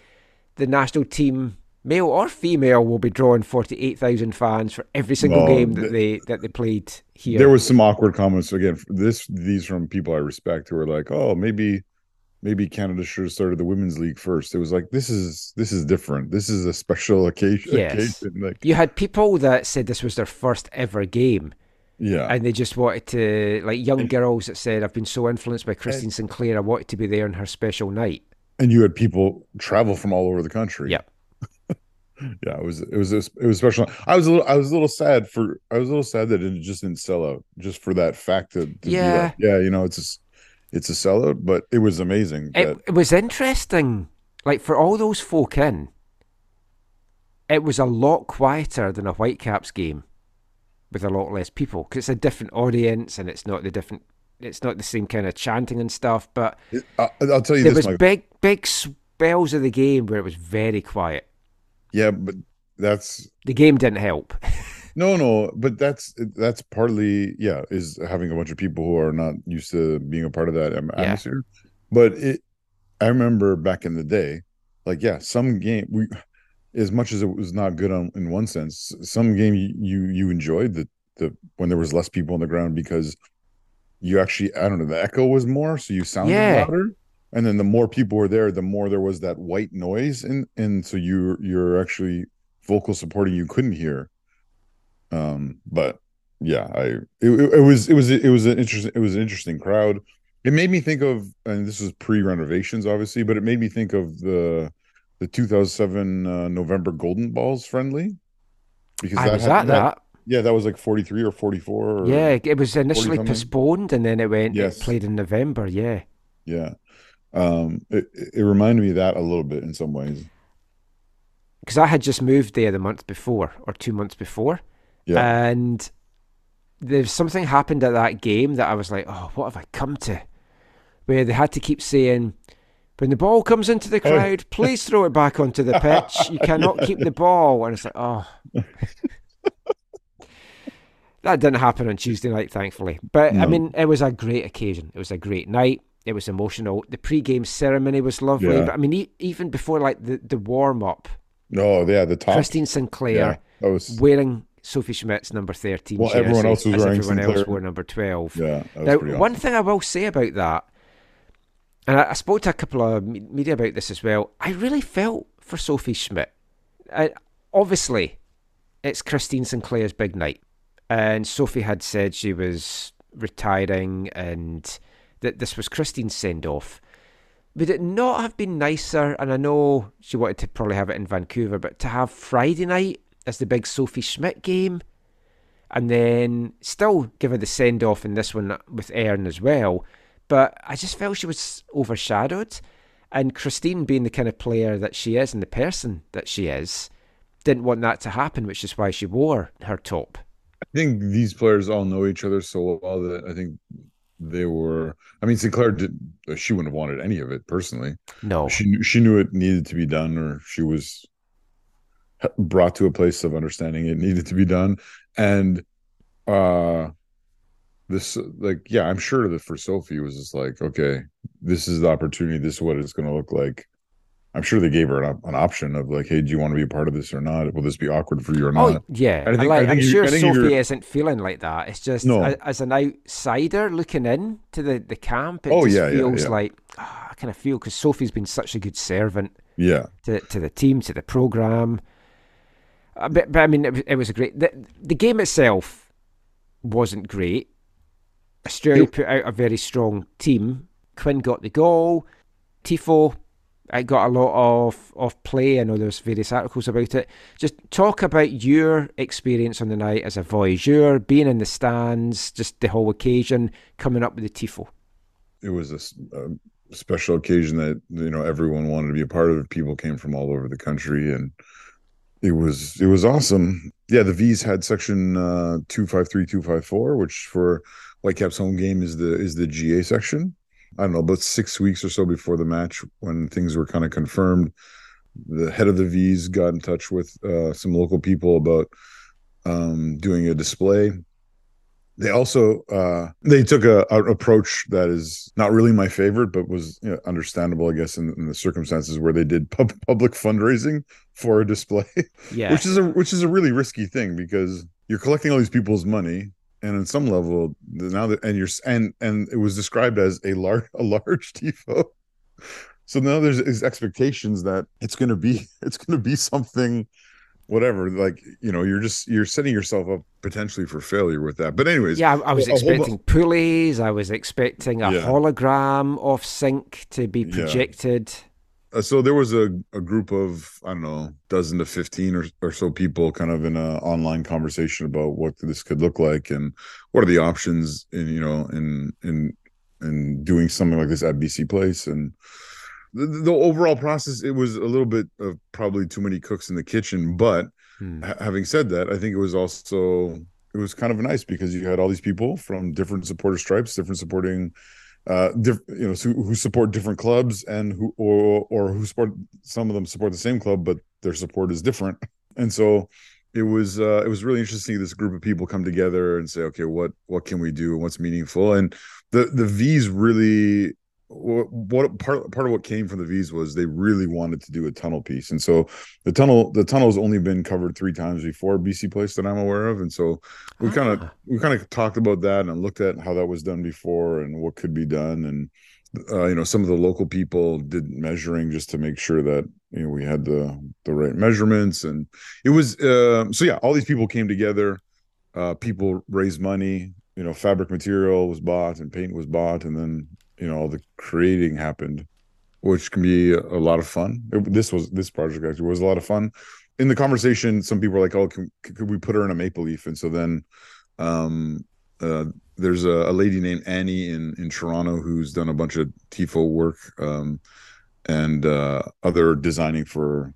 the national team, male or female, will be drawing forty eight thousand fans for every single No, game that th- they that they played here. There was some awkward comments again. This these from people I respect who are like, "Oh, maybe maybe Canada should have started the women's league first. It was like this is this is different. This is a special occasion. Yes. occasion. Like You had people that said this was their first ever game. Yeah. And they just wanted to, like young girls that said, I've been so influenced by Christine Sinclair, I wanted to be there on her special night. and you had people travel from all over the country. Yeah. Yeah, it was it was it was special. I was a little I was a little sad for I was a little sad that it just didn't sell out just for that fact that Yeah. yeah, you know, it's a, s- it's a sellout, but it was amazing. It, that- it was interesting. Like, for all those folk in, it was a lot quieter than a Whitecaps game with a lot less people because it's a different audience and it's not the different. It's not the same kind of chanting and stuff, but I, I'll tell you there this, was Michael. big, big spells of the game where it was very quiet. Yeah, but that's The game didn't help. no, no, but that's that's partly yeah is having a bunch of people who are not used to being a part of that um, Yeah. atmosphere. But it, I remember back in the day, like yeah, some game we, as much as it was not good on in one sense, some game you you, you enjoyed the the when there was less people on the ground because you actually I don't know the echo was more, so you sounded Yeah. louder. And then the more people were there, the more there was that white noise, and and so you you're actually vocal supporting you couldn't hear. Um, but yeah, I it, it was it was it was an interesting it was an interesting crowd. It made me think of, and this was pre renovations, obviously, but it made me think of the the 2007 uh, November Golden Balls friendly because I was at that. Yeah, that was like 43 or 44. Or yeah, it was initially postponed and then it went. Yes. It played in November. Yeah. Yeah, um, it it reminded me of that a little bit in some ways. because I had just moved there the month before or two months before, Yeah. and there's something happened at that game that I was like, oh, what have I come to? Where they had to keep saying, when the ball comes into the crowd, please throw it back onto the pitch. You cannot keep the ball, and it's like, oh. That didn't happen on Tuesday night, thankfully. But I mean, it was a great occasion. It was a great night. It was emotional. The pre-game ceremony was lovely. Yeah. But I mean, e- even before like the, the warm up, Oh yeah, the top. Christine Sinclair Yeah, was wearing Sophie Schmidt's number 13. Well, jersey, everyone else was as wearing everyone else wore number 12. Yeah, now, pretty one awesome. thing I will say about that, and I, I spoke to a couple of media about this as well, I really felt for Sophie Schmidt. I, obviously, it's Christine Sinclair's big night. And Sophie had said she was retiring and that this was Christine's send off. Would it not have been nicer? And I know she wanted to probably have it in Vancouver, but to have Friday night as the big Sophie Schmidt game, and then still give her the send off in this one with Erin as well, but I just felt she was overshadowed. And Christine, being the kind of player that she is and the person that she is, didn't want that to happen, which is why she wore her top. I think these players all know each other so well that I think they were. I mean, Sinclair did. She wouldn't have wanted any of it personally. No, she knew she knew it needed to be done, or she was brought to a place of understanding it needed to be done, and uh this like yeah i'm sure that for sophie it was just like okay this is the opportunity this is what it's going to look like i'm sure they gave her an, an, option of like hey do you want to be a part of this or not will this be awkward for you or not oh yeah I think, like, I am sure sophie isn't feeling like that it's just no. as, as, an outsider looking in to the the camp it oh, just yeah, feels yeah, yeah. like oh, i kind of feel because sophie's been such a good servant yeah to, to the team to the program uh, but, but i mean it, it was a great the, the game itself wasn't great Australia put out a very strong team. Quinn got the goal. Tifo, I got a lot of, of play. I know there's various articles about it. Just talk about your experience on the night as a voyageur, being in the stands, just the whole occasion, coming up with the Tifo. It was a, a special occasion that you know everyone wanted to be a part of. People came from all over the country, and it was it was awesome. Yeah, the V's had section uh, two five three two five four, which for Whitecaps home game is the is the GA section. I don't know about six weeks or so before the match when things were kind of confirmed. The head of the V's got in touch with uh, some local people about um, doing a display. They also uh, they took a, a, approach that is not really my favorite, but was you know, understandable, I guess, in, in, the circumstances where they did pub- public fundraising for a display. Yeah, which is a which is a really risky thing because you're collecting all these people's money and on some level now that and you're and and it was described as a large a large tifo so now there's, there's expectations that it's going to be it's going to be something whatever like you know you're just you're setting yourself up potentially for failure with that. But anyways yeah i, I was expecting pulleys i was expecting a yeah. hologram off sync to be projected. yeah so there was a, a group of i don't know dozen to 15 or, or so people kind of in an online conversation about what this could look like and what are the options in you know in in in doing something like this at bc place and the, the overall process it was a little bit of probably too many cooks in the kitchen but hmm. ha- having said that i think it was also it was kind of nice because you had all these people from different supporter stripes different supporting uh, diff, you know, who, who, support different clubs and who or or who support some of them support the same club, but their support is different. And so it was uh, it was really interesting this group of people come together and say, okay, what what can we do and what's meaningful? And the the V's really what, what part part of what came from the V's was they really wanted to do a tunnel piece, and so the tunnel the tunnel's only been covered three times before BC Place that I'm aware of, and so we kind of we kind of talked about that and looked at how that was done before and what could be done, and uh, you know some of the local people did measuring just to make sure that you know we had the the right measurements, and it was uh, so yeah, all these people came together, uh, people raised money, you know, fabric material was bought and paint was bought, and then you know all the creating happened which can be a lot of fun. This was this project actually was a lot of fun. In the conversation some people were like oh can, could we put her in a maple leaf? And so then um uh, there's a, a, lady named annie in in toronto who's done a bunch of tifo work um and uh other designing for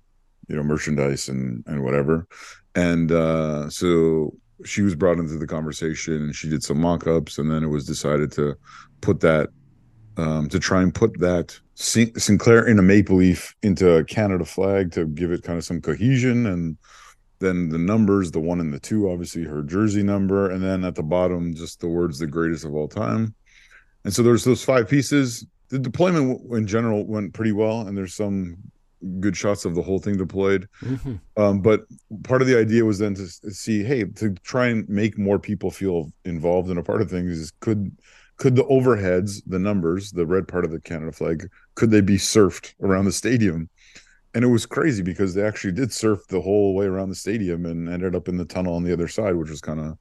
you know merchandise and and whatever. And uh so she was brought into the conversation and she did some mock-ups and then it was decided to put that um, to try and put that Sinclair in a maple leaf into a Canada flag to give it kind of some cohesion. And then the numbers the one and the two obviously her jersey number and then at the bottom just the words the greatest of all time. And so there's those five pieces. The deployment in general went pretty well and there's some good shots of the whole thing deployed. Mm-hmm. um, but part of the idea was then to see hey to try and make more people feel involved in a part of things could could the overheads, the numbers, the red part of the Canada flag, could they be surfed around the stadium? And it was crazy because they actually did surf the whole way around the stadium and ended up in the tunnel on the other side, which was kind of,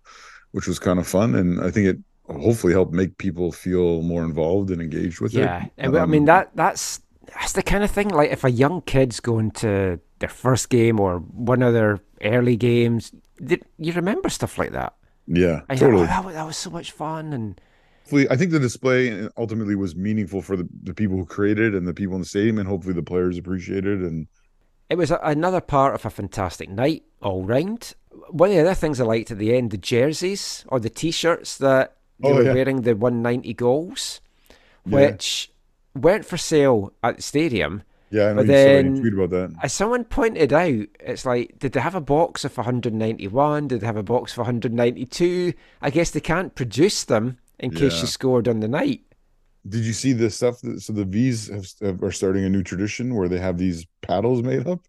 which was kind of fun. And I think it hopefully helped make people feel more involved and engaged with yeah. it. Yeah, um, I mean that that's that's the kind of thing. Like if a young kid's going to their first game or one of their early games, you remember stuff like that. Yeah, and totally. Like, oh, that, that was so much fun and hopefully, I think the display uh, ultimately was meaningful for the, the people who created and the people in the stadium, and hopefully the players appreciated. And It was a, another part of a fantastic night all round. One of the other things I liked at the end, the jerseys or the T-shirts that they Oh, were yeah. wearing, the 190 goals, Yeah. which weren't for sale at the stadium. yeah, I know But you saw you then, tweet about that. as someone pointed out, it's like, did they have a box of 191? Did they have a box of 192? I guess they can't produce them in case Yeah. you scored on the night. Did you see the stuff? That, so the V's have, are starting a new tradition where they have these paddles made up.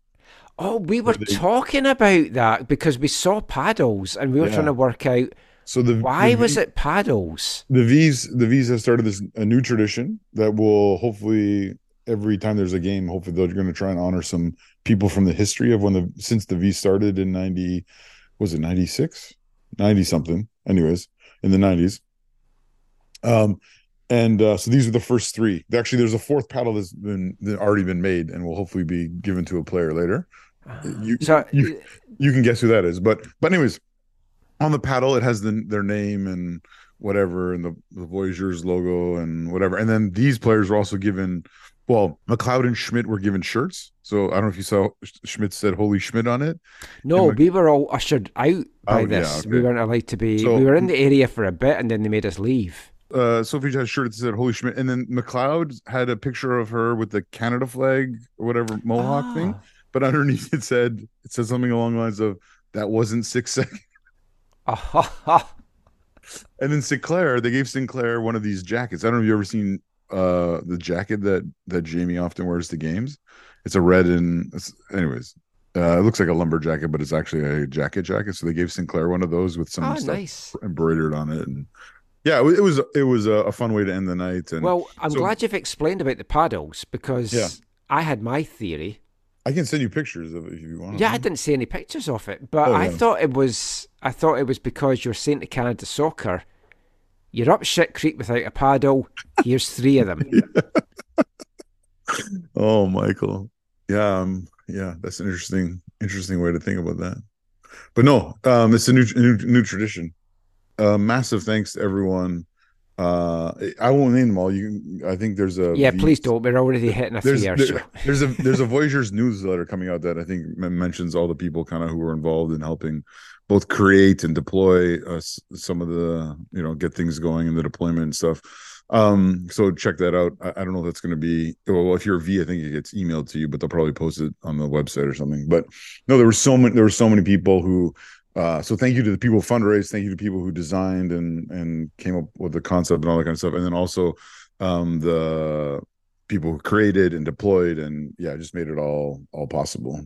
Oh, we were talking about that because we saw paddles and we were Yeah. trying to work out So the why the was it paddles? the V's the V's have started this a new tradition that will hopefully every time there's a game, hopefully they're going to try and honor some people from the history of when the since the V started in ninety was it ninety six, ninety something, anyways in the nineties. Um, and uh, so these are the first three. Actually, there's a fourth paddle that's been that already been made and will hopefully be given to a player later. You So- you, you can guess who that is, but but anyways, on the paddle it has the, their name and whatever and the, the Voyageurs logo and whatever. And then these players were also given well, McLeod and Schmidt were given shirts. So I don't know if you saw Schmidt said "Holy Schmidt" on it. No, And we were all ushered out by Oh, yeah, this. We weren't allowed to be. So- we were in the area for a bit, and then they made us leave. Uh Sophie had a shirt that said Holy Schmidt, and then McLeod had a picture of her with the Canada flag or whatever Mohawk thing. But underneath it said it said something along the lines of that wasn't six seconds. and then Sinclair, they gave Sinclair one of these jackets. I don't know if you've ever seen uh the jacket that that Jamie often wears to games. It's a red and it's- anyways. Uh, it looks like a lumber jacket, but it's actually a jacket jacket. So they gave Sinclair one of those with some Oh, stuff nice. embroidered on it, and yeah, it was it was, it was a, a fun way to end the night. And Well, I'm so- glad you've explained about the paddles because Yeah. I had my theory. I can send you pictures of it if you want. Yeah, I didn't see any pictures of it, but Oh, I yeah. thought it was. I thought it was because you're saying to Canada Soccer, you're up shit creek without a paddle. Here's three of them. Oh, Michael. Yeah, um, yeah, that's an interesting, interesting way to think about that. But no, um, it's a new, new, new tradition. Uh, massive thanks to everyone. Uh, I won't name them all. You, can, I think there's a yeah, V- please don't. We're already hitting a There's three-hour there- show. there's a there's a Voyageurs newsletter coming out that I think mentions all the people kind of who were involved in helping both create and deploy uh, some of the you know get things going in the deployment and stuff. Um, so check that out. I, I don't know if that's going to be well. If you're a V, I think it gets emailed to you, but they'll probably post it on the website or something. But no, there were so many. There were so many people who. Uh, so thank you to the people who fundraised. Thank you to people who designed and and came up with the concept and all that kind of stuff. And then also um, the people who created and deployed and yeah, just made it all all possible.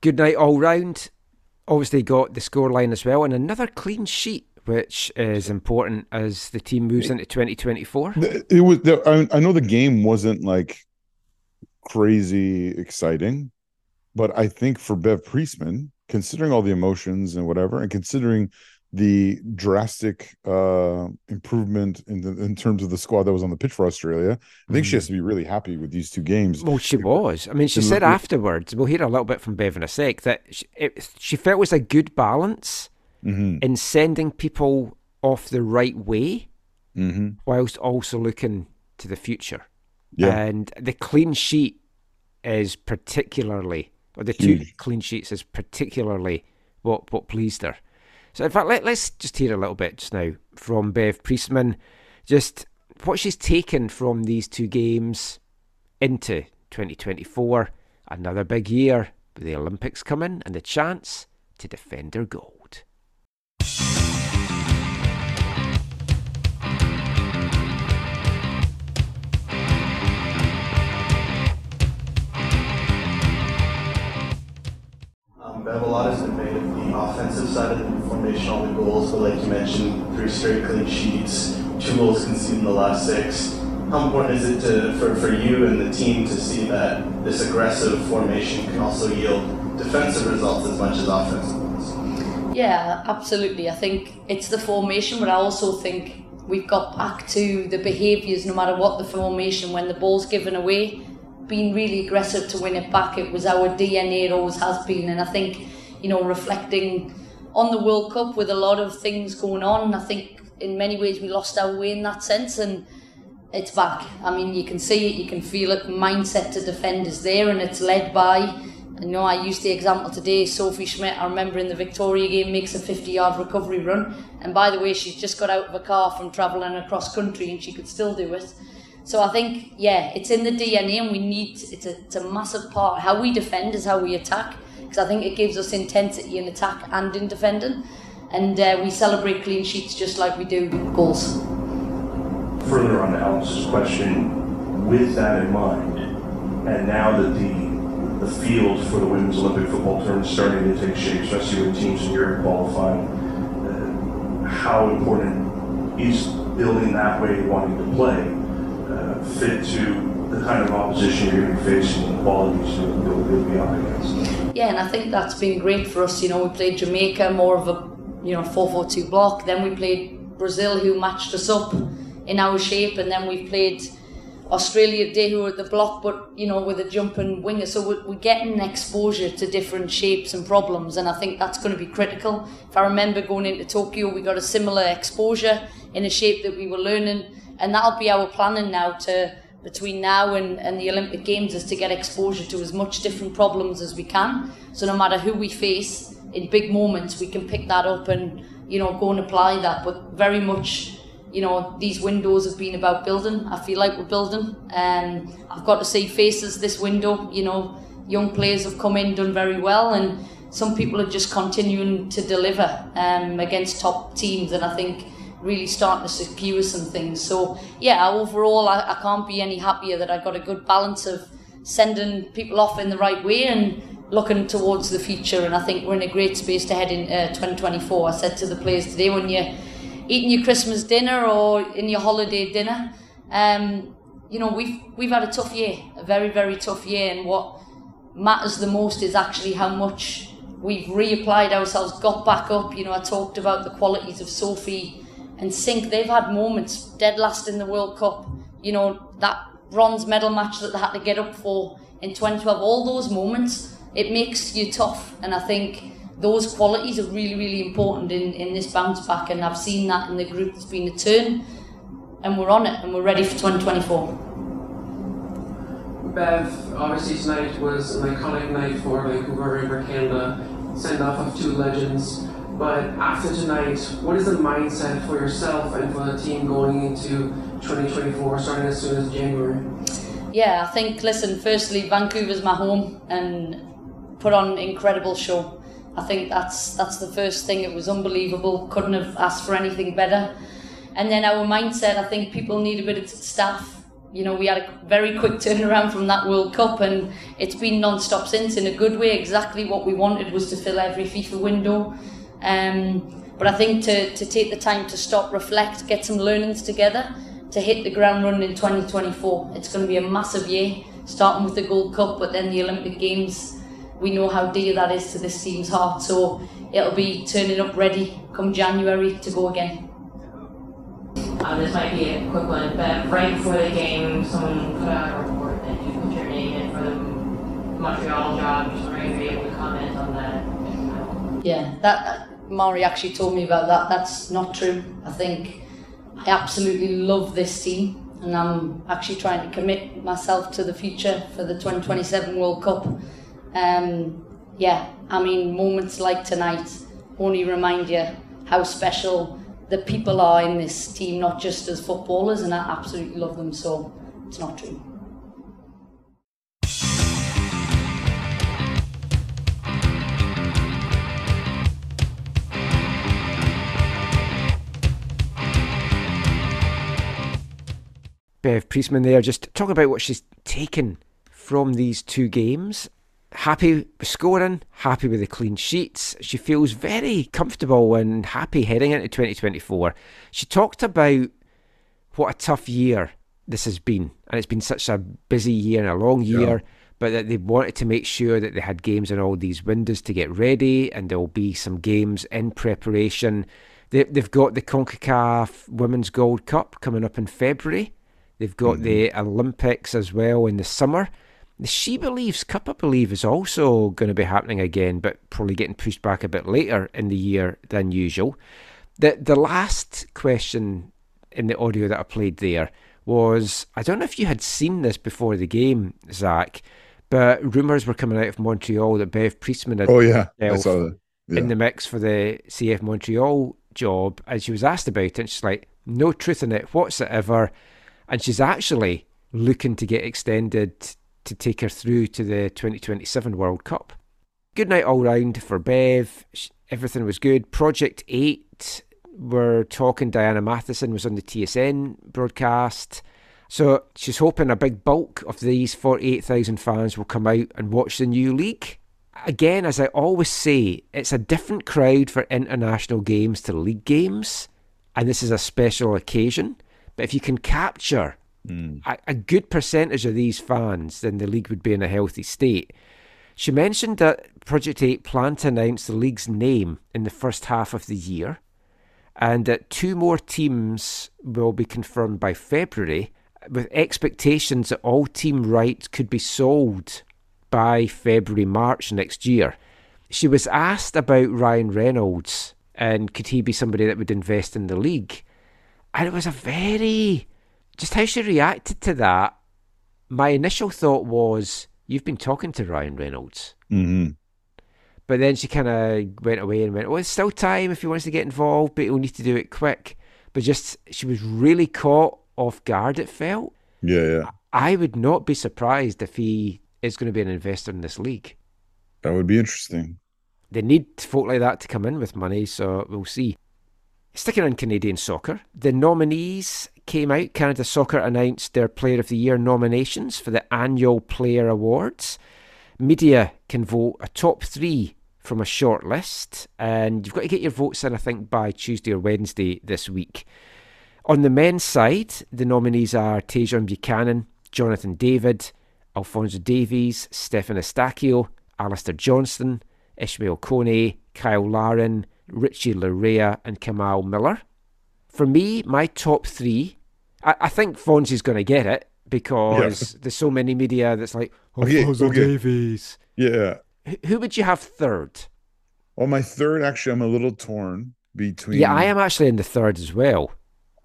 Good night all round. Obviously got the scoreline as well, and another clean sheet, which is important as the team moves into 2024. It was. I, I know the game wasn't like crazy exciting, but I think for Bev Priestman, considering all the emotions and whatever, and considering the drastic uh improvement in the in terms of the squad that was on the pitch for Australia, I think she has to be really happy with these two games. Well, she was. I mean, she And said look- afterwards, we'll hear a little bit from Bev in a sec, that she, it, she felt it was a good balance Mhm. in sending people off the right way Mhm. whilst also looking to the future. Yeah. And the clean sheet is particularly, or the two Huge. clean sheets is particularly what, what pleased her. So, in fact, let, let's just hear a little bit just now from Bev Priestman, just what she's taken from these two games into 2024. Another big year with the Olympics coming and the chance to defend her gold. Bev, a lot has been made of the offensive side of the formation, all the goals, but like you mentioned, three straight clean sheets, two goals conceded in the last six. How important is it to, for, for you and the team to see that this aggressive formation can also yield defensive results as much as offensive ones? Yeah, absolutely. I think it's the formation, but I also think we've got back to the behaviours, no matter what the formation, when the ball's given away, being really aggressive to win it back. It was our DNA, always has been. And I think, you know, reflecting on the World Cup with a lot of things going on, I think in many ways we lost our way in that sense, and it's back. I mean, you can see it, you can feel it. Mindset to defend is there, and it's led by. You know, I used the example today. Sophie Schmidt, I remember in the Victoria game, makes a 50-yard recovery run, and by the way, she's just got out of a car from travelling across country, and she could still do it. So I think, yeah, it's in the DNA, and we need. It's a, it's a massive part. How we defend is how we attack, because I think it gives us intensity in attack and in defending, and uh, we celebrate clean sheets just like we do goals. Further on to Alex's question, with that in mind, and now that the the field for the women's Olympic football tournament is starting to take shape, especially with teams in Europe qualifying, uh, how important is building that way, of wanting to play, fit to the kind of opposition you're going to be facing and the qualities you'll, be up against? Yeah, and I think that's been great for us. You know, we played Jamaica, more of a you know 4-4-2 block. Then we played Brazil, who matched us up in our shape, and then we played Australia today, who are at the block, but you know with a jumping winger. So we're, we're getting exposure to different shapes and problems, and I think that's going to be critical. If I remember going into Tokyo, we got a similar exposure in a shape that we were learning, and that'll be our planning now to between now and, and the Olympic Games is to get exposure to as much different problems as we can. So no matter who we face in big moments, we can pick that up and you know go and apply that. But very much, you know, these windows have been about building. I feel like we're building. Um, I've got to see faces this window. You know, young players have come in, done very well, and some people are just continuing to deliver um, against top teams. And I think really starting to secure some things. So yeah, overall, I, I can't be any happier that I got a good balance of sending people off in the right way and looking towards the future. And I think we're in a great space to head in uh, 2024. I said to the players today, when you're eating your Christmas dinner or in your holiday dinner, um, you know we've we've had a tough year, a very very tough year, and what matters the most is actually how much we've reapplied ourselves, got back up. You know, I talked about the qualities of Sophie and Sinc, they've had moments dead last in the World Cup. You know, that bronze medal match that they had to get up for in 2012, all those moments, it makes you tough. And I think those qualities are really, really important in, in this bounce back. And I've seen that in the group. It's been a turn, and we're on it, and we're ready for 2024. Bev, obviously tonight was an iconic night for Vancouver River Canada, send off of two legends. But after tonight, what is the mindset for yourself and for the team going into 2024, starting as soon as January? Yeah, I think, listen, firstly, Vancouver's my home and put on an incredible show. I think that's that's the first thing. It was unbelievable. Couldn't have asked for anything better. And then our mindset, I think people need a bit of staff. You know, we had a very quick turnaround from that World Cup and it's been non-stop since in a good way. Exactly what we wanted was to fill every FIFA window. Um, but I think to, to take the time to stop, reflect, get some learnings together to hit the ground running in 2024. It's going to be a massive year, starting with the Gold Cup, but then the Olympic Games. We know how dear that is to this team's heart, so it'll be turning up ready come January to go again. Uh, this might be a quick one, but right before the game, someone put out a report that you put your name in for the Montreal job. Just wondering if you're able to comment on that. Yeah, that, that Mari actually told me about that. That's not true. I think I absolutely love this team, and I'm actually trying to commit myself to the future for the 2027 World Cup. Um, yeah, I mean, moments like tonight only remind you how special the people are in this team, not just as footballers, and I absolutely love them. So it's not true. Bev Priestman there, just talk about what she's taken from these two games. Happy with scoring, happy with the clean sheets. She feels very comfortable and happy heading into 2024. She talked about what a tough year this has been, and it's been such a busy year and a long year. Yeah. But that they wanted to make sure that they had games in all these windows to get ready, and there will be some games in preparation. They, they've got the CONCACAF Women's Gold Cup coming up in February. They've got the mm-hmm. Olympics as well in the summer. The She Believes Cup, I believe, is also going to be happening again, but probably getting pushed back a bit later in the year than usual. The the last question in the audio that I played there was I don't know if you had seen this before the game, Zach, but rumours were coming out of Montreal that Bev Priestman had Oh, yeah. I saw that. Yeah. in the mix for the CF Montreal job, and she was asked about it, and she's like, "No truth in it whatsoever," and she's actually looking to get extended to take her through to the 2027 World Cup. Good night all round for Bev. Everything was good. Project 8, we're talking Diana Matheson was on the TSN broadcast. So she's hoping a big bulk of these 48,000 fans will come out and watch the new league. Again, as I always say, it's a different crowd for international games to league games, and this is a special occasion. But if you can capture mm. a, a good percentage of these fans, then the league would be in a healthy state. She mentioned that Project 8 plan to announce the league's name in the first half of the year, and that two more teams will be confirmed by February, with expectations that all team rights could be sold by February, March next year. She was asked about Ryan Reynolds and could he be somebody that would invest in the league? And it was a very. Just how she reacted to that, my initial thought was, You've been talking to Ryan Reynolds. hmm But then she kind of went away and went, "Well, it's still time if he wants to get involved, but he'll need to do it quick." But just she was really caught off guard. It felt. Yeah, yeah. I would not be surprised if he is going to be an investor in this league. That would be interesting. They need folk like that to come in with money, so we'll see. Sticking on Canadian soccer, the nominees came out. Canada Soccer announced their Player of the Year nominations for the annual Player Awards. Media can vote a top three from a short list, and you've got to get your votes in, I think, by Tuesday or Wednesday this week. On the men's side, the nominees are Tajon Buchanan, Jonathan David, Alfonso Davies, Stefan Eustáquio, Alistair Johnston, Ishmael Kone, Kyle Larin, Richie Laryea, and Kamal Miller. For me, my top three, I, I think Fonzie's going to get it because there's so many media that's like, Okay, Alfonso okay. Davies. Yeah. Who- Who would you have third? Well, my third, actually, I'm a little torn between. Yeah, I am actually in the third as well.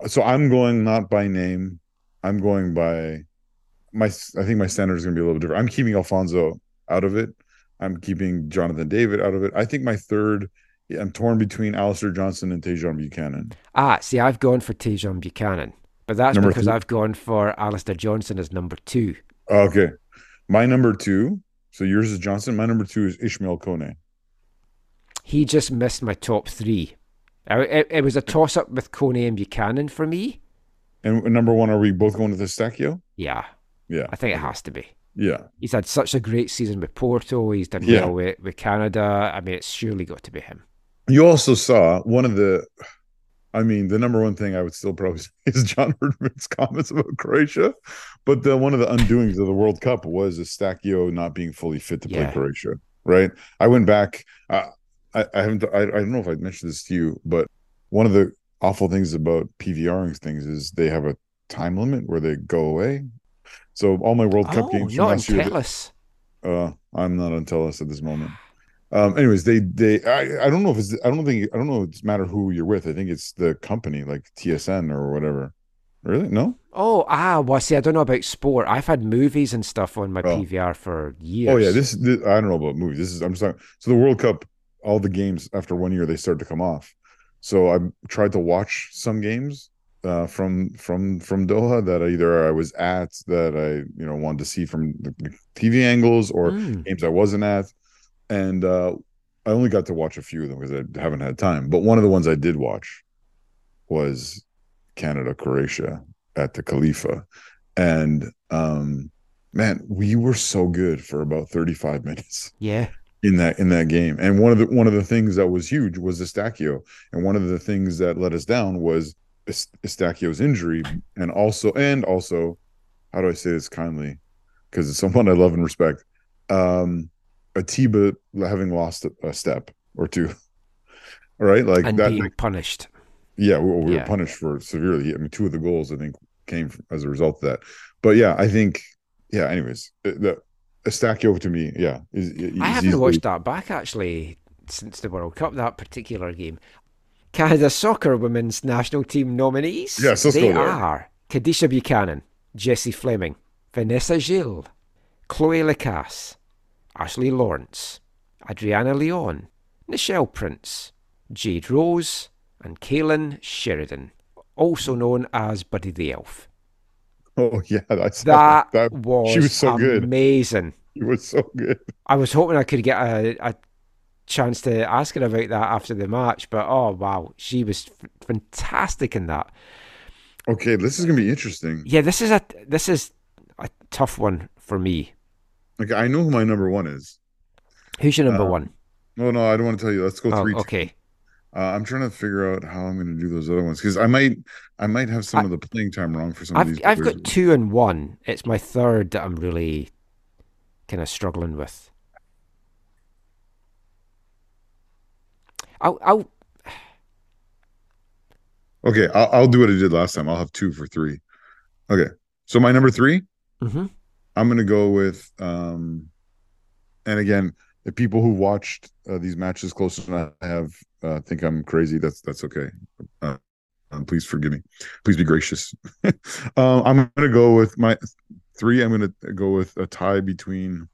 So I'm going not by name. I'm going by my. I think my standard is going to be a little different. I'm keeping Alfonso out of it. I'm keeping Jonathan David out of it. I think my third. Yeah, I'm torn between Alistair Johnston and Tajon Buchanan. Ah, see, I've gone for Tajon Buchanan, but that's Number because three? I've gone for Alistair Johnston as number two. Okay, my number two. So yours is Johnston. My number two is Ishmael Kone. He just missed my top three. It, it was a toss up with Kone and Buchanan for me. And number one, are we both going with Eustáquio? Yeah, Yeah, I think it has to be. yeah. He's had such a great season with Porto. He's done Yeah. well with, with Canada. I mean, it's surely got to be him. You also saw one of the, I mean, the number one thing I would still probably say is John Herdman's comments about Croatia, but the one of the undoings of the World Cup was Eustáquio not being fully fit to play Yeah. Croatia. Right? I went back. Uh, I, I haven't. I, I don't know if I mentioned this to you, but one of the awful things about PVRing things is they have a time limit where they go away. So all my World Cup Oh, games from not last year. Telus. Uh, I'm not on Telus at this moment. Um, anyways, they they I, I don't know if it's I don't think I don't know it's matter who you're with. I think it's the company like TSN or whatever. Really? No? Oh, ah, well, see, I don't know about sport. I've had movies and stuff on my PVR for years. Oh yeah, this, this I don't know about movies. This is I'm just talking. So the World Cup, all the games after one year they start to come off. So I tried to watch some games uh, from from from Doha that either I was at that I you know wanted to see from the the TV angles or Mm. games I wasn't at, and uh, I only got to watch a few of them because I haven't had time. But one of the ones I did watch was Canada Croatia at the Khalifa, and um, man, we were so good for about thirty five minutes Yeah. in that in that game. And one of the one of the things that was huge was Eustáquio, and one of the things that let us down was Est- Eustáquio's injury, and also and also, how do I say this kindly? Because it's someone I love and respect. Um, Atiba having lost a, step or two. All right, like and that. being punished. Yeah, we, we Yeah. were punished for severely. I mean, two of the goals I think came as a result of that. But yeah, I think yeah. Anyways, the Eustáquio to me, yeah, is, is I haven't easily- watched that back actually since the World Cup, that particular game. Canada soccer women's national team nominees. Yes, let's they are Kadeisha Buchanan, Jessie Fleming, Vanessa Gilles, Chloe Lacasse, Ashley Lawrence, Adriana Leon, Nichelle Prince, Jade Rose, and Kailen Sheridan, also known as Buddy the Elf. Oh yeah, that's That, that was, she was so good. amazing. She was so good. I was hoping I could get a, a chance to ask her about that after the match, but oh wow, she was f- fantastic in that. Okay, this is gonna be interesting. Yeah, this is a this is a tough one for me. Okay, I know who my number one is. Who's your number Uh, one? No, no, I don't want to tell you. Let's go Oh, three. okay. Uh, I'm trying to figure out how I'm going to do those other ones because I might, I might have some of the playing time wrong for some of I've these. I've players. got two and one. It's my third that I'm really kind of struggling with. I'll I'll Okay, I'll, I'll do what I did last time. I'll have two for three. Okay, so my number 3 Mhm. I'm going to go with, um, and again, the people who watched uh, these matches closer than I have uh, think I'm crazy. That's that's okay. Uh, um, please forgive me. Please be gracious. um, I'm going to go with my three. I'm going to go with a tie between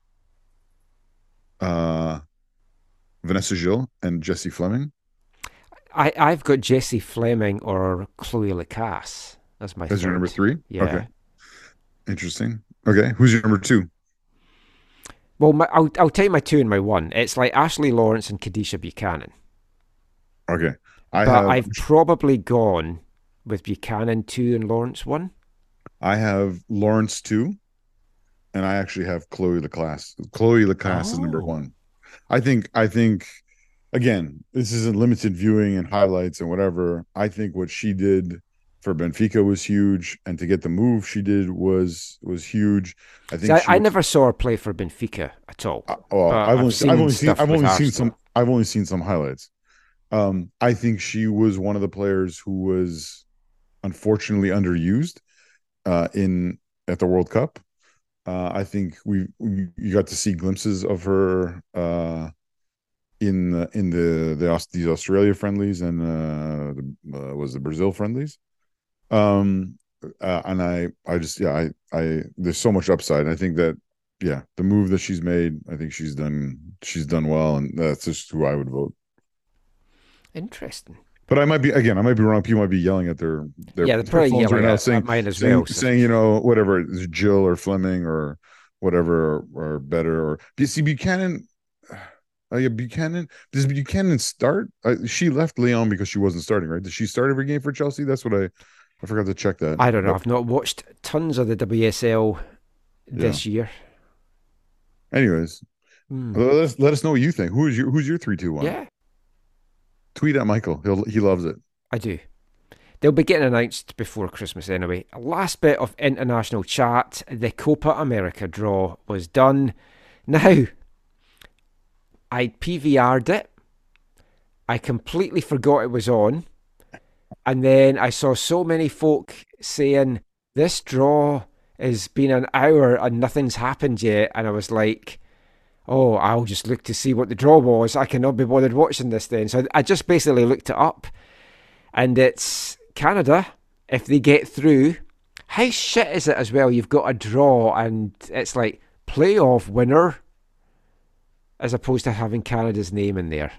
uh, Vanessa Gilles and Jessie Fleming. I I've got Jessie Fleming or Chloe Lacasse. That's my That's your number three. Yeah. Okay. Interesting. Okay. Who's your number two? Well, my, I'll I'll tell you my two and my one. It's like Ashley Lawrence and Kadeisha Buchanan. Okay. I but have I've probably gone with Buchanan two and Lawrence one. I have Lawrence two, and I actually have Chloe Lacasse. Chloe Lacasse is number Oh. one. I think. I think. Again, this is a limited viewing and highlights and whatever. I think what she did for Benfica was huge, and to get the move she did was was huge. I think See, I, I was- never saw her play for Benfica at all. Oh, but I've only seen, I've only seen I've only seen some I've only seen some highlights. Um, I think she was one of the players who was unfortunately underused uh, in at the World Cup. Uh, I think we, we you got to see glimpses of her uh, in the, in the the these Australia friendlies and uh, the, uh, was the Brazil friendlies. Um, uh, and I I just yeah I I there's so much upside. I think that yeah the move that she's made I think she's done she's done well and that's just who I would vote. Interesting. But I might be again. I might be wrong. People might be yelling at their their, Yeah, their phones right now, saying at mine as saying, well, so- saying you know whatever Jill or Fleming or whatever or, or better or you see Buchanan. Oh yeah, Buchanan. Does Buchanan start? Uh, she left Lyon because she wasn't starting, right? Did she start every game for Chelsea? That's what I. I forgot to check that. I don't know. But I've not watched tons of the WSL this year. Anyways, Hmm. let us let us know what you think. Who's your Who's your three two one? Yeah, Tweet at Michael. He'll he loves it. I do. They'll be getting announced before Christmas anyway. Last bit of international chat. The Copa America draw was done. Now, I PVR'd it. I completely forgot it was on. And then I saw so many folk saying, this draw has been an hour and nothing's happened yet. And I was like, oh, I'll just look to see what the draw was. I cannot be bothered watching this then. So I just basically looked it up. And it's Canada. If they get through, how shit is it as well? You've got a draw and it's like playoff winner as opposed to having Canada's name in there.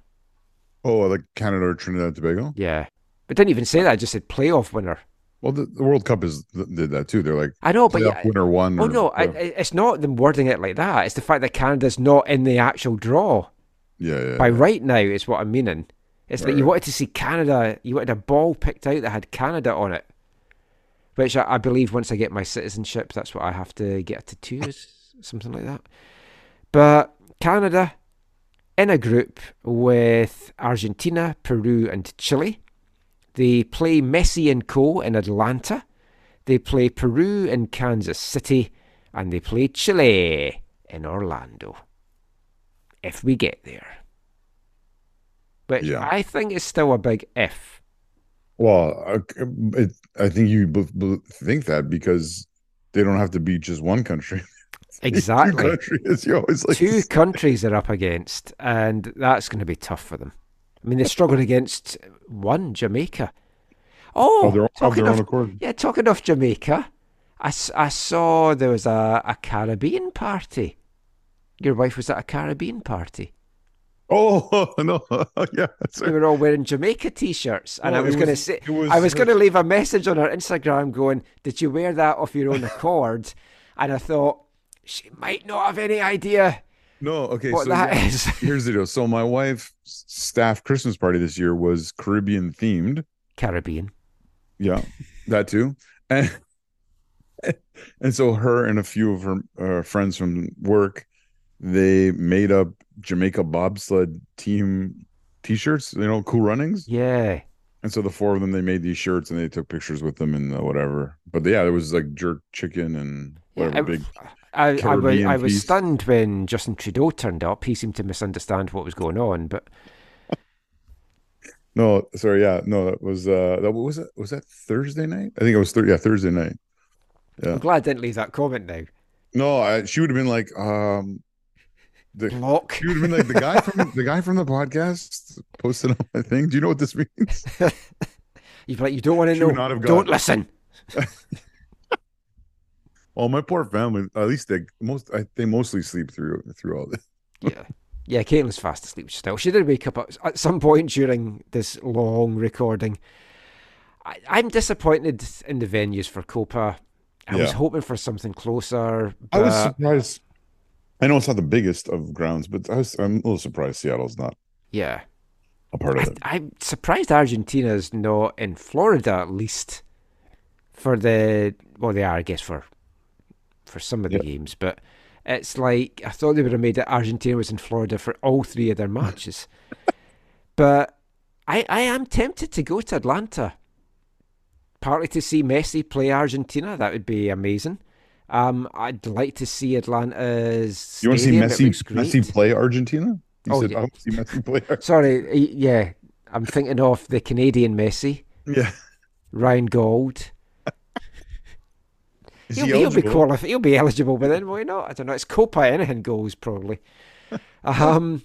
Oh, like Canada or Trinidad and Tobago. Yeah. But didn't even say that. I just said playoff winner. Well, the, the World Cup is did that too. They're like I know, but yeah, winner one. Oh or- no, I, I- it's not them wording it like that. It's the fact that Canada's not in the actual draw. yeah, yeah. By right now, is what I'm meaning. It's like you wanted to see Canada. You wanted a ball picked out that had Canada on it, which I, I believe once I get my citizenship, that's what I have to get a tattoo, something like that. But Canada in a group with Argentina, Peru, and Chile. They play Messi and Co. in Atlanta. They play Peru in Kansas City. And they play Chile in Orlando. If we get there. But Yeah. I think it's still a big if. Well, it, I think you b- b- think that because they don't have to beat just one country. Exactly. Two countries. Like Two countries are up against, and that's going to be tough for them. I mean, they struggled against one Jamaica. Oh, Of their- of talking own accord. Yeah, talking of Jamaica, I, I saw there was a, a Caribbean party. Your wife was at a Caribbean party. Oh no, yeah, We were all wearing Jamaica t-shirts, and Well, I was going to say, was I was going to uh, leave a message on her Instagram going, "Did you wear that off your own accord?" And I thought she might not have any idea. No, okay. What so that yeah, is. here's the deal. So my wife's staff Christmas party this year was Caribbean themed. Caribbean. Yeah, that too. And and so her and a few of her uh, friends from work, they made up Jamaica bobsled team T-shirts. You know, cool runnings. Yeah. And so the four of them, they made these shirts and they took pictures with them and uh, whatever. But yeah, it was like jerk chicken and whatever I- big. I, I was I was stunned when Justin Trudeau turned up. He seemed to misunderstand what was going on, but No, sorry, yeah, no, that was uh that what was it? Was that Thursday night? I think it was thir- yeah, Thursday night. Yeah. I'm glad I didn't leave that comment now. No, I, she would have been like, um the block. She would have been like the guy from the guy from the podcast posted on my thing. Do you know what this means? You'd be like, you don't want to She know. not have Don't listen. Well, my poor family. At least they most I, they mostly sleep through through all this. Yeah. Yeah, Caitlin's fast asleep still. She did wake up at, some point during this long recording. I, I'm disappointed in the venues for Copa. I was hoping for something closer. I was surprised. I know it's not the biggest of grounds, but I was I'm a little surprised Seattle's not yeah. a part of it. I'm surprised Argentina's not in Florida at least for the well they are I guess for for some of the games, but it's like I thought they would have made it Argentina was in Florida for all three of their matches. but I I am tempted to go to Atlanta. Partly to see Messi play Argentina, that would be amazing. Um, I'd like to see Atlanta's. You want to see Messi. Messi play Argentina? You Oh, said yeah. I want to see Messi play Ar-" Sorry, yeah, I'm thinking of the Canadian Messi. Yeah. Ryan Gauld. Is he'll, he be- he'll be eligible? qualified. He'll be eligible, but then why not? I don't know. It's Copa anything goes probably. um,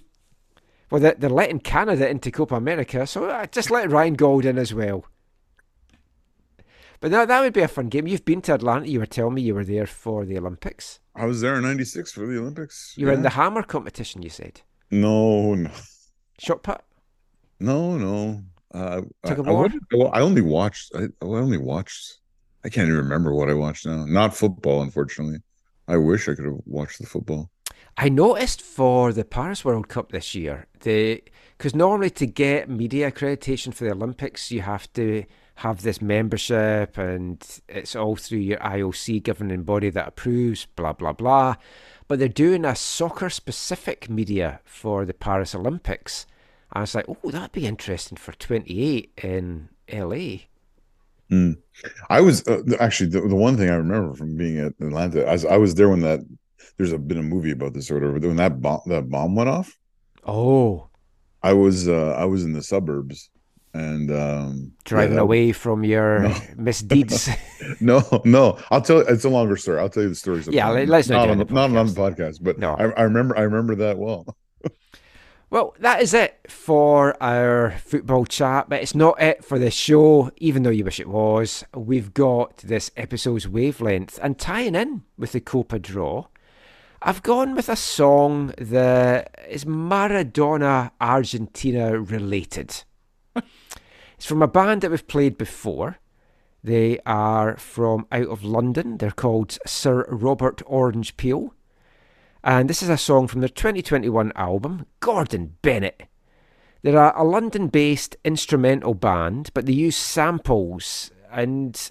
well, they're, they're letting Canada into Copa America, so uh, just let Ryan Gauld in as well. But that that would be a fun game. You've been to Atlanta. You were telling me you were there for the Olympics. I was there in '96 for the Olympics. You were in the hammer competition. You said No, no, shot put. no, no. Uh, I, Tug I, war? wouldn't- well, I only watched. I, I only watched. I can't even remember what I watched now. Not football, unfortunately. I wish I could have watched the football. I noticed for the Paris World Cup this year, because normally to get media accreditation for the Olympics, you have to have this membership, and it's all through your IOC governing body that approves. Blah blah blah. But they're doing a soccer-specific media for the Paris Olympics. I was like, oh, that'd be interesting for 28 in LA. Mm. I was uh, actually the, the one thing I remember from being at Atlanta. As I was there when that there's a, been a movie about this or whatever. When that bomb that bomb went off, Oh, I was uh, I was in the suburbs and um, driving yeah, that- away from your No. misdeeds. no, no. I'll tell. It's a longer story. I'll tell you the stories. Yeah, let's not not on the, the not on the podcast. But No. I, I remember. I remember that well. Well, that is it for our football chat, but it's not it for this show, even though you wish it was. We've got this episode's wavelength, and tying in with the Copa draw, I've gone with a song that is Maradona Argentina related. it's from a band that we've played before. They are from out of London. They're called Sir Robert Orange Peel. And this is a song from their 2021 album, Gordon Bennett. They're a, a London based instrumental band, but they use samples. And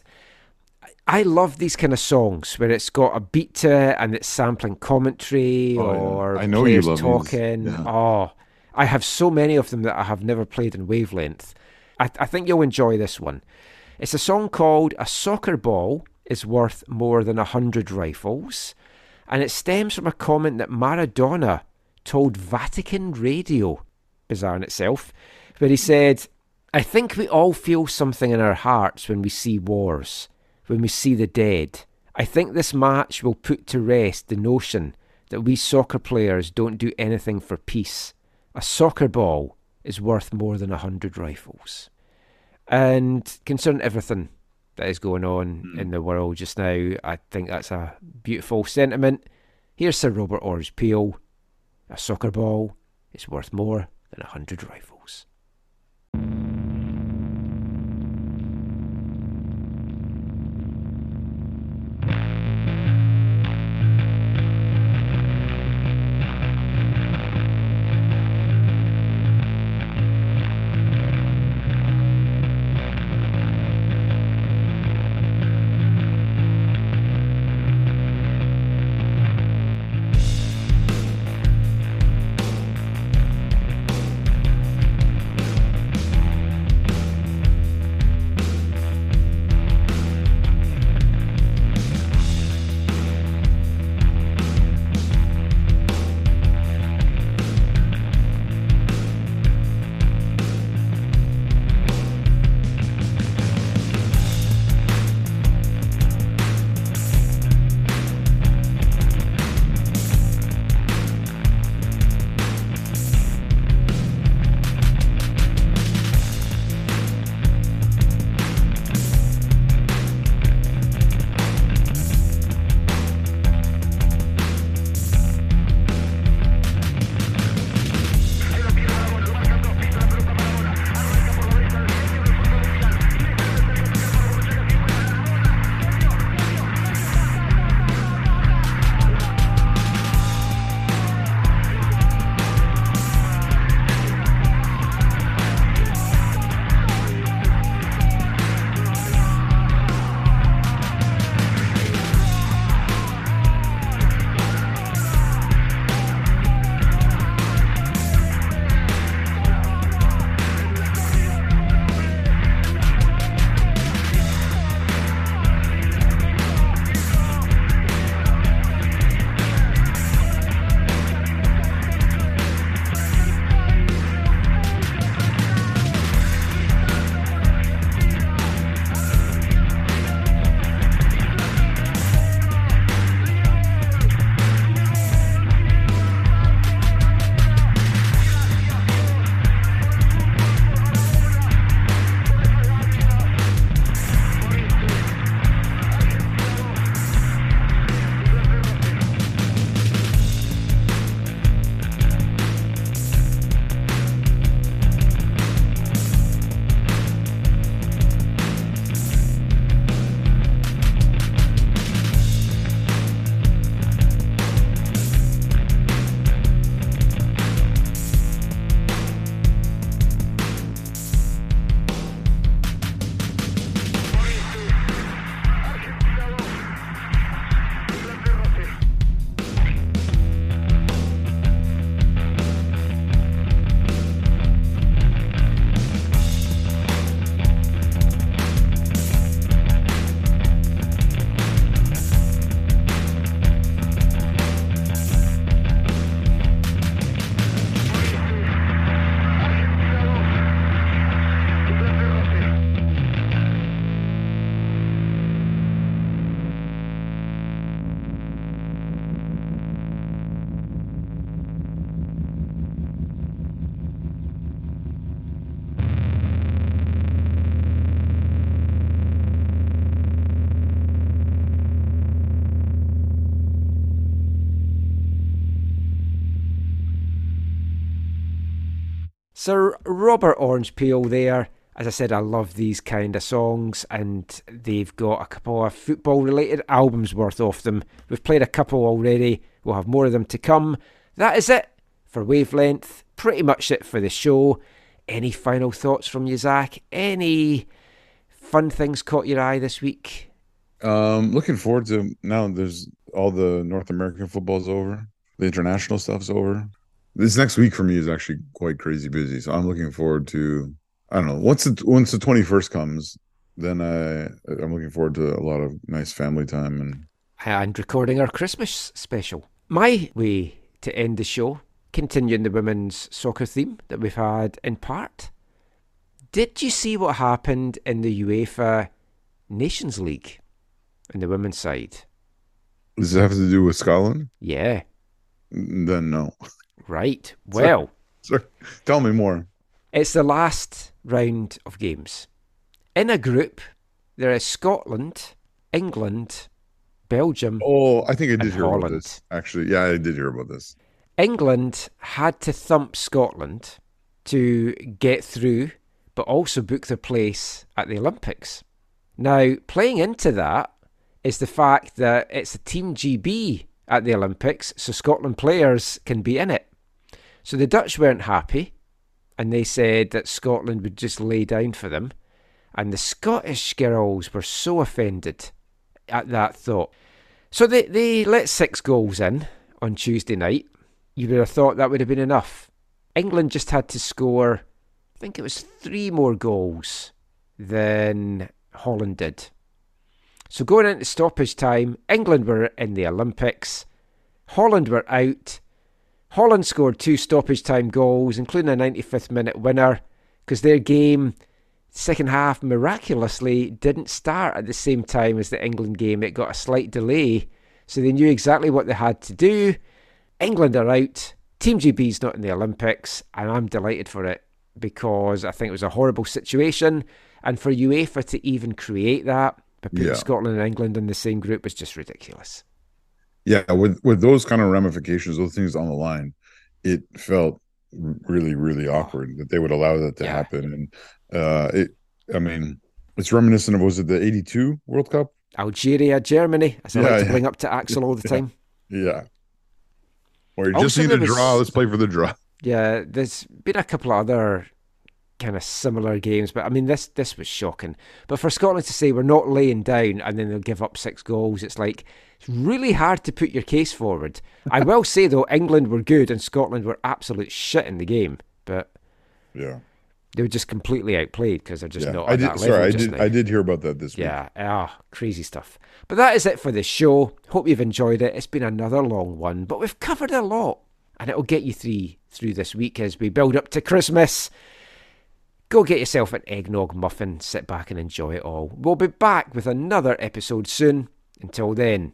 I love these kind of songs where it's got a beat to it and it's sampling commentary Oh, or I know you players love talking. Yeah. Oh, I have so many of them that I have never played in Wavelength. I, I think you'll enjoy this one. It's a song called A Soccer Ball is Worth More Than a Hundred Rifles and it stems from a comment that Maradona told Vatican Radio, bizarre in itself, where he said, I think we all feel something in our hearts when we see wars, when we see the dead. I think this match will put to rest the notion that we soccer players don't do anything for peace. A soccer ball is worth more than a hundred rifles. And concerning everything that is going on hmm. in the world just now, I think that's a beautiful sentiment. Here's Sir Robert Orange Peel. A soccer ball is worth more than a hundred rifles. Sir Robert Orange Peel there. As I said, I love these kind of songs, and they've got a couple of football related albums worth of them. We've played a couple already, we'll have more of them to come. That is it for Wavelength. Pretty much it for the show. Any final thoughts from you, Zach? Any fun things caught your eye this week? Um, looking forward to now. There's all the North American football's over. The international stuff's over. This next week for me is actually quite crazy busy. So I'm looking forward to. I don't know. Once the once the 21st comes, then I I'm looking forward to a lot of nice family time and and recording our Christmas special. My way to end the show, continuing the women's soccer theme that we've had in part. Did you see what happened in the UEFA Nations League in the women's side? Does it have to do with Scotland? Yeah. Then no. Right. Well. Tell me more. It's the last round of games. In a group, there is Scotland, England, Belgium. Oh, I think I did hear about this. Actually, yeah, I did hear about this. England had to thump Scotland to get through, but also book their place at the Olympics. Now, playing into that is the fact that it's a Team GB at the Olympics, so Scotland players can be in it. So the Dutch weren't happy, and they said that Scotland would just lay down for them. And the Scottish girls were so offended at that thought. So they, they let six goals in on Tuesday night. You would have thought that would have been enough. England just had to score, I think it was three more goals than Holland did. So going into stoppage time, England were in the Olympics. Holland were out. Holland scored two stoppage time goals, including a 95th minute winner, because their game, second half, miraculously didn't start at the same time as the England game. It got a slight delay, so they knew exactly what they had to do. England are out. Team GB's not in the Olympics, and I'm delighted for it because I think it was a horrible situation. And for UEFA to even create that by putting Yeah. Scotland and England in the same group was just ridiculous. Yeah, with with those kind of ramifications, those things on the line, it felt really, really awkward that they would allow that to happen. And uh it, I mean, it's reminiscent of was it the '82 World Cup? Algeria, Germany, as I Yeah, like to yeah. bring up to Axel all the time. Yeah, or you Also, just need a draw. Let's play for the draw. Yeah, there's been a couple of other kind of similar games, but I mean this this was shocking. But for Scotland to say we're not laying down and then they'll give up six goals, it's like it's really hard to put your case forward. I will say though, England were good and Scotland were absolute shit in the game, but Yeah, they were just completely outplayed because they're just yeah. not I did. Sorry, I just did. now. I did hear about that this week. Yeah, ah, crazy stuff. But that is it for the show. Hope you've enjoyed it. It's been another long one, but we've covered a lot, and it'll get you three through this week as we build up to Christmas. Go get yourself an eggnog muffin, sit back and enjoy it all. We'll be back with another episode soon. Until then,